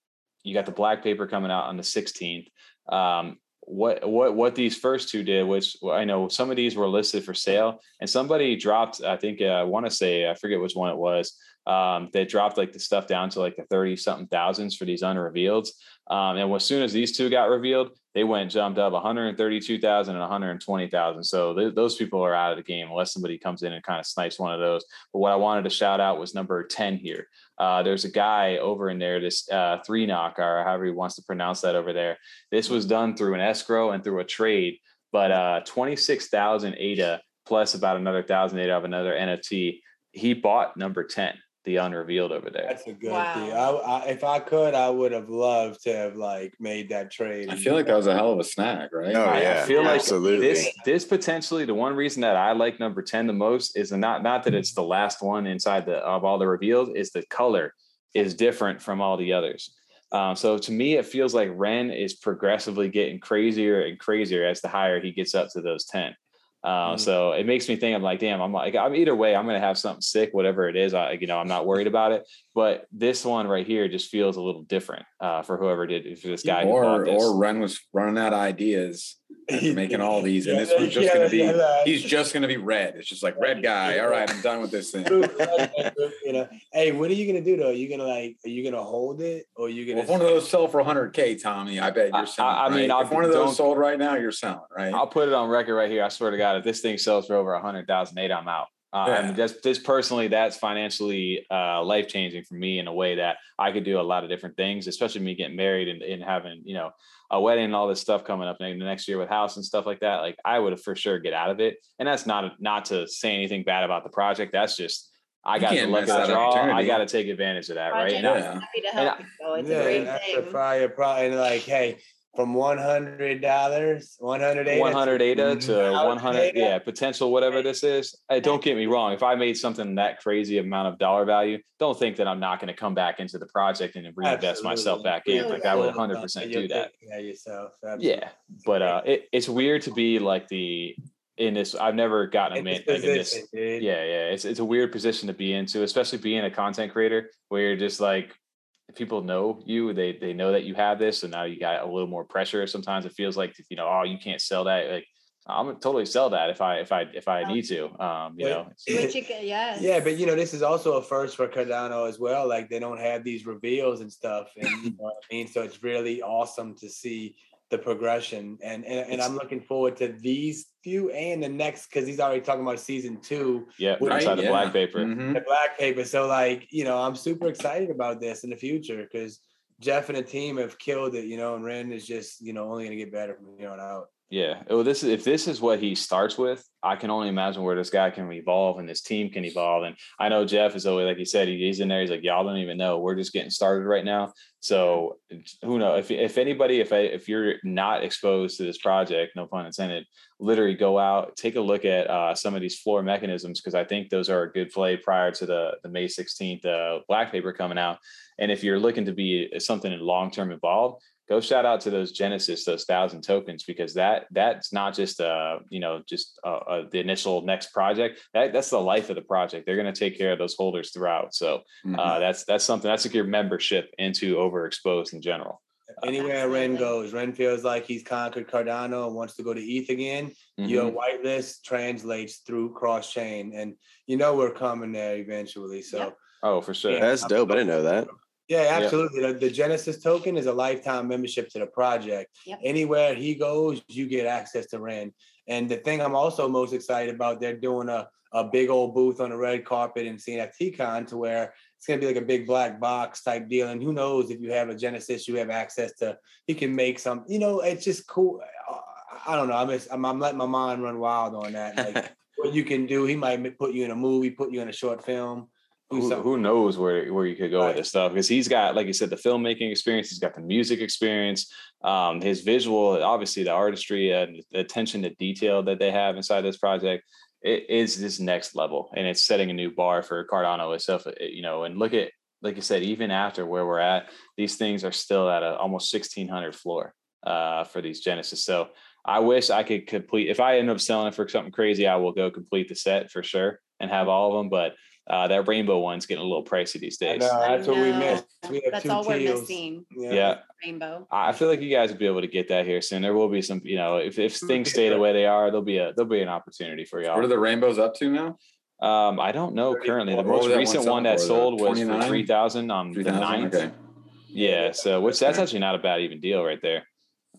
you got the black paper coming out on the 16th. Um, what what what these first two did was I know some of these were listed for sale, and somebody dropped. I think uh, I want to say I forget which one it was. Um, they dropped like the stuff down to like the thirty something thousands for these unrevealed. Um, and as soon as these two got revealed, they went jumped up 132,000 and 120,000. So th- those people are out of the game unless somebody comes in and kind of snipes one of those. But what I wanted to shout out was number 10 here. Uh, there's a guy over in there, this uh, three knock or however he wants to pronounce that over there. This was done through an escrow and through a trade, but uh, 26,000 ADA plus about another thousand ADA of another NFT. He bought number 10 the unrevealed over there. That's a good wow. deal. I, I, if I could, I would have loved to have like made that trade. I feel like that was a hell of a snack, right? Oh yeah, I feel like absolutely. This this potentially the one reason that I like number ten the most is not not that it's the last one inside the of all the revealed is the color is different from all the others. Um, so to me, it feels like Ren is progressively getting crazier and crazier as the higher he gets up to those ten. Uh, mm So it makes me think I'm like, damn, I'm like, I'm either way, I'm gonna have something sick, whatever it is. I, you know, I'm not worried about it. But this one right here just feels a little different uh, for whoever did for this guy. Or or Ren was running out ideas making all these, and this one's just yeah, gonna be yeah, he's just gonna be red. It's just like red guy. All right, I'm done with this thing. you know, hey, what are you gonna do though? Are you gonna like, are you gonna hold it, or are you gonna? Well, if one of those sell for 100k, Tommy, I bet you're selling. I, I mean, right? if one of those sold right now, you're selling, right? I'll put it on record right here. I swear to God, if this thing sells for over 100,000, eight, I'm out. Uh, yeah. I mean, just, just personally, that's financially uh, life changing for me in a way that I could do a lot of different things, especially me getting married and, and having, you know, a wedding and all this stuff coming up in the next year with house and stuff like that. Like I would for sure get out of it. And that's not, not to say anything bad about the project. That's just, I got to look at draw. I got to take advantage of that, right? And yeah. I'm happy to help you. So it's yeah, a great thing. Probably, probably like, hey, from one hundred dollars, one hundred ADA, one hundred ADA to one hundred, yeah, potential whatever this is. Hey, don't get me wrong. If I made something that crazy amount of dollar value, don't think that I'm not going to come back into the project and reinvest Absolutely. myself back in. Like I would hundred percent do that. Yeah, yourself. Absolutely. Yeah, but uh, it, it's weird to be like the in this. I've never gotten a man like in this. Yeah, yeah. It's it's a weird position to be into, especially being a content creator where you're just like people know you they they know that you have this so now you got a little more pressure sometimes it feels like you know oh you can't sell that like i'm gonna totally sell that if i if i if i need to um you know yeah yeah but you know this is also a first for cardano as well like they don't have these reveals and stuff and you know what i mean? So it's really awesome to see the progression and and, and i'm looking forward to these few and the next because he's already talking about season two yeah right? inside the yeah. black paper mm-hmm. the black paper so like you know i'm super excited about this in the future because jeff and the team have killed it you know and ren is just you know only going to get better from here on out yeah. Well, this is if this is what he starts with, I can only imagine where this guy can evolve and this team can evolve. And I know Jeff is always like he said, he's in there. He's like, y'all don't even know. We're just getting started right now. So who knows? If if anybody, if I, if you're not exposed to this project, no pun intended, literally go out, take a look at uh, some of these floor mechanisms because I think those are a good play prior to the the May 16th uh, black paper coming out. And if you're looking to be something in long term involved, go shout out to those Genesis, those thousand tokens, because that that's not just uh you know just uh, uh, the initial next project. That that's the life of the project. They're going to take care of those holders throughout. So uh, mm-hmm. uh, that's that's something that's like your membership into overexposed in general. Anywhere Ren goes, Ren feels like he's conquered Cardano and wants to go to ETH again. Mm-hmm. Your whitelist translates through cross chain, and you know we're coming there eventually. So. Yep. Oh, for sure. Yeah, that's dope. I didn't know that. Yeah, absolutely. The, the, Genesis token is a lifetime membership to the project. Yep. Anywhere he goes, you get access to Ren. And the thing I'm also most excited about, they're doing a, a big old booth on the red carpet in CNFTCon to where it's going to be like a big black box type deal. And who knows if you have a Genesis, you have access to, he can make some, you know, it's just cool. I don't know. I'm, just, I'm, I'm letting my mind run wild on that. Like what you can do. He might put you in a movie, put you in a short film who, who knows where where you could go right. with this stuff because he's got like you said the filmmaking experience he's got the music experience um, his visual obviously the artistry and the attention to detail that they have inside this project it is this next level and it's setting a new bar for cardano itself you know and look at like you said even after where we're at these things are still at a almost 1600 floor uh, for these genesis so i wish i could complete if i end up selling it for something crazy i will go complete the set for sure and have all of them but uh, that rainbow one's getting a little pricey these days. No, that's what we missed. We have that's all teals. we're missing. Yeah. yeah. Rainbow. I feel like you guys will be able to get that here soon. There will be some, you know, if, if things stay the way they are, there'll be a there'll be an opportunity for y'all. What are the rainbows up to now? Um, I don't know currently. The most recent one, one that sold was for three thousand on 3, the 9th. Okay. Yeah, so which that's actually not a bad even deal right there.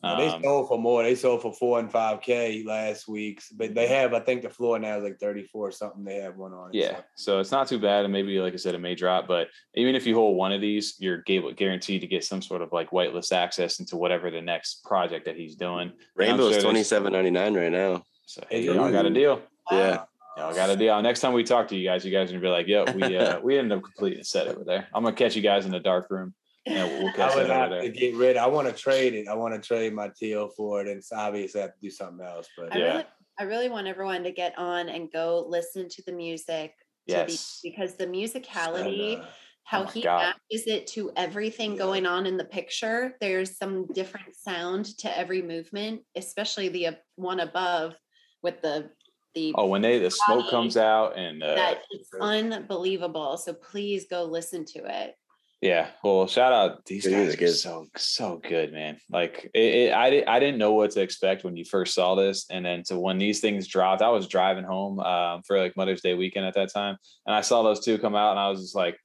Um, they sold for more. They sold for four and five K last week, but they have, I think the floor now is like 34 or something. They have one on. Yeah. So. so. it's not too bad. And maybe, like I said, it may drop, but even if you hold one of these, you're guaranteed to get some sort of like whitelist access into whatever the next project that he's doing. Rainbow is twenty seven ninety nine right now. So hey, y'all got a deal. Yeah. Yeah, I got a deal. Next time we talk to you guys, you guys are gonna be like, "Yo, we uh, we ended up completing a set over there." I'm gonna catch you guys in the dark room. And we'll catch I would have to get rid. I want to trade it. I want to trade my teal for it, and it's obvious I have to do something else. But I yeah, really, I really want everyone to get on and go listen to the music. Yes, the, because the musicality. And, uh, how oh he God. matches it to everything yeah. going on in the picture. There's some different sound to every movement, especially the uh, one above with the the oh when they the smoke comes out and uh, that it's unbelievable. So please go listen to it. Yeah, well, shout out these guys are so so good, man. Like it, it, I I didn't know what to expect when you first saw this, and then to when these things dropped, I was driving home um, for like Mother's Day weekend at that time, and I saw those two come out, and I was just like,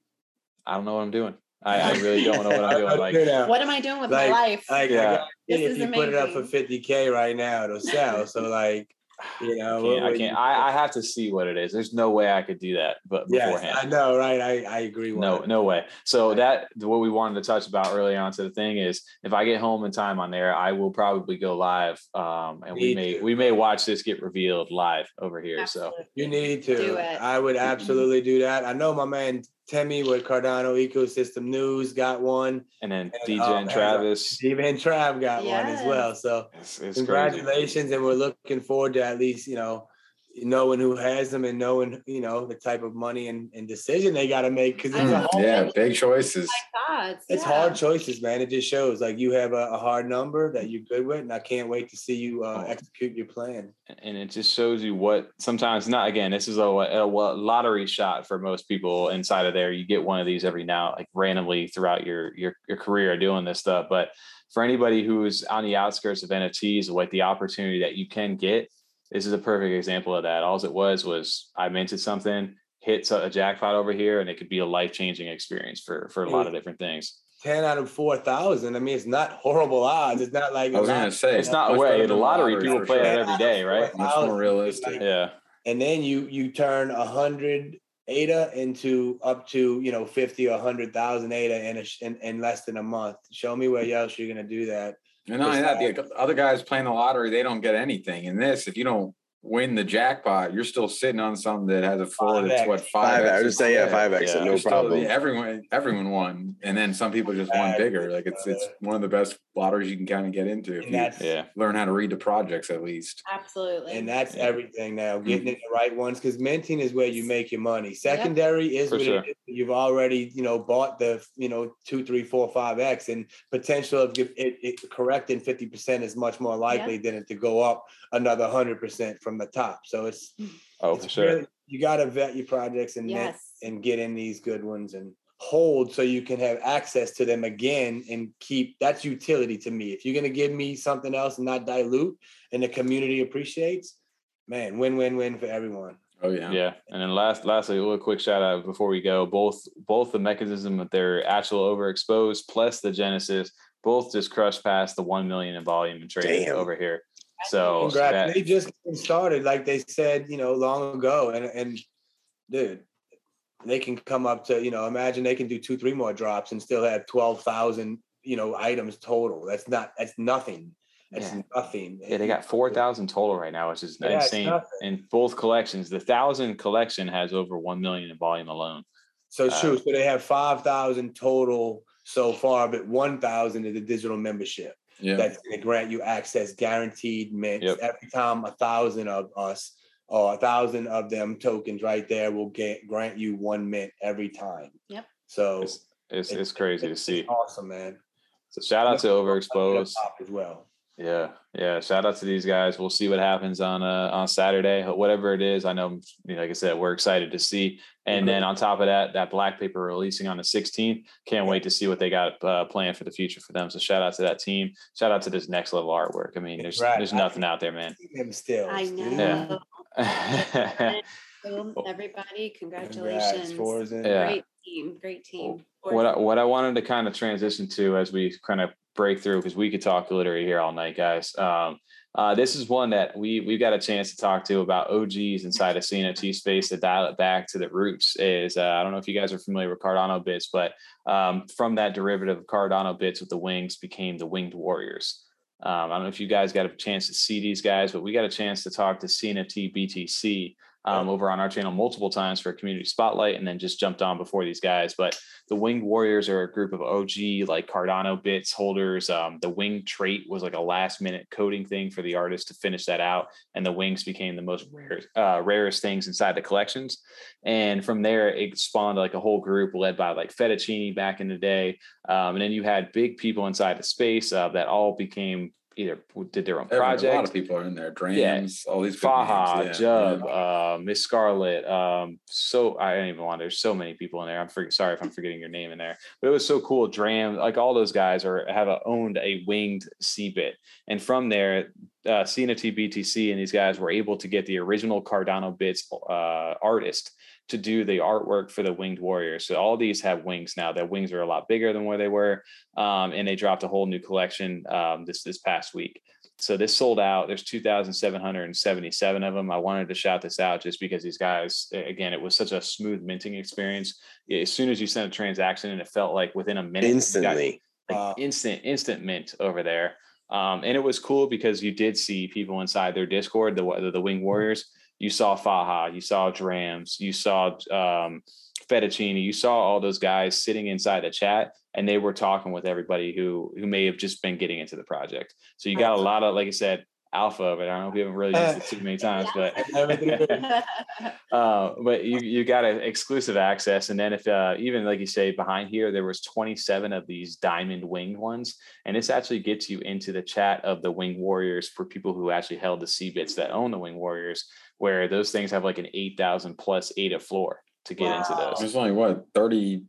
I don't know what I'm doing. I, I really don't know what I'm doing. Like, what am I doing with like, my life? Like, yeah. if you amazing. put it up for 50k right now, it'll sell. So like, you know, I can't. I, can't I, I, have to see what it is. There's no way I could do that, but beforehand. Yes, I know, right? I, I agree. No, no way. So that what we wanted to touch about early on to the thing is, if I get home in time on there, I will probably go live, um, and we may to. we may watch this get revealed live over here. Absolutely. So you need to. I would absolutely do that. I know my man Temmie with Cardano Ecosystem News got one. And then and, DJ um, and Travis. DJ and Trav got yes. one as well. So it's, it's congratulations. Crazy. And we're looking forward to at least, you know, knowing who has them and knowing you know the type of money and, and decision they got to make because it's yeah big choices. Oh it's yeah. hard choices man. It just shows like you have a, a, hard number that you're good with and i can't wait to see you uh, oh. execute your plan. And it just shows you what sometimes not again this is a, a, lottery shot for most people inside of there. You get one of these every now like randomly throughout your your, your career doing this stuff but for anybody who's on the outskirts of nfts like the opportunity that you can get this is a perfect example of that. All it was was I minted something, hit a jackpot over here, and it could be a life changing experience for for a hmm. lot of different things. 10 out of 4,000. I mean, it's not horrible odds. It's not like I was going to say, it's not a way. The lottery, lottery people play sure. it every day, right? Much more realistic. yeah. And then you you turn a hundred ADA into up to you know 50 or 100,000 ADA in, a, in in less than a month. Show me where else you're going to do that. And not only that, the other guys playing the lottery, they don't get anything. In this, if you don't win the jackpot, you're still sitting on something that has a floor that's what five. I would say yeah, five x, yeah, no problem. Still, everyone, everyone won, and then some people just won bigger. Like it's it's one of the best lotteries you can kind of get into if you yeah. learn how to read the projects at least. Absolutely, and that's everything now. Getting mm-hmm. in the right ones because minting is where you make your money. Secondary is what sure. you've already you know bought the you know two, three, four, five x, and potential of it, it correcting fifty percent is much more likely than it to go up another hundred percent from the top. So it's mm. oh it's for sure. Really, you got to vet your projects and yes. and get in these good ones and hold so you can have access to them again and keep that's utility to me. If you're gonna give me something else and not dilute and the community appreciates, man, win win win for everyone. Oh yeah, yeah. And then last, lastly, a little quick shout out before we go. Both, both the mechanism of their actual overexposed plus the Genesis, both just crushed past the one million in volume and trading over here. So Congrats. That, they just started, like they said, you know, long ago. And and dude, they can come up to, you know, imagine they can do two, three more drops and still have twelve thousand, you know, items total. That's not that's nothing. That's yeah. nothing. Yeah, they got four thousand total right now, which is yeah, insane. In both collections, the thousand collection has over one million in volume alone. So uh, true. So they have five thousand total so far, but one thousand is the digital membership yeah. that's going to grant you access guaranteed mints yep. every time a thousand of us or a thousand of them tokens right there will get grant you one mint every time. Yep. So it's it's, it's, it's crazy it's, to see. Awesome, man. So shout out to Overexposed as well. Yeah, yeah. Shout out to these guys. We'll see what happens on uh on Saturday, whatever it is. I know, you know, like I said, we're excited to see. And then on top of that, that black paper releasing on the 16th. Can't wait to see what they got uh, planned for the future for them. So shout out to that team. Shout out to this next level artwork. I mean, there's right. there's nothing out there, man. Still, I know. Yeah. Everybody, congratulations! Congrats, yeah. Great team, great team. What I, what I wanted to kind of transition to as we kind of break through because we could talk literally here all night, guys. Um, uh, this is one that we we've got a chance to talk to about OGs inside of CNFT space to dial it back to the roots. Is uh, I don't know if you guys are familiar with Cardano bits, but um, from that derivative of Cardano bits with the wings became the Winged Warriors. Um, I don't know if you guys got a chance to see these guys, but we got a chance to talk to CNFT BTC um, over on our channel multiple times for a community spotlight and then just jumped on before these guys. But the Winged Warriors are a group of OG like Cardano bits holders. Um, the wing trait was like a last minute coding thing for the artist to finish that out. And the wings became the most rare, uh, rarest things inside the collections. And from there, it spawned like a whole group led by like Fettuccine back in the day. Um, and then you had big people inside the space uh, that all became either did their own project. A lot of people are in there. Drams, yeah. all these Faha, yeah. Jub, yeah. uh, Miss Scarlet. Um, so I don't even want. There's so many people in there. I'm for, sorry if I'm forgetting your name in there, but it was so cool. Dram, like all those guys are have a, owned a winged C bit, and from there, uh, CNFT BTC and these guys were able to get the original Cardano bits uh, artist to do the artwork for the winged warriors. So all these have wings now. Their wings are a lot bigger than where they were, um, and they dropped a whole new collection um, this this past week. So this sold out. There's 2,777 of them. I wanted to shout this out just because these guys, again, it was such a smooth minting experience. As soon as you sent a transaction, and it felt like within a minute, instantly, got, like instant, instant mint over there. Um, and it was cool because you did see people inside their Discord, the the, the Wing Warriors you saw Faha, you saw Drams, you saw um, Fettuccine, you saw all those guys sitting inside the chat and they were talking with everybody who who may have just been getting into the project. So you got a lot of, like I said, alpha, but I don't know if we haven't really used it too many times, but uh, but you you got a exclusive access, and then if uh, even like you say behind here, there was 27 of these diamond winged ones, and this actually gets you into the chat of the wing warriors for people who actually held the C bits that own the wing warriors where those things have like an 8,000 plus ADA floor to get wow. into those. There's only what 30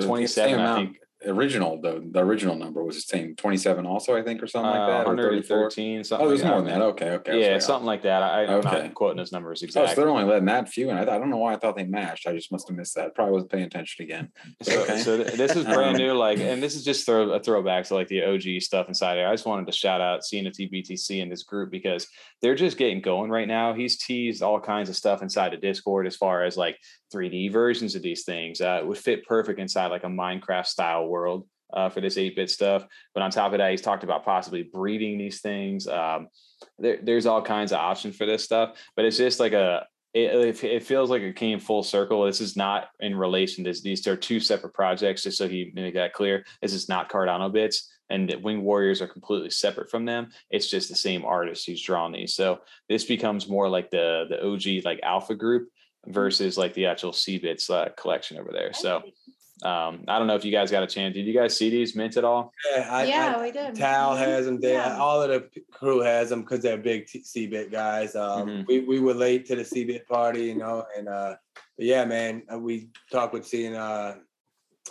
27 I think original the the original number was the same 27 also i think or something like that uh, 113 something oh there's like more than that. Okay okay yeah something like that. I i'm okay. not quoting those numbers exactly oh, so they're only letting that few and I, I don't know why i thought they matched. I just must have missed that. Probably wasn't paying attention again. So, okay. so this is brand new like and this is just throw, a throwback to like the og stuff inside here. I just wanted to shout out cnft btc in this group because they're just getting going right now. He's teased all kinds of stuff inside the discord as far as like 3d versions of these things uh, would fit perfect inside like a minecraft style world uh, for this 8-bit stuff. But on top of that, he's talked about possibly breeding these things. Um, there, there's all kinds of options for this stuff, but it's just like a it, it feels like it came full circle. This is not in relation. To these are two separate projects, just so he made that clear. This is not Cardano bits, and Wing Warriors are completely separate from them. It's just the same artist who's drawn these. So this becomes more like the the OG like Alpha group versus like the actual C bits uh, collection over there. So um, I don't know if you guys got a chance. Did you guys see these mint at all? Yeah, I, yeah, I, we did. Tal has them. They, yeah. All of the crew has them because they're big CBIT guys. Um, mm-hmm. we, we were late to the CBIT party, you know, and uh, yeah, man, uh, we talked with seeing uh,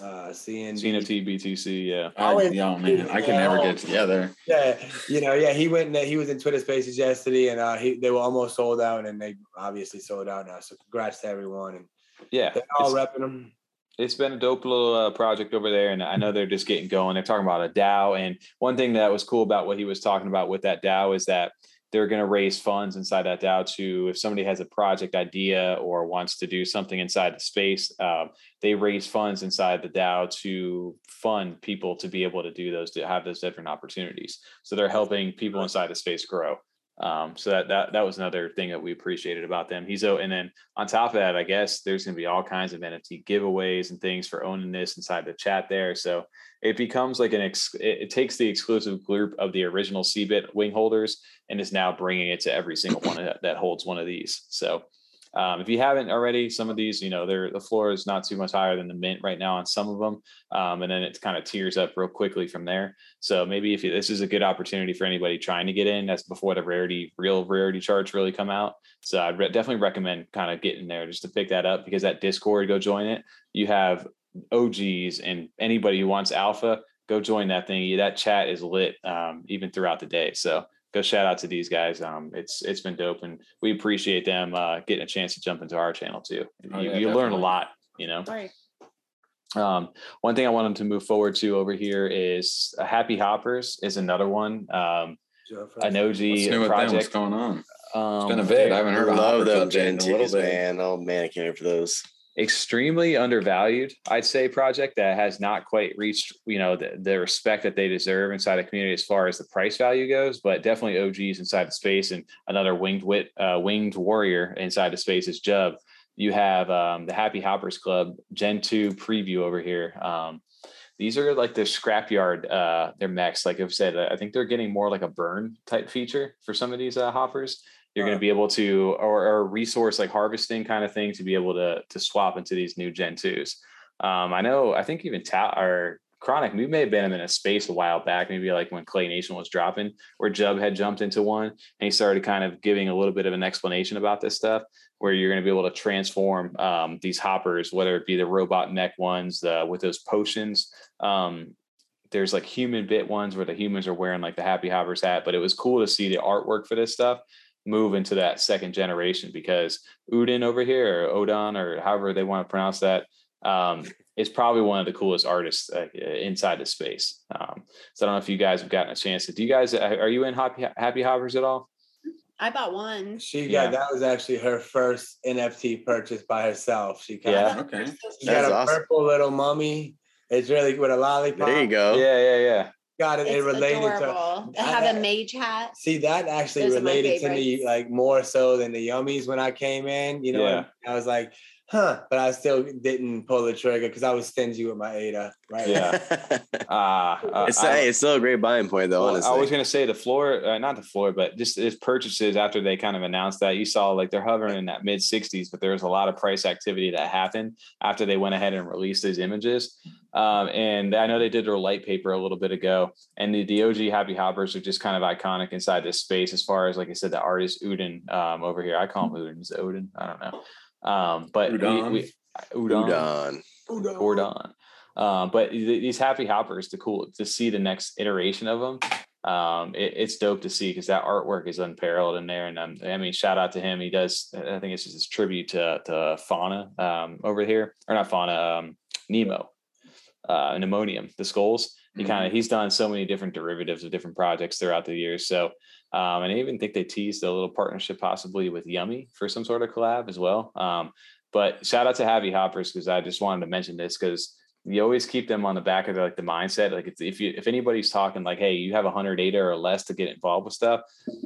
uh seeing CNFT BTC, yeah. I, oh man, I can never get together. Yeah, you know, yeah, he went. He was in Twitter Spaces yesterday, and uh, he they were almost sold out, and they obviously sold out now. So congrats to everyone, and yeah, they're all repping them it's been a dope little uh, project over there, and I know they're just getting going. They're talking about a DAO, and one thing that was cool about what he was talking about with that DAO is that they're going to raise funds inside that DAO to if somebody has a project idea or wants to do something inside the space, uh, they raise funds inside the DAO to fund people to be able to do those to have those different opportunities. So they're helping people inside the space grow. Um, so that, that that was another thing that we appreciated about them. He's oh, and then on top of that, I guess there's going to be all kinds of NFT giveaways and things for owning this inside the chat there. So it becomes like an ex, it, it takes the exclusive group of the original CBIT wing holders and is now bringing it to every single one that, that holds one of these. So um, if you haven't already, some of these, you know, the floor is not too much higher than the mint right now on some of them. Um, and then it kind of tears up real quickly from there. So maybe if you, this is a good opportunity for anybody trying to get in, that's before the rarity, real rarity charts really come out. So I'd re- definitely recommend kind of getting there just to pick that up because that Discord, go join it. You have OGs and anybody who wants alpha, go join that thing. That chat is lit um, even throughout the day. So go shout out to these guys. Um, it's it's been dope, and we appreciate them uh, getting a chance to jump into our channel too. Oh, you, yeah, you learn a lot, you know. Right. Um, one thing I wanted to move forward to over here is uh, Happy Hoppers is another one. Um, an OG project. What's going on? Um, it's been a bit. I haven't heard. Love them Gen 2s, man. Oh man, I can't wait for those. Extremely undervalued, I'd say, project that has not quite reached, you know, the, the respect that they deserve inside the community as far as the price value goes, but definitely OGs inside the space and another winged wit, uh, winged warrior inside the space is Jub. You have um, the Happy Hoppers Club Gen 2 preview over here. Um, these are like the scrapyard, uh, they're mechs. Like I've said, I think they're getting more like a burn type feature for some of these uh, hoppers you're going to be able to or, or resource like harvesting kind of thing to be able to to swap into these new gen 2s um, i know i think even ta- or chronic we may have been in a space a while back maybe like when clay nation was dropping where jub had jumped into one and he started kind of giving a little bit of an explanation about this stuff where you're going to be able to transform um, these hoppers whether it be the robot mech ones uh, with those potions. Um, there's like human bit ones where the humans are wearing like the happy hoppers hat but it was cool to see the artwork for this stuff move into that second generation because Udin over here or Odon or however they want to pronounce that um, is probably one of the coolest artists uh, inside the space. Um, so I don't know if you guys have gotten a chance to. Do you guys uh, are you in Happy Happy Hoppers at all? I bought one. She got yeah. that was actually her first NFT purchase by herself. She got yeah okay. She got a awesome. purple little mummy. It's really with a lollipop. There you go. Yeah, yeah, yeah got it. It's it related adorable. to. I have a mage hat. See, that actually Those related to me like more so than the yummies when I came in. You know, yeah. I was like, huh, but I still didn't pull the trigger because I was stingy with my ADA, right? Yeah. uh, uh, it's, I, it's still a great buying point, though, well, honestly. I was going to say the floor, uh, not the floor, but just his purchases after they kind of announced that, you saw like they're hovering in that mid 60s, but there was a lot of price activity that happened after they went ahead and released these images. Um, and I know they did their light paper a little bit ago, and the, the OG Happy Hoppers are just kind of iconic inside this space as far as, like I said, the artist Udin um, over here. I call him Udin. Is Odin? I don't know. Um, but udon. We, we, udon, udon, udon. Um, but these happy hoppers, to cool to see the next iteration of them. Um, it, it's dope to see because that artwork is unparalleled in there. And um, I mean, shout out to him. He does. I think it's just his tribute to to Fauna um, over here, or not Fauna, um, Nemo, uh, Pneumonium, the skulls. He kind of mm-hmm. he's done so many different derivatives of different projects throughout the years. So, um, and I even think they teased a little partnership possibly with Yummy for some sort of collab as well. Um, but shout out to Happy Hoppers because I just wanted to mention this because you always keep them on the back of the, like the mindset. Like if you if anybody's talking like, hey, you have a hundred ADA or less to get involved with stuff,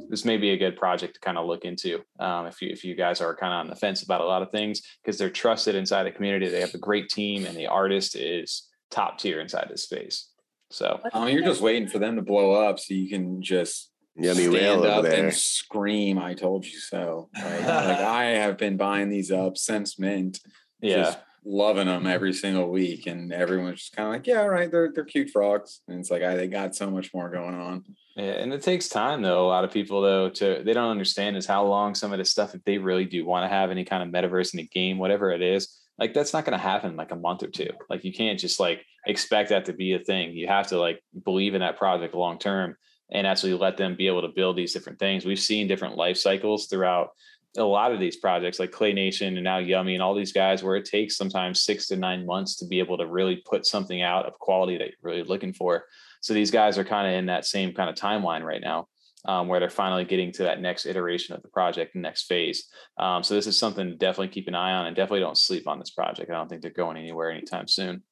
this may be a good project to kind of look into. Um, if you if you guys are kind of on the fence about a lot of things because they're trusted inside the community, they have a great team, and the artist is top tier inside this space. So um, you're just waiting for them to blow up so you can just Yummy stand up and scream, "I told you so!" Right? like I have been buying these up since mint. Yeah, loving them every single week, and everyone's just kind of like, "Yeah, all right, they're they're cute frogs." And it's like I they got so much more going on. Yeah, and it takes time though. A lot of people though to they don't understand is how long some of this stuff if they really do want to have any kind of metaverse in the game, whatever it is, like that's not going to happen in like a month or two. Like you can't just like expect that to be a thing. You have to like believe in that project long term and actually let them be able to build these different things. We've seen different life cycles throughout a lot of these projects like Clay Nation and now Yummy and all these guys where it takes sometimes six to nine months to be able to really put something out of quality that you're really looking for. So these guys are kind of in that same kind of timeline right now. Um, where they're finally getting to that next iteration of the project, next phase. Um, so this is something to definitely keep an eye on, and definitely don't sleep on this project. I don't think they're going anywhere anytime soon.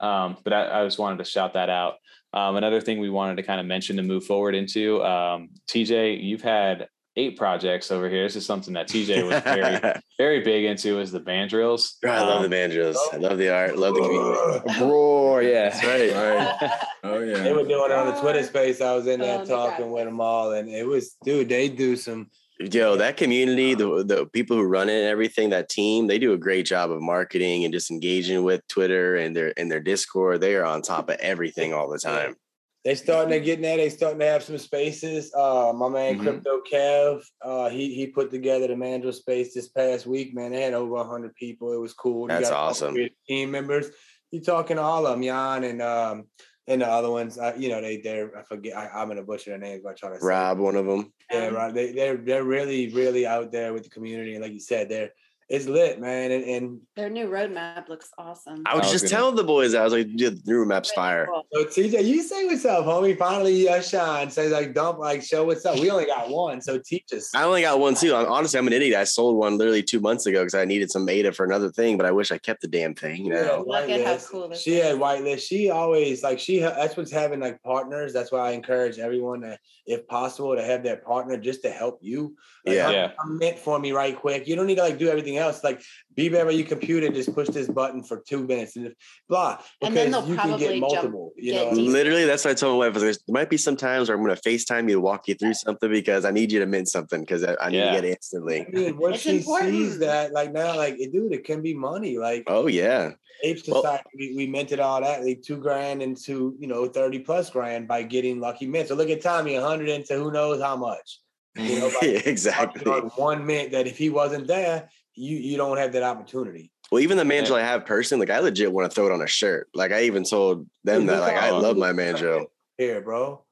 Um, but I, I, just wanted to shout that out. Um, another thing we wanted to kind of mention to move forward into, um, TJ, you've had eight projects over here. This is something that TJ was very, very big into is the Mandrills. I love the Mandrills. I love the art. Love the community. Roar, yeah. That's right. right. Oh yeah. They were doing it on the Twitter space. I was in there oh, talking with them all, and it was, dude, they do some Yo, that community, the the people who run it and everything, that team, they do a great job of marketing and just engaging with Twitter and their and their Discord. They are on top of everything all the time. They starting to get there. They starting to have some spaces. Uh, my man mm-hmm. Crypto Kev, uh, he he put together the Mandrill space this past week. Man, they had over hundred people. It was cool. That's awesome. Team members. You talking to all of them, Jan and um, and the other ones, uh, you know, they they're I forget I, am gonna butcher their names by trying to Rob, say. one of them. Yeah, right. They they're they're really really out there with the community, and like you said, they're it's lit, man. And, and, their new roadmap looks awesome. I was just telling the boys I was like, the new roadmap's fire. So TJ, you say what's up, homie. Finally, uh, Sean says like, dump, like, show what's up. We only got one, so teach us. I only got one too. honestly, I'm an idiot. I sold one literally two months ago because I needed some ADA for another thing, but I wish I kept the damn thing. You know, yeah, look at how cool this. She is. had whitelist. She always like she. That's what's having like partners. That's why I encourage everyone to, if possible, to have that partner just to help you. Like, yeah, I'm, yeah. I'm meant for me right quick. You don't need to like do everything else. Like be there you computer, just push this button for two minutes and blah. Because and then they'll you can get multiple. You know, literally, that's what I told my wife. There might be some times where I'm going to Facetime you to walk you through something because I need you to mint something because I, I, need yeah. to get it instantly. I mean, what it's she important. sees that like now, like dude, it can be money. Like oh yeah, Ape Society, well, we, we minted all that, like two grand into you know thirty plus grand by getting lucky mint. So look at Tommy, hundred into who knows how much. You know, exactly. One mint that if he wasn't there, you you don't have that opportunity. Well, even the Mandrill I have personally, like I legit want to throw it on a shirt. Like I even told them that, like I love my Mandrill. Here, bro. All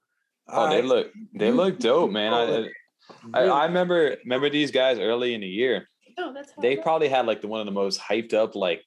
oh, right. they look they look dope, man. I, I, I remember remember these guys early in the year. Oh, that's they probably had like the one of the most hyped up like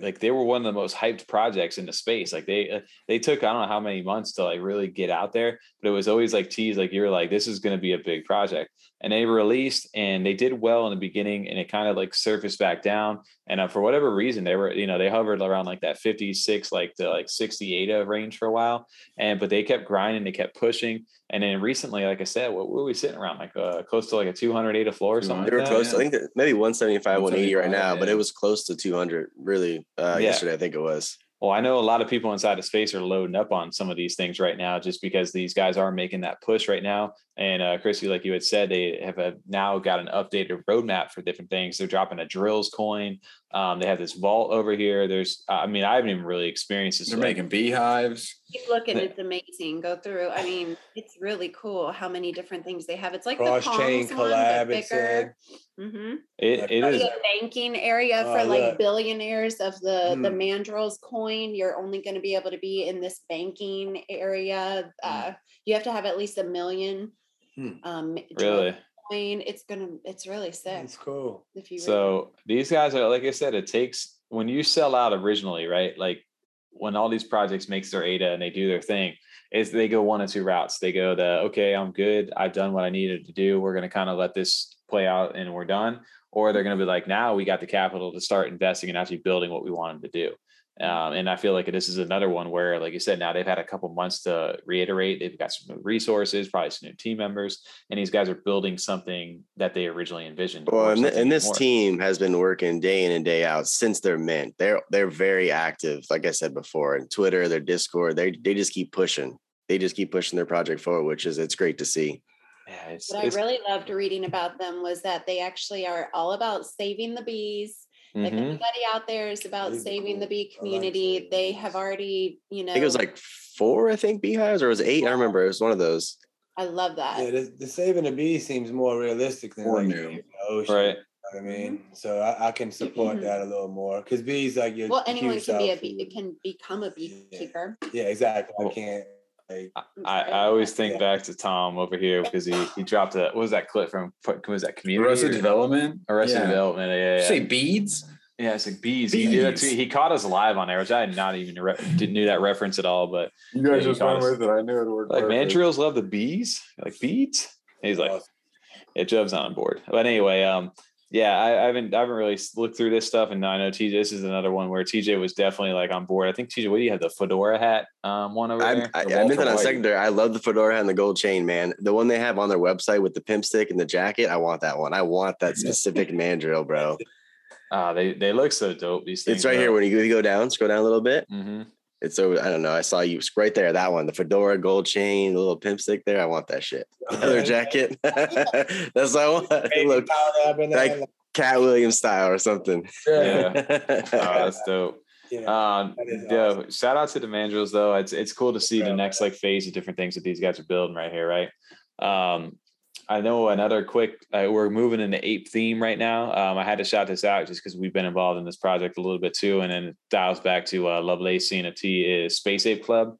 like they were one of the most hyped projects in the space. Like they uh, they took I don't know how many months to like really get out there, but it was always like teased like you were like this is going to be a big project. And they released and they did well in the beginning, and it kind of like surfaced back down. And uh, for whatever reason, they were you know they hovered around like that 56 like to like 68 of range for a while. And but they kept grinding, they kept pushing. And then recently, like I said, what were we sitting around? Like uh, close to like a 200 ADA floor or something. They were like close. Yeah. I think maybe 175, 180 right now, yeah. but it was close to 200 really uh, yeah. yesterday. I think it was. Well, I know a lot of people inside the space are loading up on some of these things right now, just because these guys are making that push right now. And uh, Chrissy, like you had said, they have a, now got an updated roadmap for different things. They're dropping a drills coin. Um, they have this vault over here. There's, I mean, I haven't even really experienced this. They're like, making beehives. Keep looking, it's amazing. Go through. I mean, it's really cool how many different things they have. It's like cross the chain collab. One, bigger. Mm-hmm. It, it is a banking area oh, for like look. billionaires of the mm. the mandrills coin. You're only going to be able to be in this banking area. Hmm. Uh, you have to have at least a million Hmm. Um, really? Coin. It's gonna. It's really sick. It's cool. If you so really these guys are like I said, it takes when you sell out originally, right? Like when all these projects makes their ADA and they do their thing, is they go one of two routes. They go the okay, I'm good. I've done what I needed to do. We're gonna kind of let this play out and we're done. Or they're going to be like, now we got the capital to start investing and actually building what we wanted to do. Um, and I feel like this is another one where, like you said, now they've had a couple months to reiterate. They've got some new resources, probably some new team members, and these guys are building something that they originally envisioned. Well, and, and this more. team has been working day in and day out since they're mint. They're they're very active, like I said before, in Twitter, their Discord. They they just keep pushing. They just keep pushing their project forward, which is it's great to see. Yeah, it's, what it's, I really loved reading about them was that they actually are all about saving the bees Mm-hmm. If anybody out there is about saving cool. the bee community, like they have already, you know. I think it was like four, I think, beehives, or was it eight? I remember it was one of those. I love that. Yeah, the, the saving the bee seems more realistic than like new. Ocean, right. I mean, so I, I can support mm-hmm. that a little more because bees like your well, anyone can be a bee, it can become a beekeeper. Yeah, yeah exactly. I can't I, I, always think yeah. back to Tom over here because he he dropped a what was that clip from was that community Arrested Development Arrested yeah. Development yeah, yeah. yeah. say beads yeah it's like bees, bees. He, did he caught us live on there which I had not even re- didn't knew that reference at all but you guys just went with it I knew it worked like mandrills love the bees like beads and he's like awesome. yeah Job's not on board but anyway um yeah, I, I, haven't I haven't really looked through this stuff, and I know TJ. This is another one where TJ was definitely like on board. I think TJ, what do you have the fedora hat um, one over I, there? I, I meant that on secondary. I love the fedora hat and the gold chain, man. The one they have on their website with the pimp stick and the jacket. I want that one. I want that specific mandrill, bro. Uh, they they look so dope. These things. It's right here when you, you go down, scroll down a little bit. Mm-hmm. It's over. I don't know. I saw you right there. That one, the fedora, gold chain, the little pimp stick there. I want that shit. Leather jacket. That's what I want. Look, like, Katt Williams style or something. Yeah, oh, that's dope. Yeah, um, yeah. Awesome. Shout out to the Mandrills though. It's it's cool to see the next like phase of different things that these guys are building right here, right? Um, I know another quick. Uh, we're moving into ape theme right now. Um, I had to shout this out just because we've been involved in this project a little bit too, and then it dials back to uh, Lovelace Cena T is Space Ape Club.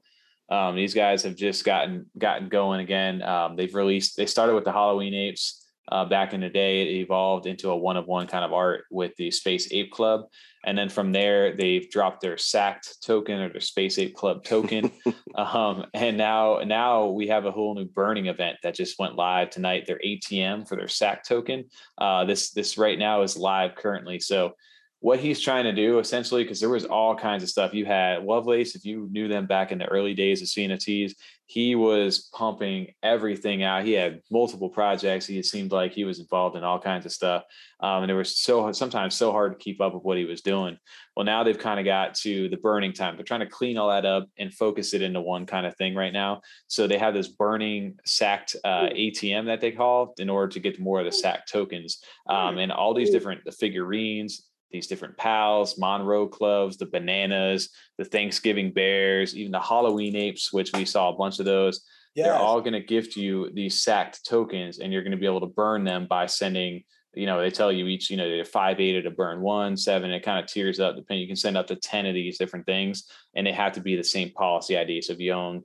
Um, these guys have just gotten gotten going again. Um, they've released. They started with the Halloween apes. Uh, back in the day, it evolved into a one of one kind of art with the Space Ape Club. And then from there, they've dropped their SACT token or their Space Ape Club token. um, and now, now we have a whole new burning event that just went live tonight. Their ATM for their SACT token. Uh, this this right now is live currently. So what he's trying to do essentially, because there was all kinds of stuff. You had Lovelace, if you knew them back in the early days of CNFTs, he was pumping everything out. He had multiple projects. He seemed like he was involved in all kinds of stuff. Um, and it was so sometimes so hard to keep up with what he was doing. Well, now they've kind of got to the burning time. They're trying to clean all that up and focus it into one kind of thing right now. So they have this burning sacked uh, ATM that they call in order to get more of the sacked tokens um, and all these different the figurines these different pals, Monroe clubs, the bananas, the Thanksgiving bears, even the Halloween apes, which we saw a bunch of those. Yes. They're all going to gift you these sacked tokens, and you're going to be able to burn them by sending. You know, they tell you each, you know, they're five eight to burn one, seven. It kind of tiers up. Depending, you can send up to ten of these different things, and they have to be the same policy ID. So if you own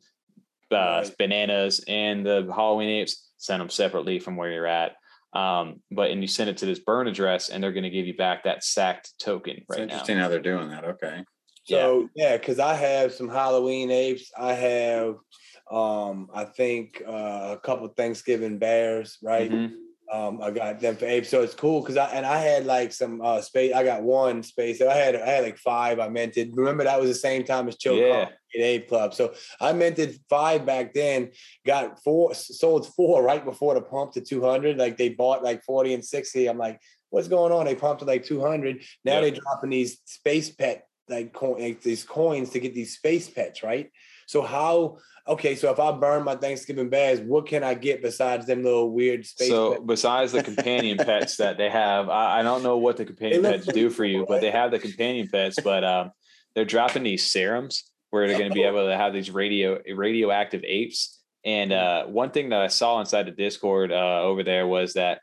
uh, right. bananas and the Halloween apes, send them separately from where you're at. Um, but and you send it to this burn address, and they're going to give you back that sacked token. Right it's interesting now. how they're doing that. Okay. So yeah, because yeah, I have some Halloween apes. I have, um, I think uh, a couple Thanksgiving bears, right? Mm-hmm. Um, I got them for apes, so it's cool because I and I had like some uh, space. I got one space. I had I had like five. I minted. Remember that was the same time as Chill yeah. Ape Club. So I minted five back then. Got four, sold four right before the pump to two hundred. Like they bought like forty and sixty. I'm like, what's going on? They pumped to like two hundred. Now they're dropping these space pet like, coin, like these coins to get these space pets, right? So how okay, so if I burn my Thanksgiving bags, what can I get besides them little weird space? So pets? besides the companion pets that they have, I, I, don't know what the companion pets do for you, but they have the companion pets. But um, they're dropping these serums where they're going to be able to have these radio radioactive apes. And uh, one thing that I saw inside the Discord uh, over there was that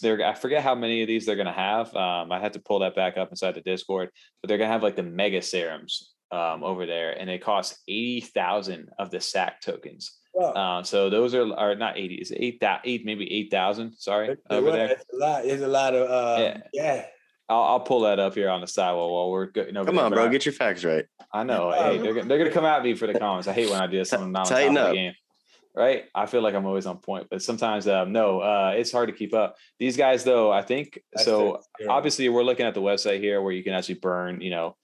they're I forget how many of these they're going to have. Um, I had to pull that back up inside the Discord, but they're going to have like the mega serums um, over there, and it costs eighty thousand of the SAC tokens. Uh, so those are are not eighty, it's eight that eight maybe eight thousand. Sorry, it's over there. It's a lot. It's a lot of uh, yeah. yeah. I'll, I'll, pull that up here on the side while, while we're good. Come on, bro, get your facts right. I know. hey, they're, they're gonna come at me for the comments. I hate when I do something not on top of the game. Right, I feel like I'm always on point, but sometimes um, no, uh, it's hard to keep up. These guys, though, I think That's so. Obviously, we're looking at the website here where you can actually burn, you know,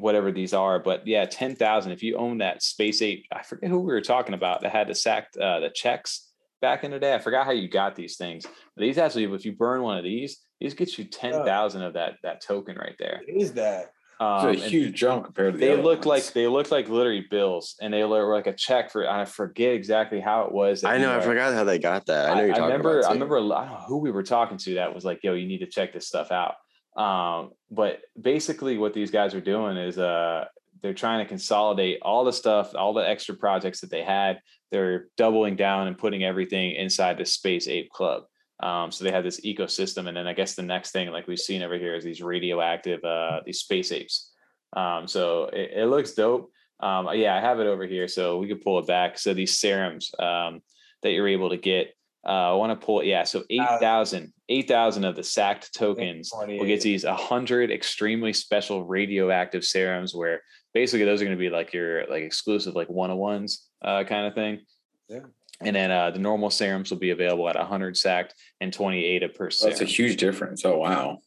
whatever these are. But yeah, ten thousand. If you own that Space Ape, I forget who we were talking about that had the sacked uh, the checks back in the day. I forgot how you got these things. But these actually, if you burn one of these, these get you ten thousand of that that token right there. What is that? Um, it's a huge jump compared to they look ones. like they look like literally bills, and they look like a check for. I forget exactly how it was. I know. I forgot how they got that. I know. I, I remember. I remember. I don't know who we were talking to that was like, "Yo, you need to check this stuff out." Um, but basically, what these guys are doing is uh, they're trying to consolidate all the stuff, all the extra projects that they had. They're doubling down and putting everything inside the Space Ape Club. Um, so they have this ecosystem, and then I guess the next thing, like we've seen over here, is these radioactive, uh, these space apes. Um, so it, it, looks dope. Um, yeah, I have it over here, so we could pull it back. So these serums um, that you're able to get, uh, I want to pull. Yeah, so 8,000, 8,000 of the sacked tokens will get these 100 extremely special radioactive serums where basically those are going to be like your like exclusive like one on ones uh, kind of thing. Yeah. And then uh, the normal serums will be available at 100 sacked and 28 a per serum. That's a huge difference. Oh wow.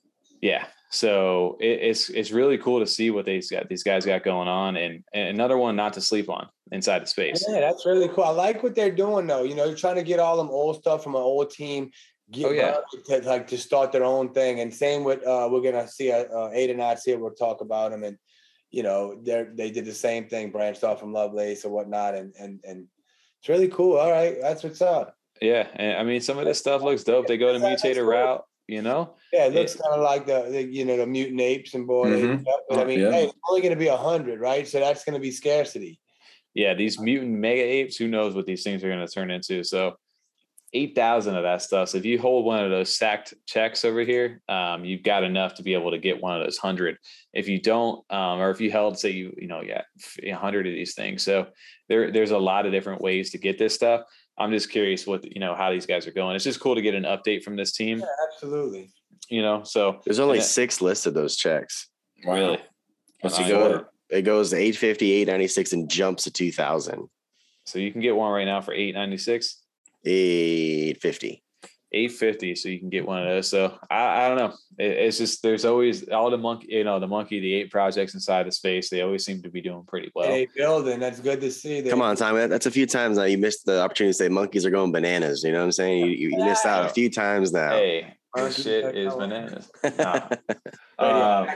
Yeah. So it, it's it's really cool to see what these got these guys got going on, and, and another one not to sleep on inside the space. Yeah, that's really cool. I like what they're doing though. You know, they're trying to get all them old stuff from an old team. Get oh yeah, to, like to start their own thing. And same with uh, we're gonna see uh, uh Ada Knots here. We'll talk about them, and you know they they did the same thing, branched off from Lovelace or whatnot, and and and it's really cool. All right, that's what's up. Yeah, and I mean some of this stuff looks dope. They go to mutator route, you know. Yeah, it looks kind of like the, the, you know the mutant apes and boy. Mm-hmm. But I mean, yeah. hey, it's only going to be a hundred, right? So that's going to be scarcity. Yeah, these mutant mega apes. Who knows what these things are going to turn into? So eight thousand of that stuff. So if you hold one of those stacked checks over here, um, you've got enough to be able to get one of those hundred. If you don't, um, or if you held, say you you know, yeah, hundred of these things. So there there's a lot of different ways to get this stuff. I'm just curious what you know how these guys are going. It's just cool to get an update from this team. Yeah, absolutely. You know, so there's only six listed of those checks. Really? What's he go? It goes to 850, 896, and jumps to 2000. So you can get one right now for 896? 850. 850 so you can get one of those. So i, I don't know. It, it's just there's always all the monkey you know the monkey the eight projects inside the space they always seem to be doing pretty well. Hey building that's good to see come on Tom that's a few times now you missed the opportunity to say monkeys are going bananas you know what i'm saying? You, you missed out a few times now hey shit is bananas. Nah. um,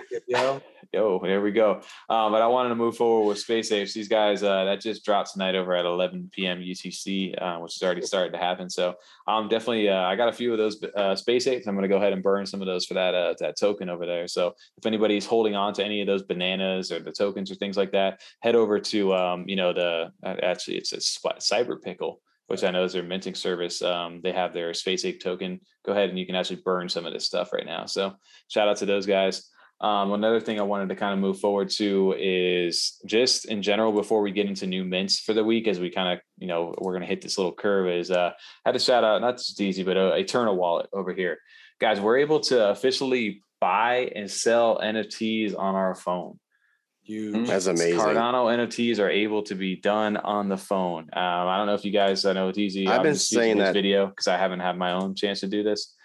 yo, there we go. Um, but I wanted to move forward with Space Apes. These guys uh, that just dropped tonight over at 11 p.m. UTC, uh, which is already starting to happen. So I'm um, definitely uh, I got a few of those uh, Space Apes. I'm going to go ahead and burn some of those for that uh, that token over there. So if anybody's holding on to any of those bananas or the tokens or things like that, head over to um, you know the uh, actually it's a Cyber Pickle which I know is their minting service. Um, they have their Space Ape token. Go ahead and you can actually burn some of this stuff right now. So shout out to those guys. Um, another thing I wanted to kind of move forward to is just in general before we get into new mints for the week, as we kind of you know we're gonna hit this little curve. Is uh, had to shout out not just easy, but uh, Eternl Wallet over here, guys. We're able to officially buy and sell NFTs on our phone. Huge. That's amazing. Cardano NFTs are able to be done on the phone. Um, I don't know if you guys, I know it's easy. I've been saying that video because I haven't had my own chance to do this.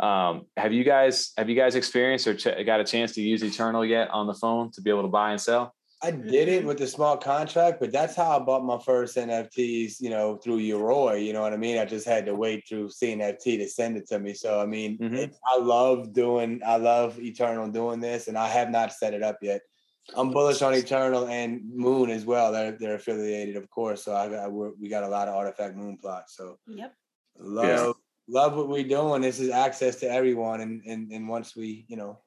Um, have you guys have you guys experienced or ch- got a chance to use Eternl yet on the phone to be able to buy and sell? I did it with a small contract, but that's how I bought my first NFTs, you know, through Yoroi. You know what I mean? I just had to wait through CNFT to send it to me. So I mean, mm-hmm. it, I love doing, I love Eternl doing this, and I have not set it up yet. I'm bullish on Eternl and Moon as well. They're they're affiliated, of course. So I, I we got a lot of artifact Moon plots. So yep, love yeah. love what we're doing. This is access to everyone, and and and once we you know.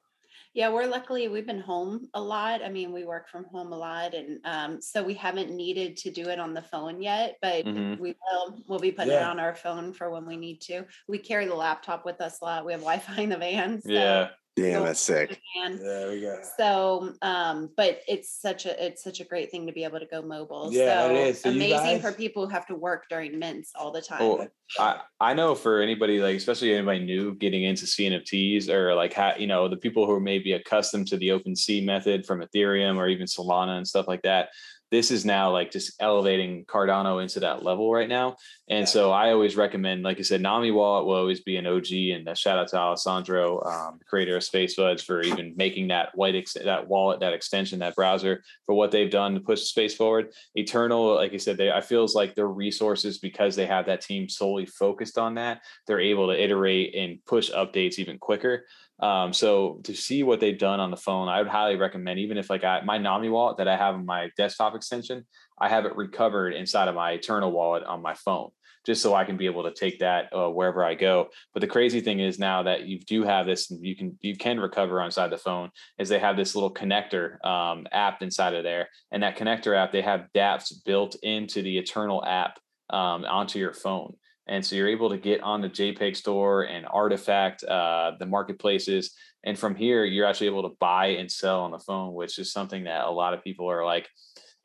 Yeah, we're luckily we've been home a lot. I mean, we work from home a lot, and um, so we haven't needed to do it on the phone yet. But mm-hmm. we will. We'll be putting yeah. it on our phone for when we need to. We carry the laptop with us a lot. We have Wi-Fi in the van. So yeah Damn, that's sick. There we go. So, um, but it's such a it's such a great thing to be able to go mobile. Yeah, so it is. So amazing guys... for people who have to work during mints all the time. Well, I I know for anybody like especially anybody new getting into CNFTs or like ha, you know the people who may be accustomed to the OpenSea method from Ethereum or even Solana and stuff like that this is now like just elevating Cardano into that level right now. And yeah. so I always recommend, like I said, Nami Wallet will always be an OG. And a shout out to Alessandro, um, creator of SpaceBudz, for even making that white ex- that wallet, that extension, that browser for what they've done to push space forward. Eternl, like I said, they I feels like their resources because they have that team solely focused on that. They're able to iterate and push updates even quicker. Um, so to see what they've done on the phone, I would highly recommend, even if like I, my Nami wallet that I have on my desktop extension, I have it recovered inside of my Eternl wallet on my phone, just so I can be able to take that uh, wherever I go. But the crazy thing is now that you do have this, you can you can recover inside the phone, is they have this little connector um, app inside of there, and that connector app they have DApps built into the Eternl app um, onto your phone. And so you're able to get on the JPEG store and artifact uh, the marketplaces. And from here, you're actually able to buy and sell on the phone, which is something that a lot of people are like,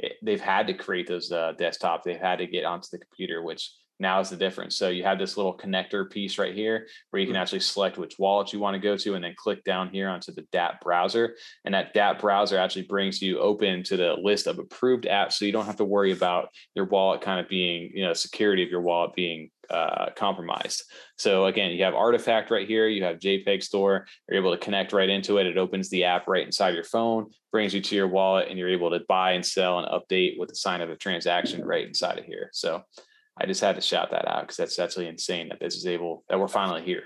eh, they've had to create those uh, desktops. They've had to get onto the computer, which now is the difference. So you have this little connector piece right here where you can mm-hmm. actually select which wallet you want to go to and then click down here onto the DApp browser. And that DApp browser actually brings you open to the list of approved apps. So you don't have to worry about your wallet kind of being, you know, security of your wallet being uh, compromised. So again, you have Artifact right here, you have JPEG Store, you're able to connect right into it. It opens the app right inside your phone, brings you to your wallet, and you're able to buy and sell and update with the sign of a transaction right inside of here. So I just had to shout that out because that's actually insane that this is able that we're finally here.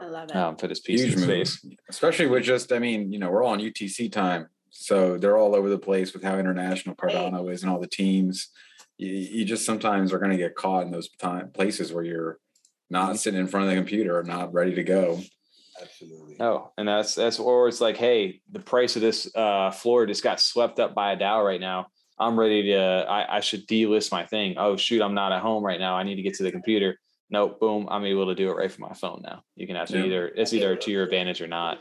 I love it um, for this piece Huge of space, especially with just I mean you know we're all on UTC time, so they're all over the place with how international Cardano is and all the teams. You, you just sometimes are going to get caught in those time, places where you're not sitting in front of the computer or not ready to go. Absolutely. Oh, and that's that's or it's like, hey, the price of this uh, floor just got swept up by a DAO right now. I'm ready to, I, I should delist my thing. Oh, shoot, I'm not at home right now. I need to get to the computer. Nope, boom, I'm able to do it right from my phone now. You can actually yeah. either, it's either to your advantage or not.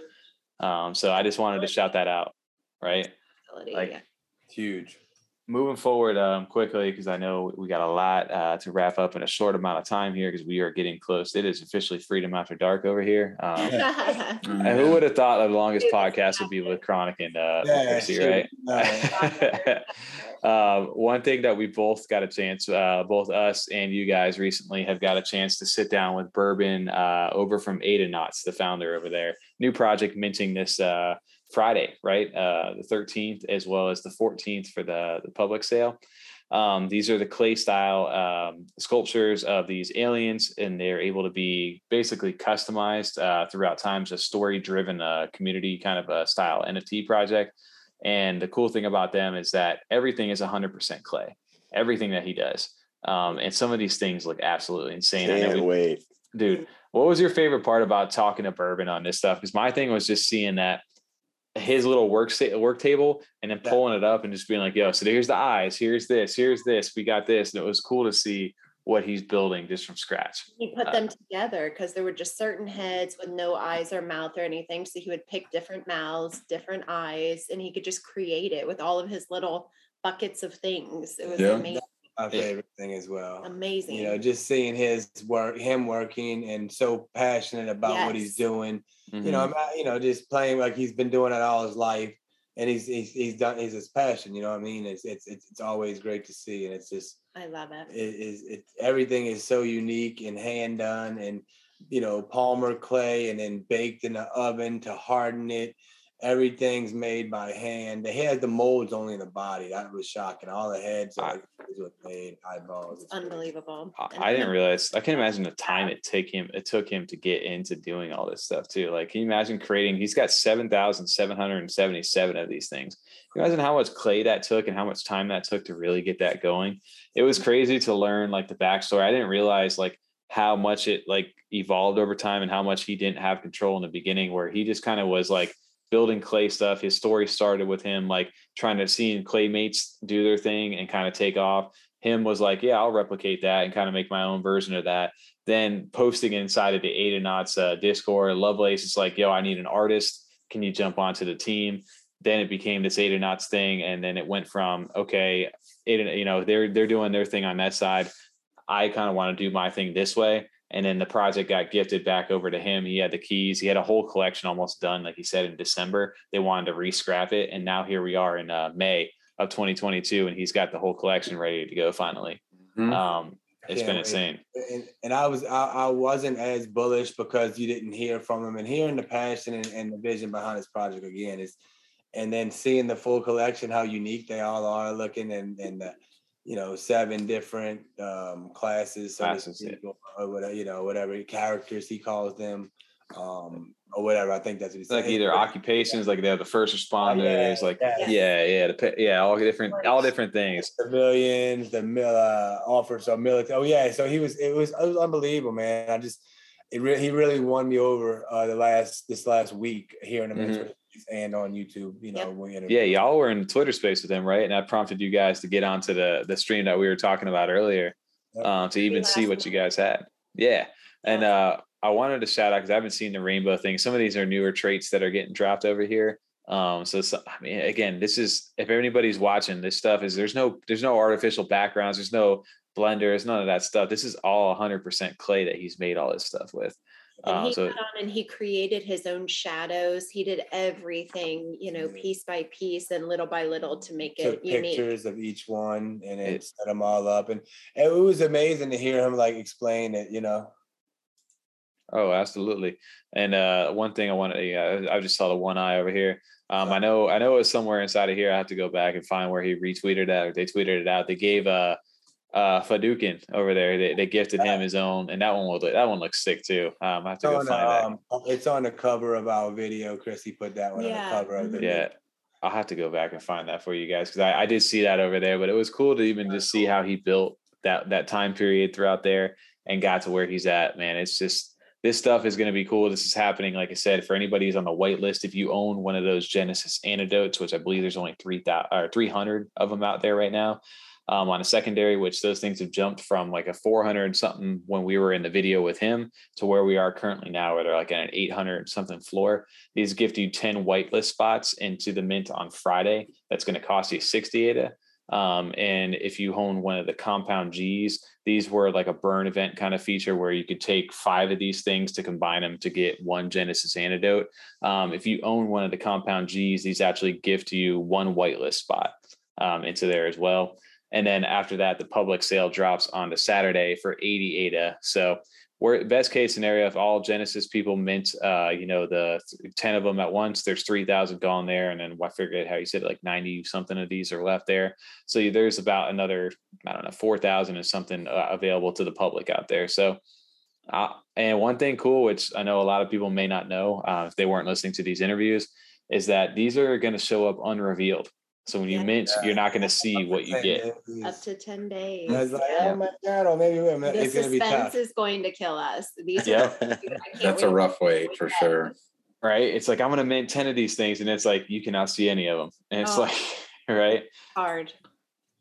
Um, so I just wanted to shout that out, right? Like, huge. Moving forward um, quickly because I know we got a lot uh, to wrap up in a short amount of time here because we are getting close. It is officially freedom after dark over here. Um, and who would have thought the longest podcast would be with Chronic and uh, yeah, Chrissy, right? uh, one thing that we both got a chance, uh, both us and you guys recently have got a chance to sit down with Bourbon uh, over from Ada Knots, the founder over there. New project minting this uh, Friday, right? Uh, the 13th, as well as the 14th for the, the public sale. Um, these are the clay style um, sculptures of these aliens, and they're able to be basically customized uh, throughout times, a story driven uh, community kind of a style NFT project. And the cool thing about them is that everything is 100% clay, everything that he does. Um, and some of these things look absolutely insane. Can't I know we, wait. Dude, what was your favorite part about talking to Bourbon on this stuff? Because my thing was just seeing that his little work work table and then pulling it up and just being like, "Yo, so here's the eyes, here's this, here's this, we got this," and it was cool to see what he's building just from scratch. He put uh, them together because there were just certain heads with no eyes or mouth or anything. So he would pick different mouths, different eyes, and he could just create it with all of his little buckets of things. It was yeah. amazing my favorite thing as well. Amazing. You know, just seeing his work, him working and so passionate about yes. what he's doing. Mm-hmm. You know, mm-hmm. you know, just playing like he's been doing it all his life, and he's he's, he's done he's his passion. You know what I mean? It's it's it's, it's always great to see, and it's just I love it. It is it, everything is so unique and hand done, and you know, polymer clay, and then baked in the oven to harden it everything's made by hand. They had the molds only in the body. That was shocking. All the heads are like, made eyeballs. It's unbelievable. I, I, didn't realize. I can't imagine the time it took him. It took him to get into doing all this stuff too. Like, can you imagine creating? He's got seven thousand seven hundred and seventy-seven of these things. Can you imagine how much clay that took and how much time that took to really get that going. It was crazy to learn like the backstory. I didn't realize like how much it like evolved over time and how much he didn't have control in the beginning, where he just kind of was like building clay stuff. His story started with him like trying to see claymates do their thing and kind of take off. Him was like, yeah, I'll replicate that and kind of make my own version of that. Then posting inside of the Ada Knots uh, Discord, Lovelace is like, yo, I need an artist. Can you jump onto the team? Then it became this Ada Knots thing, and then it went from okay, you know, they're they're doing their thing on that side. I kind of want to do my thing this way and then the project got gifted back over to him. He had the keys. He had a whole collection almost done, like he said in December. They wanted to re-scrap it, and now here we are in uh, May of 2022, and he's got the whole collection ready to go finally. Mm-hmm. Um, it's been insane. And, and, I was I, I, wasn't as bullish because you didn't hear from him, and hearing the passion and, and the vision behind his project again is, and then seeing the full collection, how unique they all are looking, and and the you know, seven different um, classes, so classes speak, yeah. or whatever, you know, whatever characters he calls them, um, or whatever. I think that's what he's like. Either occupations, like they're the first responders, oh, yeah, like yeah, yeah, yeah, the, yeah, all different, all different things. Civilians, the uh, offers of military. Oh yeah, so he was. It was. It was unbelievable, man. I just, it really, he really won me over uh, the last this last week here in the mm-hmm and on YouTube. You know, yep. yeah, y'all were in the Twitter space with him, right? And I prompted you guys to get onto the the stream that we were talking about earlier, yep. um, to even see what you guys had. Yeah, and uh, I wanted to shout out because I haven't seen the rainbow thing. Some of these are newer traits that are getting dropped over here. Um, so, so I mean, again, this is if anybody's watching this stuff is there's no there's no artificial backgrounds, there's no blenders, none of that stuff. This is all 100% clay that he's made all this stuff with. And uh, he so, on and he created his own shadows. He did everything, you know, piece by piece and little by little to make it unique. Pictures of each one and then set them all up, and, and it was amazing to hear him like explain it. You know. Oh, absolutely. And uh, one thing I wanted to yeah, I just saw the one eye over here. Um, I know, I know it was somewhere inside of here. I have to go back and find where he retweeted that or they tweeted it out. They gave uh uh Fadukin over there. They, they gifted him his own, and that one will that one looks sick too. Um, I have to go find um, that. It's on the cover of our video. Chrissy put that one yeah. on the cover of the yeah. Video. I'll have to go back and find that for you guys because I, I did see that over there, but it was cool to even just see how he built that that time period throughout there and got to where he's at. Man, it's just this stuff is going to be cool. This is happening, like I said, for anybody who's on the white list. If you own one of those Genesis antidotes, which I believe there's only three thousand or three hundred of them out there right now, um, on a secondary, which those things have jumped from like a 400 something when we were in the video with him to where we are currently now, where they're like at an 800 something floor. These gift you 10 whitelist spots into the mint on Friday. That's going to cost you 60 ADA. Um, and if you own one of the compound G's, these were like a burn event kind of feature where you could take five of these things to combine them to get one Genesis antidote. Um, if you own one of the compound G's, these actually gift you one whitelist spot um, into there as well. And then after that, the public sale drops on the Saturday for 80 ADA. So we're best case scenario if all genesis people mint uh you know the 10 of them at once there's 3000 gone there. And then i forget how you said it, like 90 something of these are left there. So there's about another i don't know 4000 or something uh, available to the public out there. So uh, and one thing cool which i know a lot of people may not know uh, if they weren't listening to these interviews is that these are going to show up unrevealed so when you yeah. mint, you're not going to see what you get. Up to 10 days. I was like, yeah. oh my God, or maybe the it's going to be tough. is going to kill us. These yeah. That's a rough wait for sure. Right. It's like, I'm going to mint 10 of these things. And it's like, you cannot see any of them. And it's oh. like, right. Hard.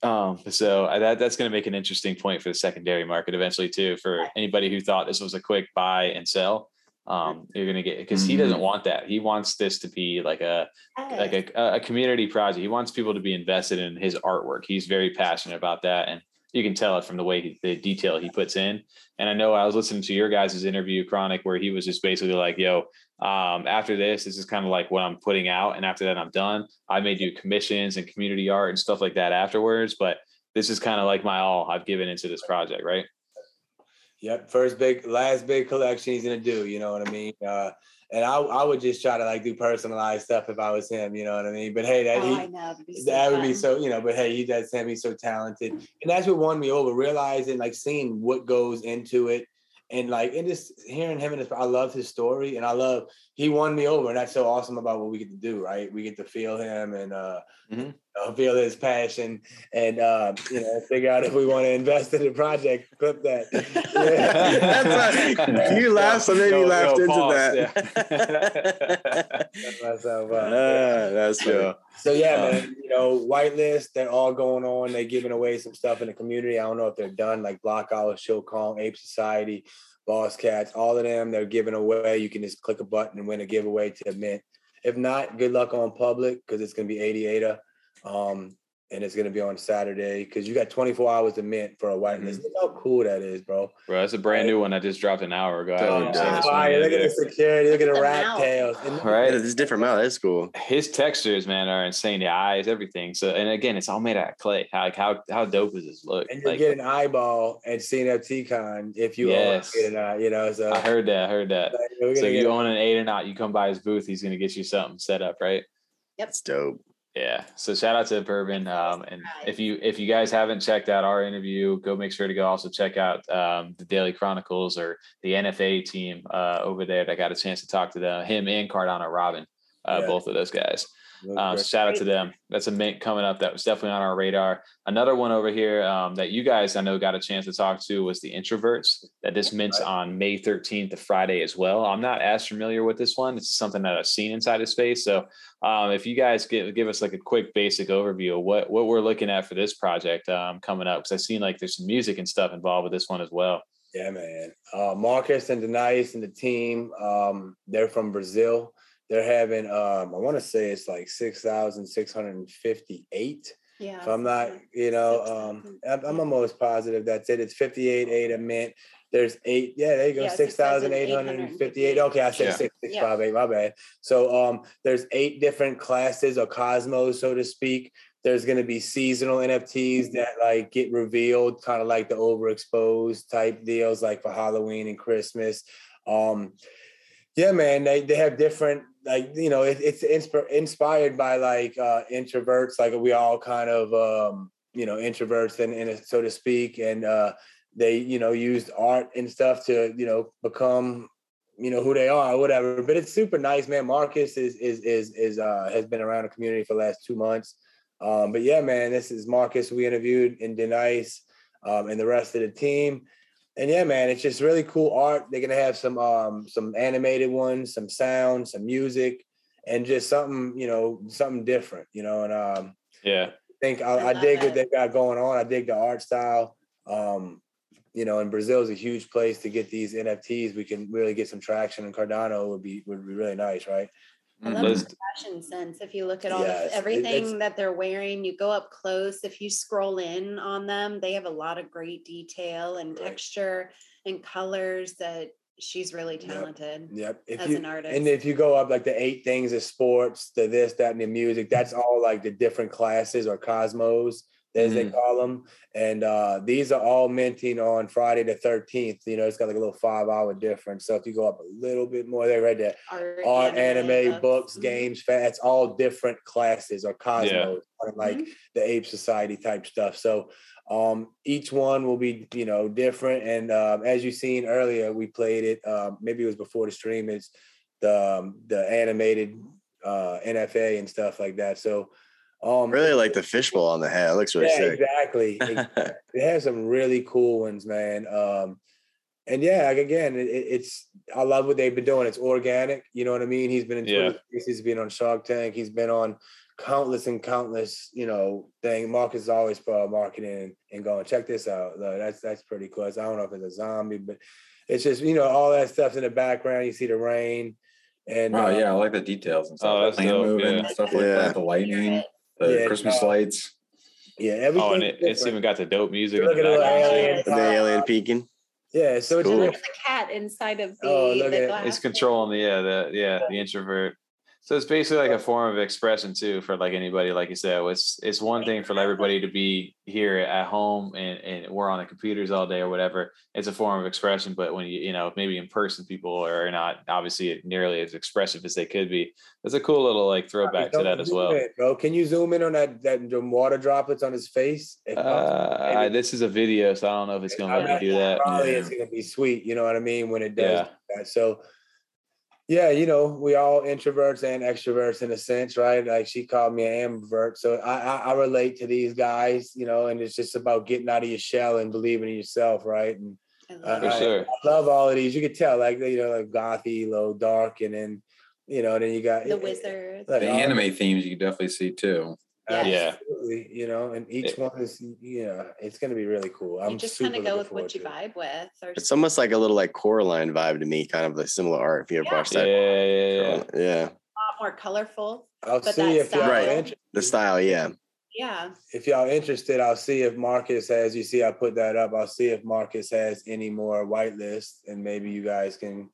Um, so that that's going to make an interesting point for the secondary market eventually too, for anybody who thought this was a quick buy and sell um, you're gonna get because mm-hmm. he doesn't mm-hmm. want that. He wants this to be like a like a, a community project. He wants people to be invested in his artwork. He's very passionate about that, and you can tell it from the way he, the detail he puts in. And I know I was listening to your guys' interview, Chronic, where he was just basically like, "Yo, um, after this, this is kind of like what I'm putting out, and after that, I'm done. I may do commissions and community art and stuff like that afterwards, but this is kind of like my all I've given into this project, right?" Yep, first big, last big collection he's gonna do. You know what I mean? Uh, and I, I would just try to like do personalized stuff if I was him. You know what I mean? But hey, that oh, he, know, so that fun. would be so. You know, but hey, he does him. He's so talented, and that's what won me over. Realizing like seeing what goes into it and like and just hearing him and his I love his story and I love he won me over and that's so awesome about what we get to do right we get to feel him and uh, mm-hmm. uh feel his passion and uh, you know figure out if we want to invest in the project clip that yeah. you laughed so maybe you laughed into pause, that yeah. myself, uh, uh, that's true so yeah uh, man you know whitelist they're all going on they're giving away some stuff in the community I don't know if they're done like Block Owl Show Kong Ape Society Boss Cats, all of them, they're giving away. You can just click a button and win a giveaway to mint. If not, good luck on public because it's going to be 88. Um, and it's gonna be on Saturday because you got 24 hours to mint for a whitelist. Mm-hmm. Look how cool that is, bro. Bro, that's a brand new one that just dropped an hour ago. Oh, look at the security, look at the rat tails. And, right, it's different mount. That's cool. His textures, man, are insane. The eyes, everything. So, and again, it's all made out of clay. How like how how dope is this look? And you like, get an eyeball at CNFT Con if you yes. get an eye. You know, so I heard that. I heard that. so if you own an eight or not, you come by his booth. He's gonna get you something set up, right? Yep. It's dope. Yeah. So shout out to Bourbon. Um, and if you if you guys haven't checked out our interview, go make sure to go also check out um, the Daily Chronicles or the NFA team uh, over there. I got a chance to talk to them, him and Cardano Robin, uh, yeah. both of those guys. Um, shout out to them. That's a mint coming up that was definitely on our radar. Another one over here um, that you guys I know got a chance to talk to was the introverts that this mints on May 13th, the Friday as well. I'm not as familiar with this one. It's something that I've seen inside of space. So um, if you guys give give us like a quick basic overview of what what we're looking at for this project um, coming up, because I've seen like there's some music and stuff involved with this one as well. Yeah, man. Uh, Marcus and Denise and the team, um, they're from Brazil they're having um, I want to say it's like six thousand six hundred and fifty eight. Yeah. So I'm not, you know, um, I'm, I'm almost positive that's it. It's 58 eight a mint. There's eight. Yeah, there you go. Yeah, 6,858. Okay, I said yeah. six, six, yeah. five, eight. My bad. So um, there's eight different classes or cosmos, so to speak. There's going to be seasonal NFTs that like get revealed, kind of like the overexposed type deals, like for Halloween and Christmas. Um, yeah, man, they they have different like you know it, it's insp- inspired by like uh introverts like we all kind of um you know introverts and, and so to speak and uh they you know used art and stuff to you know become you know who they are or whatever but it's super nice man marcus is is is is uh has been around the community for the last two months um but yeah man this is marcus we interviewed and denise um and the rest of the team and yeah, man, it's just really cool art. They're gonna have some um some animated ones, some sound, some music, and just something you know something different, you know. And um, yeah, I think I, I dig what they got going on. I dig the art style. Um, you know, and Brazil is a huge place to get these NFTs. We can really get some traction, and Cardano would be would be really nice, right? I love mm. the fashion sense. If you look at all yes, the, everything that they're wearing, you go up close. If you scroll in on them, they have a lot of great detail and right. texture and colors that she's really talented. Yep. yep. If as you, an artist. And if you go up like the eight things of sports, the this, that, and the music, that's all like the different classes or cosmos as mm-hmm. they call them. And uh, these are all minting on Friday the 13th. You know, it's got like a little five hour difference. So if you go up a little bit more, they're right there. Art, Art anime, anime, books, mm-hmm. games, it's all different classes or cosmos, yeah. like mm-hmm. the Ape Society type stuff. So um, each one will be, you know, different. And um, as you seen earlier, we played it. Um, maybe it was before the stream. It's the um, the animated uh, NFA and stuff like that. So um, really like the fishbowl on the head. It looks really yeah, sick. Exactly. it has some really cool ones, man. Um, and yeah, like again, it, it's I love what they've been doing. It's organic. You know what I mean? He's been in yeah. He's been on Shark Tank. He's been on countless and countless, you know, thing. Marcus is always pro marketing and going, check this out. That's that's pretty cool. I don't know if it's a zombie, but it's just you know all that stuff's in the background. You see the rain, and oh uh, yeah, I like the details and stuff. Oh, that's dope, moving, yeah. stuff like yeah. that. The lightning the yeah, Christmas lights. Yeah, everything. Oh, and it, it's even got the dope music. Look at the alien, the alien peeking. Yeah, so cool. it's the cat inside of oh, the, oh, look the glass. It's controlling the yeah the yeah the introvert. So it's basically like a form of expression too for like anybody, like you said. It's it's one thing for everybody to be here at home and, and we're on the computers all day or whatever. It's a form of expression, but when you you know maybe in person people are not obviously nearly as expressive as they could be. It's a cool little like throwback to that as well. In, bro, can you zoom in on that that water droplets on his face? Uh, this is a video, so I don't know if it's gonna let me do that. Probably yeah. it's gonna be sweet. You know what I mean when it does yeah. that. So yeah, you know, we all introverts and extroverts in a sense, right? Like she called me an ambivert. So I, I, I relate to these guys, you know, and it's just about getting out of your shell and believing in yourself, right? And I love, sure. I love all of these. You could tell, like you know, like gothy, low dark, and then you know, then you got the wizards. Like, the anime themes you can definitely see too. Yeah. You know, and each it, one is, yeah, it's going to be really cool. I'm you just kind of go with what you vibe with. Or it's almost like a little like Coraline vibe to me, kind of the similar art. If you ever yeah. watched that, yeah, yeah, yeah, yeah. A lot more colorful. I'll see if y'all right. The style, yeah. Yeah. If y'all interested, I'll see if Marcus has. You see, I put that up. I'll see if Marcus has any more whitelist, and maybe you guys can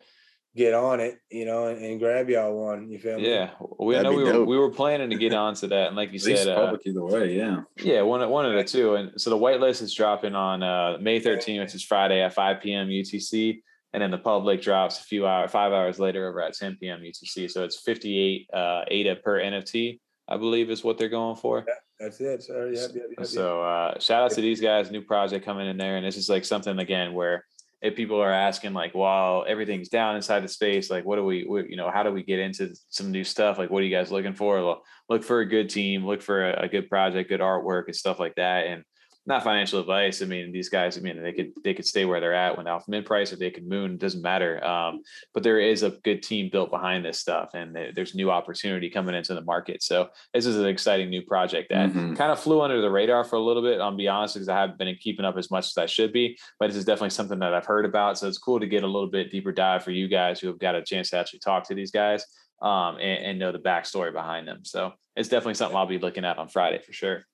get on it, you know, and, and grab y'all one. You feel me? Yeah, we know we were we were planning to get onto that, and like you said, uh, public either way, yeah, yeah, one one of the two. And so the whitelist is dropping on uh, May 13th, which is Friday at 5 p.m. UTC, and then the public drops a few hours, five hours later over at 10 p.m. UTC. So it's 58 uh, ADA per NFT, I believe, is what they're going for. Yeah. That's it, sir. Yep, yep, yep, so uh, shout out to these guys, new project coming in there, and this is like something again where if people are asking like while everything's down inside the space like what do we you know how do we get into some new stuff? Like what are you guys looking for? Look for a good team look for a, a good project good artwork and stuff like that and not financial advice. I mean, these guys, I mean, they could they could stay where they're at when off mid price or they could moon. It doesn't matter. Um, but there is a good team built behind this stuff, and there's new opportunity coming into the market. So this is an exciting new project that mm-hmm. kind of flew under the radar for a little bit. I'll be honest, because I haven't been keeping up as much as I should be. But this is definitely something that I've heard about. So it's cool to get a little bit deeper dive for you guys who have got a chance to actually talk to these guys um, and, and know the backstory behind them. So it's definitely something I'll be looking at on Friday for sure.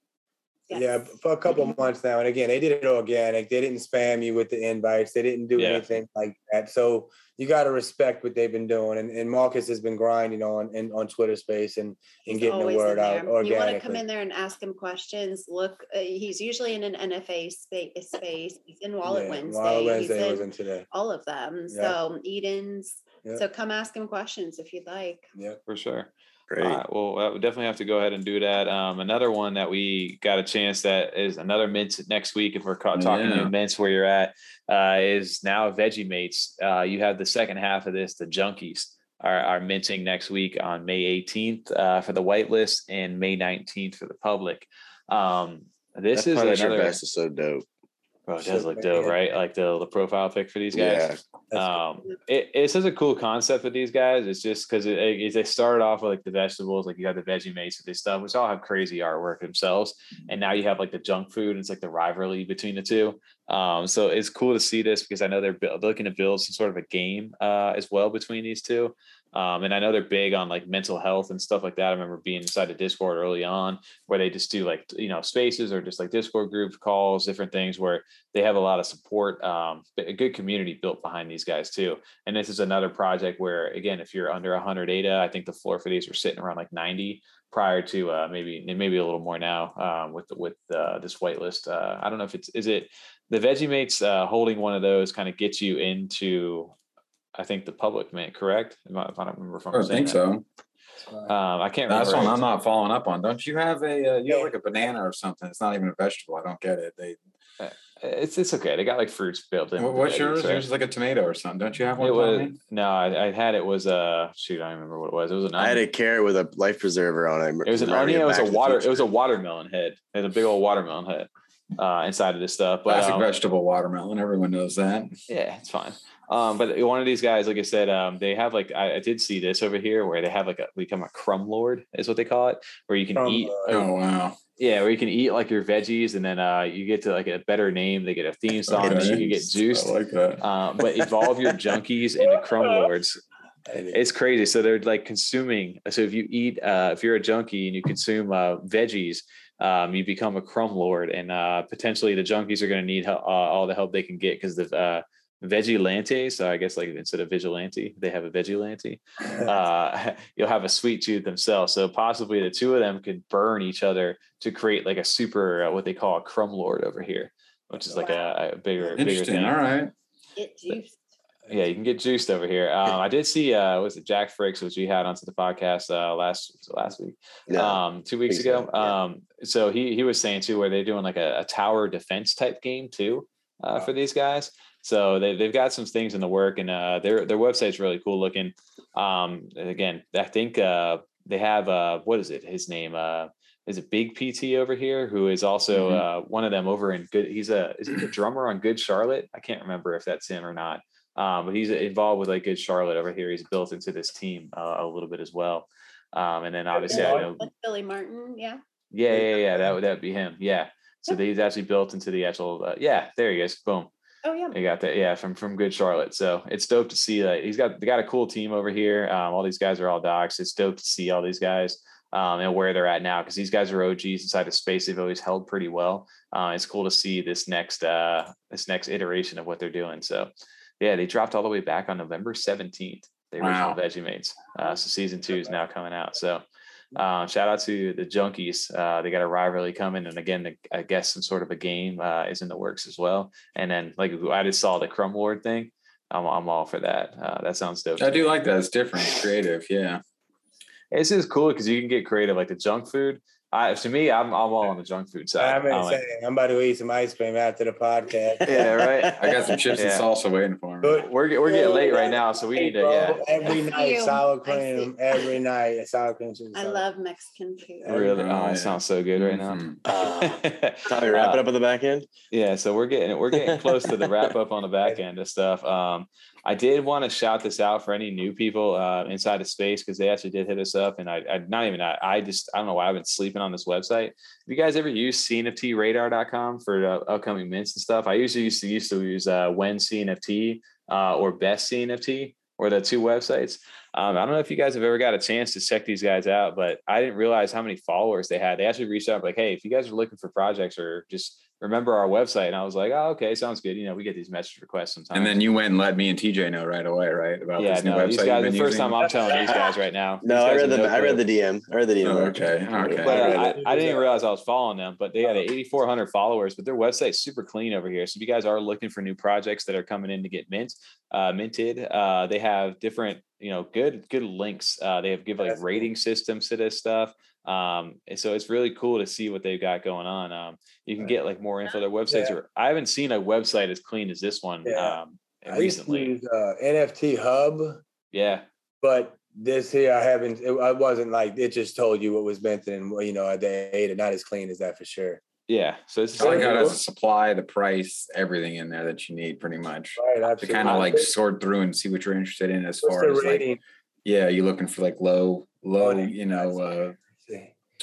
Yes. Yeah, for a couple mm-hmm. months now. And again, they did it organic. They didn't spam you with the invites. They didn't do yeah. anything like that. So you got to respect what they've been doing. And, and Marcus has been grinding on in, on Twitter space and, and getting the word out organically. You want to come in there and ask him questions. Look, uh, he's usually in an NFA space. space. He's in Wallet yeah, Wednesday. Wallet Wednesday was in today. All of them. Yeah. So Eden's. So come ask him questions if you'd like. Yeah, for sure. Great. All right. Well, we definitely have to go ahead and do that. Um, another one that we got a chance that is another mint next week. If we're ca- talking yeah. mints where you're at, uh, is now Veggie Mates. Uh, you have the second half of this, the Junkies are, are minting next week on May 18th uh, for the whitelist and May 19th for the public. Um, this that is another. Best is so dope. Bro, it does look dope, right? Like the the profile pic for these guys. Yeah, um, it, it's such a cool concept with these guys. It's just because it, it, they started off with like the vegetables, like you got the veggie mates with this stuff, which all have crazy artwork themselves, and now you have like the junk food. And it's like the rivalry between the two. Um, so it's cool to see this because I know they're looking to build some sort of a game uh, as well between these two. Um, and I know they're big on like mental health and stuff like that. I remember being inside a Discord early on where they just do like, you know, spaces or just like Discord group calls, different things where they have a lot of support, um, a good community built behind these guys too. And this is another project where, again, if you're under 100 ADA, I think the floor for these were sitting around like 90 prior to uh, maybe maybe a little more now um, with with uh, this whitelist. Uh, I don't know if it's is it the Veggiemates uh, holding one of those kind of gets you into I think the public mint, correct? If I, don't remember if I'm I think that. so. Um, I can't. That's one I'm not following up on. Don't you have a uh, you have like a banana or something? It's not even a vegetable. I don't get it. They. Uh, it's it's okay. They got like fruits built in. what's yours? Right? Yours is like a tomato or something. Don't you have one? It was, no, I, I, had it was a uh, shoot. I don't remember what it was. It was an. I had a carrot with a life preserver on it. It was an onion. It was a water. It was a watermelon head. It was a big old watermelon head uh, inside of this stuff. But, Classic um, vegetable watermelon. Everyone knows that. Yeah, it's fine. Um, but one of these guys, like I said, um, they have like I, I, did see this over here where they have like a become a crumb lord is what they call it, where you can crumb eat. Lord. Oh wow! Yeah, where you can eat like your veggies, and then uh, you get to like a better name. They get a theme song, okay. and you can get juiced. I like that. Uh, but evolve your junkies into crumb lords. It's crazy. So they're like consuming. So if you eat, uh, if you're a junkie and you consume uh, veggies, um, you become a crumb lord, and uh, potentially the junkies are going to need uh, all the help they can get because the uh, Vigilante. So I guess like instead of vigilante, they have a vigilante. Uh, you'll have a sweet tooth themselves. So possibly the two of them could burn each other to create like a super uh, what they call a crumb lord over here, which is like wow. a, a, bigger bigger thing. All right. Get juiced. Yeah, you can get juiced over here. Um, I did see uh was it Jack Fricks, which we had onto the podcast uh last last week. Yeah. Um two weeks ago. So, yeah. Um so he he was saying too where they're doing like a, a tower defense type game too uh, wow. for these guys. So they, they've got some things in the work and uh, their, their website's really cool looking. Um, again, I think uh, they have, uh, what is it? His name, uh, is a Big PT over here, who is also mm-hmm. uh, one of them over in good. He's a is he a drummer on Good Charlotte? I can't remember if that's him or not. Um, but he's involved with like Good Charlotte over here. He's built into this team uh, a little bit as well. Um, and then obviously I know Billy Martin, yeah. Yeah, yeah, yeah. That would that be him. Yeah. So he's actually built into the actual. Uh, yeah, there he is. Boom. Oh yeah, he got that. Yeah, from from Good Charlotte. So it's dope to see that he's got they got a cool team over here. Um, all these guys are all docs. It's dope to see all these guys um, and where they're at now because these guys are OGs inside of space. They've always held pretty well. Uh, it's cool to see this next uh, this next iteration of what they're doing. So yeah, they dropped all the way back on November seventeenth. The original wow. Veggiemates. Uh, so season two is now coming out. So uh, shout out to the Junkies. Uh, they got a rivalry coming, and again, the, I guess some sort of a game uh, is in the works as well. And then, like I just saw the Crumb Lord thing. I'm I'm all for that. Uh, that sounds dope. I do like that. It's different, creative. Yeah, it's just cool because you can get creative, like the junk food. I, to me, I'm, I'm all on the junk food side. I'm, I'm, saying, I'm about to eat some ice cream after the podcast. Yeah, right. I got some chips yeah. and salsa waiting for me. We're, we're getting late right now, so we need to. Yeah. Every night, sour cream. Every night, sour cream. I love Mexican food. Really? Oh, it sounds so good right now. Mm-hmm. Uh, we wrap it up on the back end. Yeah, so we're getting we're getting close to the wrap up on the back end of stuff. Um, I did want to shout this out for any new people uh, inside of space because they actually did hit us up, and I, I not even I, I, just I don't know why I've been sleeping on this website. Have you guys ever used CNFTradar.com for uh, upcoming mints and stuff? I usually used to used to use uh, When CNFT uh, or Best CNFT or the two websites. Um, I don't know if you guys have ever got a chance to check these guys out, but I didn't realize how many followers they had. They actually reached out like, "Hey, if you guys are looking for projects or just remember our website. And I was like, oh, okay, sounds good. You know, we get these message requests sometimes. And then you went and let me and TJ know right away, right? About yeah, this no, new these guys, the first time I'm telling these guys right now. no, I read the I read the DM. I read the DM. Oh, okay. Okay. But, uh, I, I, didn't realize I was following them, but they had 8,400 followers, but their website's super clean over here. So if you guys are looking for new projects that are coming in to get mint, uh, minted, uh, they have different, you know, good, good links. Uh, they have give like rating systems to this stuff. Um, and so it's really cool to see what they've got going on. Um, you can get like more info. Their websites yeah. are. I haven't seen a website as clean as this one. Yeah. Um, recently, use, uh, NFT Hub. Yeah, but this here I haven't. It, I wasn't like it. Just told you what was meant, and you know, they ate it. Not as clean as that for sure. Yeah, so it's I like how it has a supply, the price, everything in there that you need, pretty much. Right, to kind of like sort through and see what you're interested in as What's far as rating? like, yeah, you're looking for like low, low, you know, uh,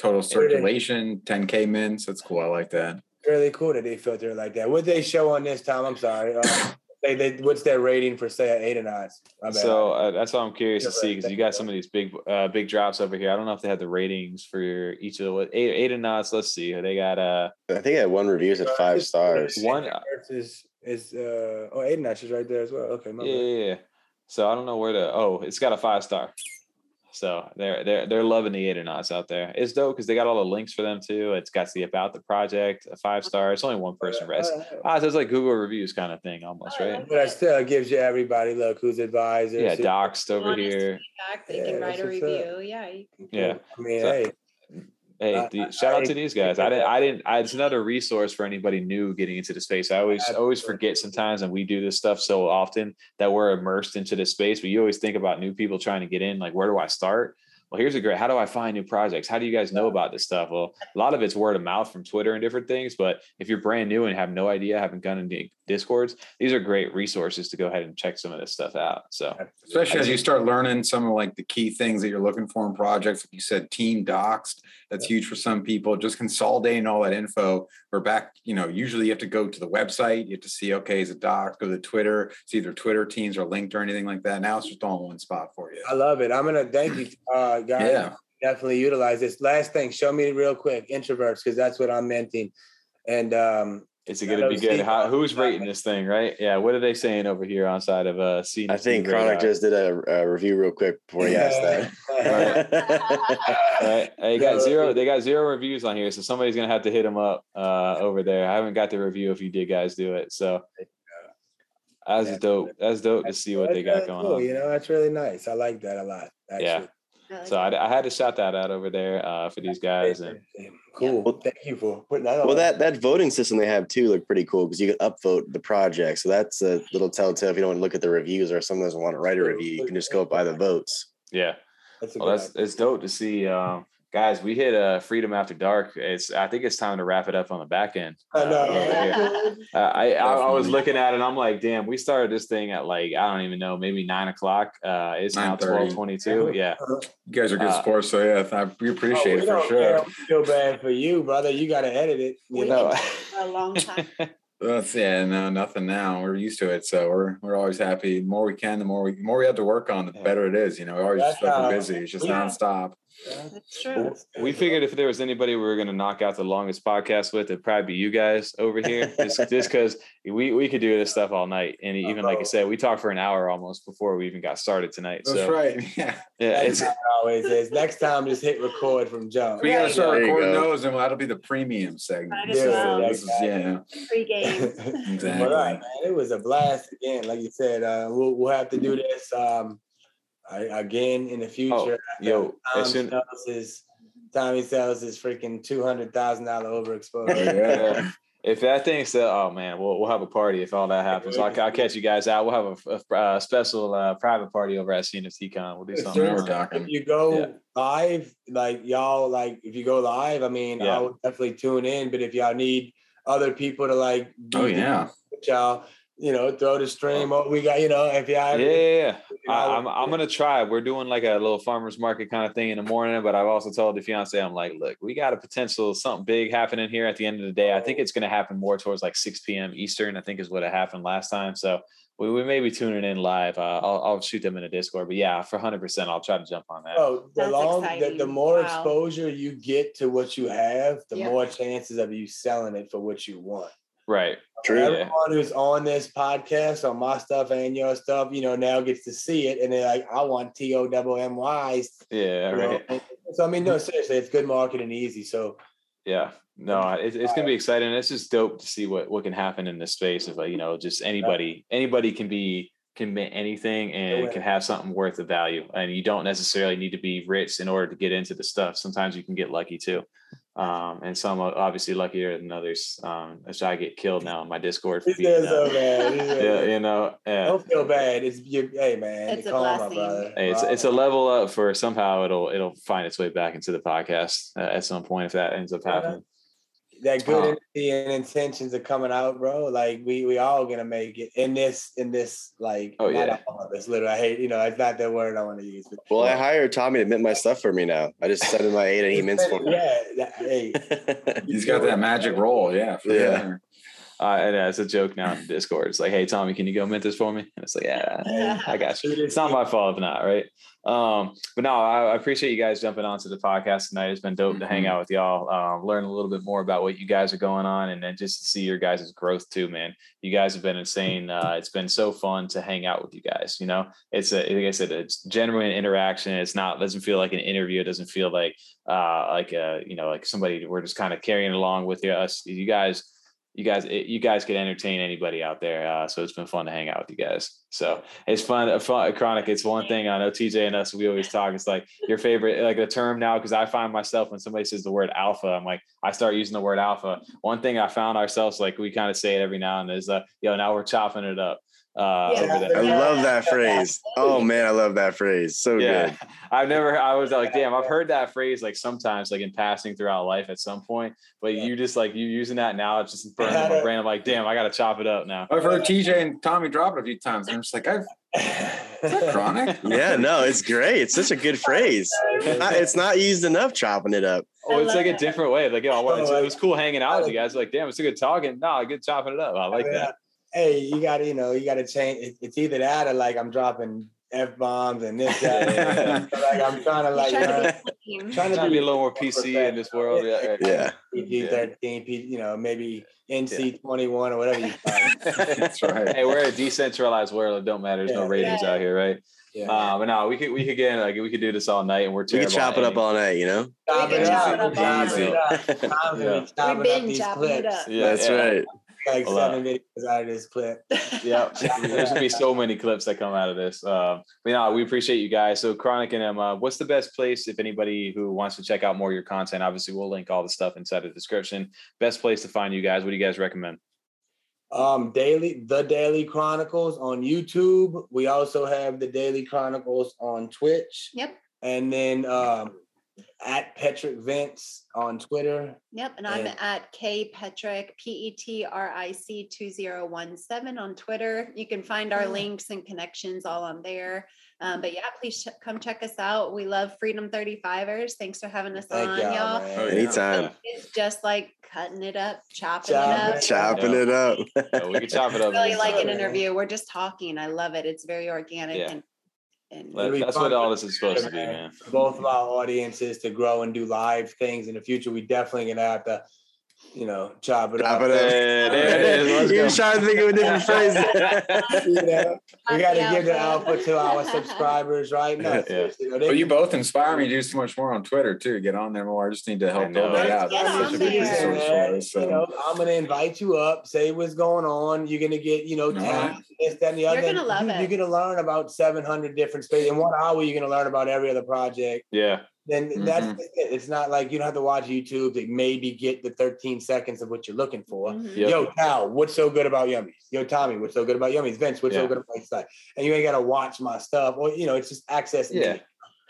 total circulation, 10k mints. That's cool. I like that. Really cool that they filter it like that. What they show on this Tom? I'm sorry. Uh, They, they, what's their rating for say an eight and nine? So uh, that's what I'm curious to see because you got some of these big uh, big drops over here. I don't know if they have the ratings for each of the eight eight and nines. Let's see. They got uh I think I had one review at five stars. One is is uh oh Ada Knots is right there as well. Okay, yeah, yeah, yeah. So I don't know where to. Oh, it's got a five star. So they're they're they're loving the eight or Aeronauts out there. It's dope because they got all the links for them too. It's got the about the project, a five uh-huh. star. It's only one person uh, rest. Uh-huh. Ah, so it's like Google reviews kind of thing almost, uh-huh. right? But it still gives you everybody look who's advisor. Yeah, doxed over here. They yeah, can write a review. Yeah. Yeah. I mean, so, hey, Hey, the, shout out to these guys. I didn't. I didn't. I, it's another resource for anybody new getting into the space. I always always forget sometimes, and we do this stuff so often that we're immersed into the space. But you always think about new people trying to get in. Like, where do I start? well, here's a great, how do I find new projects? How do you guys know about this stuff? Well, a lot of it's word of mouth from Twitter and different things. But if you're brand new and have no idea, haven't gone into discords, these are great resources to go ahead and check some of this stuff out. So especially as you start learning some of like the key things that you're looking for in projects, like you said, team doxed, that's huge for some people. Just consolidating all that info. We're back, you know, usually you have to go to the website, you have to see, okay, is it docs, go to Twitter, it's either Twitter teams or linked or anything like that. Now it's just all in one spot for you. I love it. I'm gonna thank you, uh, guys. Yeah. Definitely utilize this. Last thing, show me real quick, introverts, because that's what I'm menting. And um, is it going to be good? How, who's rating this thing, right? Yeah. What are they saying over here on side of uh C? I think Chronic just did a, a, review real quick before he asked that. right. right. They got zero. They got zero reviews on here, so somebody's gonna have to hit them up uh over there. I haven't got the review if you did guys do it. So that's dope. That's dope to see what they got going cool. on. You know, that's really nice. I like that a lot. Actually. Yeah so I, I, had to shout that out over there uh, for these guys. And cool. Well, thank you for putting that. Well, that that voting system they have too look pretty cool because you can upvote the project. So that's a little telltale if you don't want to look at the reviews or someone doesn't want to write a review, you can just go by the votes. Yeah. That's well, that's it's dope to see. Um, guys, we hit uh, freedom after dark. It's I think it's time to wrap it up on the back end. Uh, I know. uh, I, I, I was looking at it. I'm like, damn, we started this thing at like I don't even know, maybe nine o'clock. Uh, it's now twelve twenty two. Yeah, you guys are good uh, sports, so yeah, I, we appreciate oh, we it for sure. Feel bad for you, brother. You got to edit it. You we know, a long time. That's yeah, no, nothing now. We're used to it, so we're we're always happy. The more we can, the more we the more we have to work on, the better it is. You know, we're always just busy. It's just yeah. nonstop. That's true. We figured if there was anybody we were going to knock out the longest podcast with, it'd probably be you guys over here. just because we, we could do this stuff all night. And even like I said, we talked for an hour almost before we even got started tonight. That's so, right. Yeah. Yeah. It's, always is. Next time, just hit record from jump. We got to start recording those, and that'll be the premium segment. Yeah, well. this is, yeah. Free game. exactly. All right, man. It was a blast again. Like you said, uh, we'll, we'll have to do this. Um, I, again in the oh, future. Oh, yo, Tom soon- sells Tommy sells his freaking two hundred thousand dollar overexposure. yeah. If that thing said, oh man, we'll we'll have a party if all that happens. I'll, I'll catch you guys out. We'll have a, a, a special uh, private party over at CNFTCon. We'll do something. Sure. If you go yeah. live, like y'all, like if you go live, I mean, yeah. I would definitely tune in. But if y'all need other people to like, oh yeah, y'all you know, throw the stream. Oh, we got, you know, if y'all. Yeah, yeah, yeah. I, am I'm, I'm gonna try. We're doing like a little farmers market kind of thing in the morning, but I've also told the fiance, I'm like, look, we got a potential something big happening here at the end of the day. I think it's gonna happen more towards like 6 p.m. Eastern. I think is what it happened last time. So we, we may be tuning in live. Uh, I'll, I'll shoot them in a Discord, but yeah, for 100, percent I'll try to jump on that. Oh, the That's long, the, the, more wow. exposure you get to what you have, the yep. more chances of you selling it for what you want. Right. True. Everyone who's on this podcast, on my stuff and your stuff, you know, now gets to see it, and they're like, "I want T O double M Y's." Yeah. Right. Know? So I mean, no, seriously, it's good marketing, easy. So. Yeah. No, it, it's gonna be exciting. It's just dope to see what what can happen in this space of like you know just anybody anybody can be can mint anything and can have something worth of value. And you don't necessarily need to be rich in order to get into the stuff. Sometimes you can get lucky too. Um, and some are obviously luckier than others. Um, as I get killed now in my Discord for being so bad. yeah, you know. Yeah. Don't feel bad. It's you, hey man, it's a blessing. brother. Hey, it's it's a level up for somehow it'll it'll find its way back into the podcast uh, at some point if that ends up happening that good um, energy and intentions are coming out, bro. Like we we all gonna make it in this in this like. Oh yeah. This literally, I hate you know it's not the word I want to use. But, well, I hired Tommy to mint my stuff for me now. I just send him my ADA and he mints for me. Yeah, that, hey, he's got that magic roll. Yeah, yeah. Uh, and it's a joke now in Discord. It's like, hey Tommy, can you go mint this for me? And it's like, yeah, I got you. It's not my fault if not, right? Um, but no, I, I, appreciate you guys jumping onto the podcast tonight. It's been dope mm-hmm. to hang mm-hmm. out with y'all, um, learn a little bit more about what you guys are going on, and then just to see your guys' growth too, man. You guys have been insane. Uh, it's been so fun to hang out with you guys. You know, it's a, like I said, it's genuine interaction. It's not doesn't feel like an interview. It doesn't feel like uh, like a you know like somebody we're just kind of carrying along with you. Us, you guys you guys you guys could entertain anybody out there uh, so it's been fun to hang out with you guys. So it's fun, fun chronic it's one thing i know tj and us we always talk it's like your favorite like a term now because i find myself when somebody says the word alpha i'm like i start using the word alpha. One thing i found ourselves like we kind of say it every now and then is uh yo now we're chopping it up uh, yeah, I love that phrase. Oh man, I love that phrase. So yeah. good. I've never, I was like, damn, I've heard that phrase like sometimes, like in passing throughout life at some point, but you just like you using that now, it's just burning my brain. I'm like, damn, I got to chop it up now. I've heard TJ and Tommy drop it a few times. And I'm just like, I've, chronic? yeah, no, it's great. It's such a good phrase. It's not used enough chopping it up. Oh, it's like a different way. Like, yo, it was cool hanging out with you guys. Like, damn, it's a good talking. No, good chopping it up. I like that hey, you got to, you know, you got to change. it's either that or like I'm dropping f bombs and this that. like I'm trying to like trying, to, be, trying to be a little more PC in this world. Yeah, yeah. PG thirteen, you know, maybe NC twenty one or whatever you. That's right. Hey, we're a decentralized world. It don't matter. There's yeah. no ratings yeah. out here, right? Yeah. Uh, but no, we could we could get like we could do this all night, and we're terrible. We could chop it up all night, you know. Chop it up, chop it up. We've been chopping it up. Yeah, that's right like seven videos out of this clip. yeah, there's gonna be so many clips that come out of this. Uh, but no, we appreciate you guys. So Chronic and Emma, what's the best place if anybody who wants to check out more of your content? Obviously, we'll link all the stuff inside the description. Best place to find you guys. What do you guys recommend? Um, daily, the Daily Chronicles on YouTube. We also have the Daily Chronicles on Twitch. Yep. And then um, at Patrick Vince on Twitter. Yep, and I'm at K Petric P E T R I C two zero one seven on Twitter. You can find our links and connections all on there. Um, but yeah, please ch- come check us out. We love Freedom 35ers. Thanks for having us Thank on, y'all. y'all. Oh, Anytime. It's just like cutting it up, chopping Chop it up, chopping it up. we can chop it up. really like an interview. We're just talking. I love it. It's very organic yeah. And and that's what all this is supposed to be, man. Both of our audiences to grow and do live things in the future. We definitely gonna have to you know, chop it chop up. It up. There, there it is. you was trying to think of a different phrase. you know, we got to give the alpha to our subscribers, right? No, yeah. You, know, well, you both inspire me to do so much more on Twitter too. Get on there more. I just need to help build that out. That's such a big resource So. You know, I'm gonna invite you up. Say what's going on. You're gonna get, you know, taps, this, that, and the other. You're gonna love you, it. You're gonna learn about 700 different spaces. In one hour, you're gonna learn about every other project. Yeah then mm-hmm. that's it. It's not like you don't have to watch YouTube to maybe get the 13 seconds of what you're looking for. Mm-hmm. Yep. Yo, Cal, what's so good about Yummies? Yo, Tommy, what's so good about Yummies? Vince, what's yeah. so good about stuff? And you ain't got to watch my stuff, or you know, it's just access. Yeah.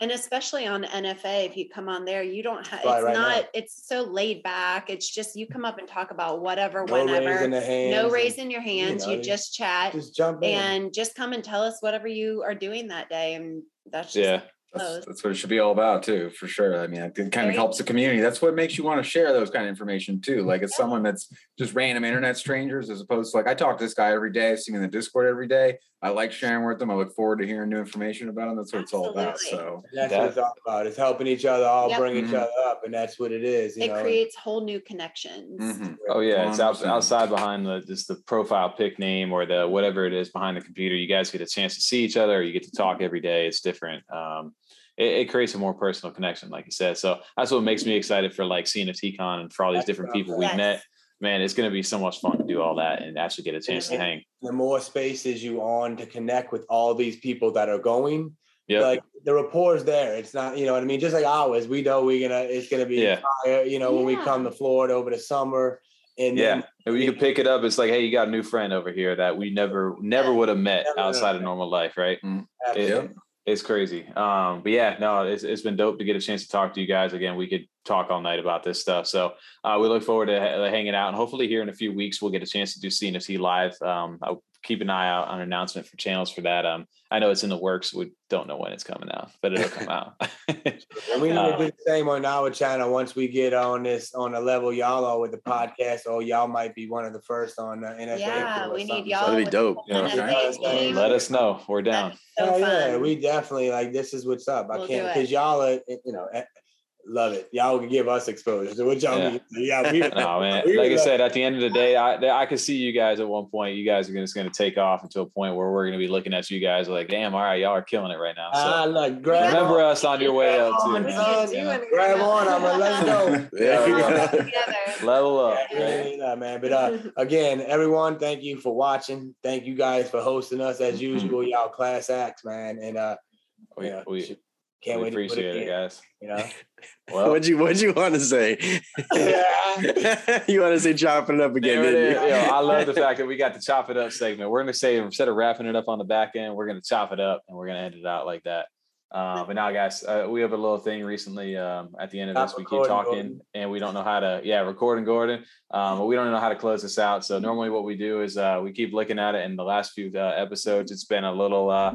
And especially on NFA, if you come on there, you don't have. It's right not. Now. It's so laid back. It's just you come up and talk about whatever, no whenever. no raising your hands. You, know, you just chat. Just jump in. and just come and tell us whatever you are doing that day, and that's just, yeah. That's, that's, what it should be all about too, for sure. I mean, it kind of helps the community. That's what makes you want to share those kind of information too. Like it's yeah. someone that's just random internet strangers, as opposed to like I talk to this guy every day, seeing in the Discord every day. I like sharing with them. I look forward to hearing new information about them. That's what Absolutely. it's all about. So that's what it's all about. It's helping each other all yep. bring mm-hmm. each other up, and that's what it is. it know? creates whole new connections. Mm-hmm. Oh yeah, it's out, outside behind the just the profile pic name or the whatever it is behind the computer. You guys get a chance to see each other. Or you get to talk every day. It's different. Um, it, it, creates a more personal connection, like you said. So that's what makes me excited for like CNFTCon and for all these different people we've met. Man, it's going to be so much fun to do all that and actually get a chance to hang. The more spaces you on to connect with all these people that are going, yeah, like the rapport is there. It's not, you know what I mean? Just like always, we know we're gonna, it's gonna be yeah. fire, you know, yeah. when we come to Florida over the summer. And yeah, and we can pick it up. It's like, hey, you got a new friend over here that we never, never would have met outside of normal life, right? Mm. It, it's crazy. Um, but yeah, no, it's, it's been dope to get a chance to talk to you guys again. We could talk all night about this stuff. So uh, we look forward to hanging out and hopefully here in a few weeks, we'll get a chance to do CNFT live. Um, I keep an eye out on announcement for channels for that. Um, I know it's in the works. We don't know when it's coming out, but it'll come out. we need to do the same on our channel once we get on this on the level y'all are with the podcast. Or y'all might be one of the first on the NFL. Yeah, we need y'all. That'd be dope. Let us know. We're down. So oh, yeah, we definitely like this is what's up. I we'll can't because y'all are you know Love it. Y'all can give us exposure. So what y'all yeah. Yeah, we, no man. We like I said, at the end of the day, I I could see you guys at one point. You guys are just going to take off into a point where we're going to be looking at you guys like, damn, all right, y'all are killing it right now. So uh, like, grab remember on. us on your way up too. Man. Grab on, I'm gonna let's go. yeah, level up. Yeah, man. But uh, again, everyone, thank you for watching. Thank you guys for hosting us as usual. Y'all class acts, man. And uh, we, yeah, we can't we wait appreciate it, guys. You know. Well, what'd you What'd you want to say? Yeah. you want to say chopping it up again? It you? Yo, I love the fact that we got the chop it up segment. We're gonna say instead of wrapping it up on the back end, we're gonna chop it up and we're gonna end it out like that. Uh, but now, guys, uh, we have a little thing recently. Um, at the end of this, we keep talking, Gordon. and we don't know how to. Yeah, recording Gordon, um, but we don't know how to close this out. So normally, what we do is uh, we keep looking at it. In the last few uh, episodes, it's been a little uh,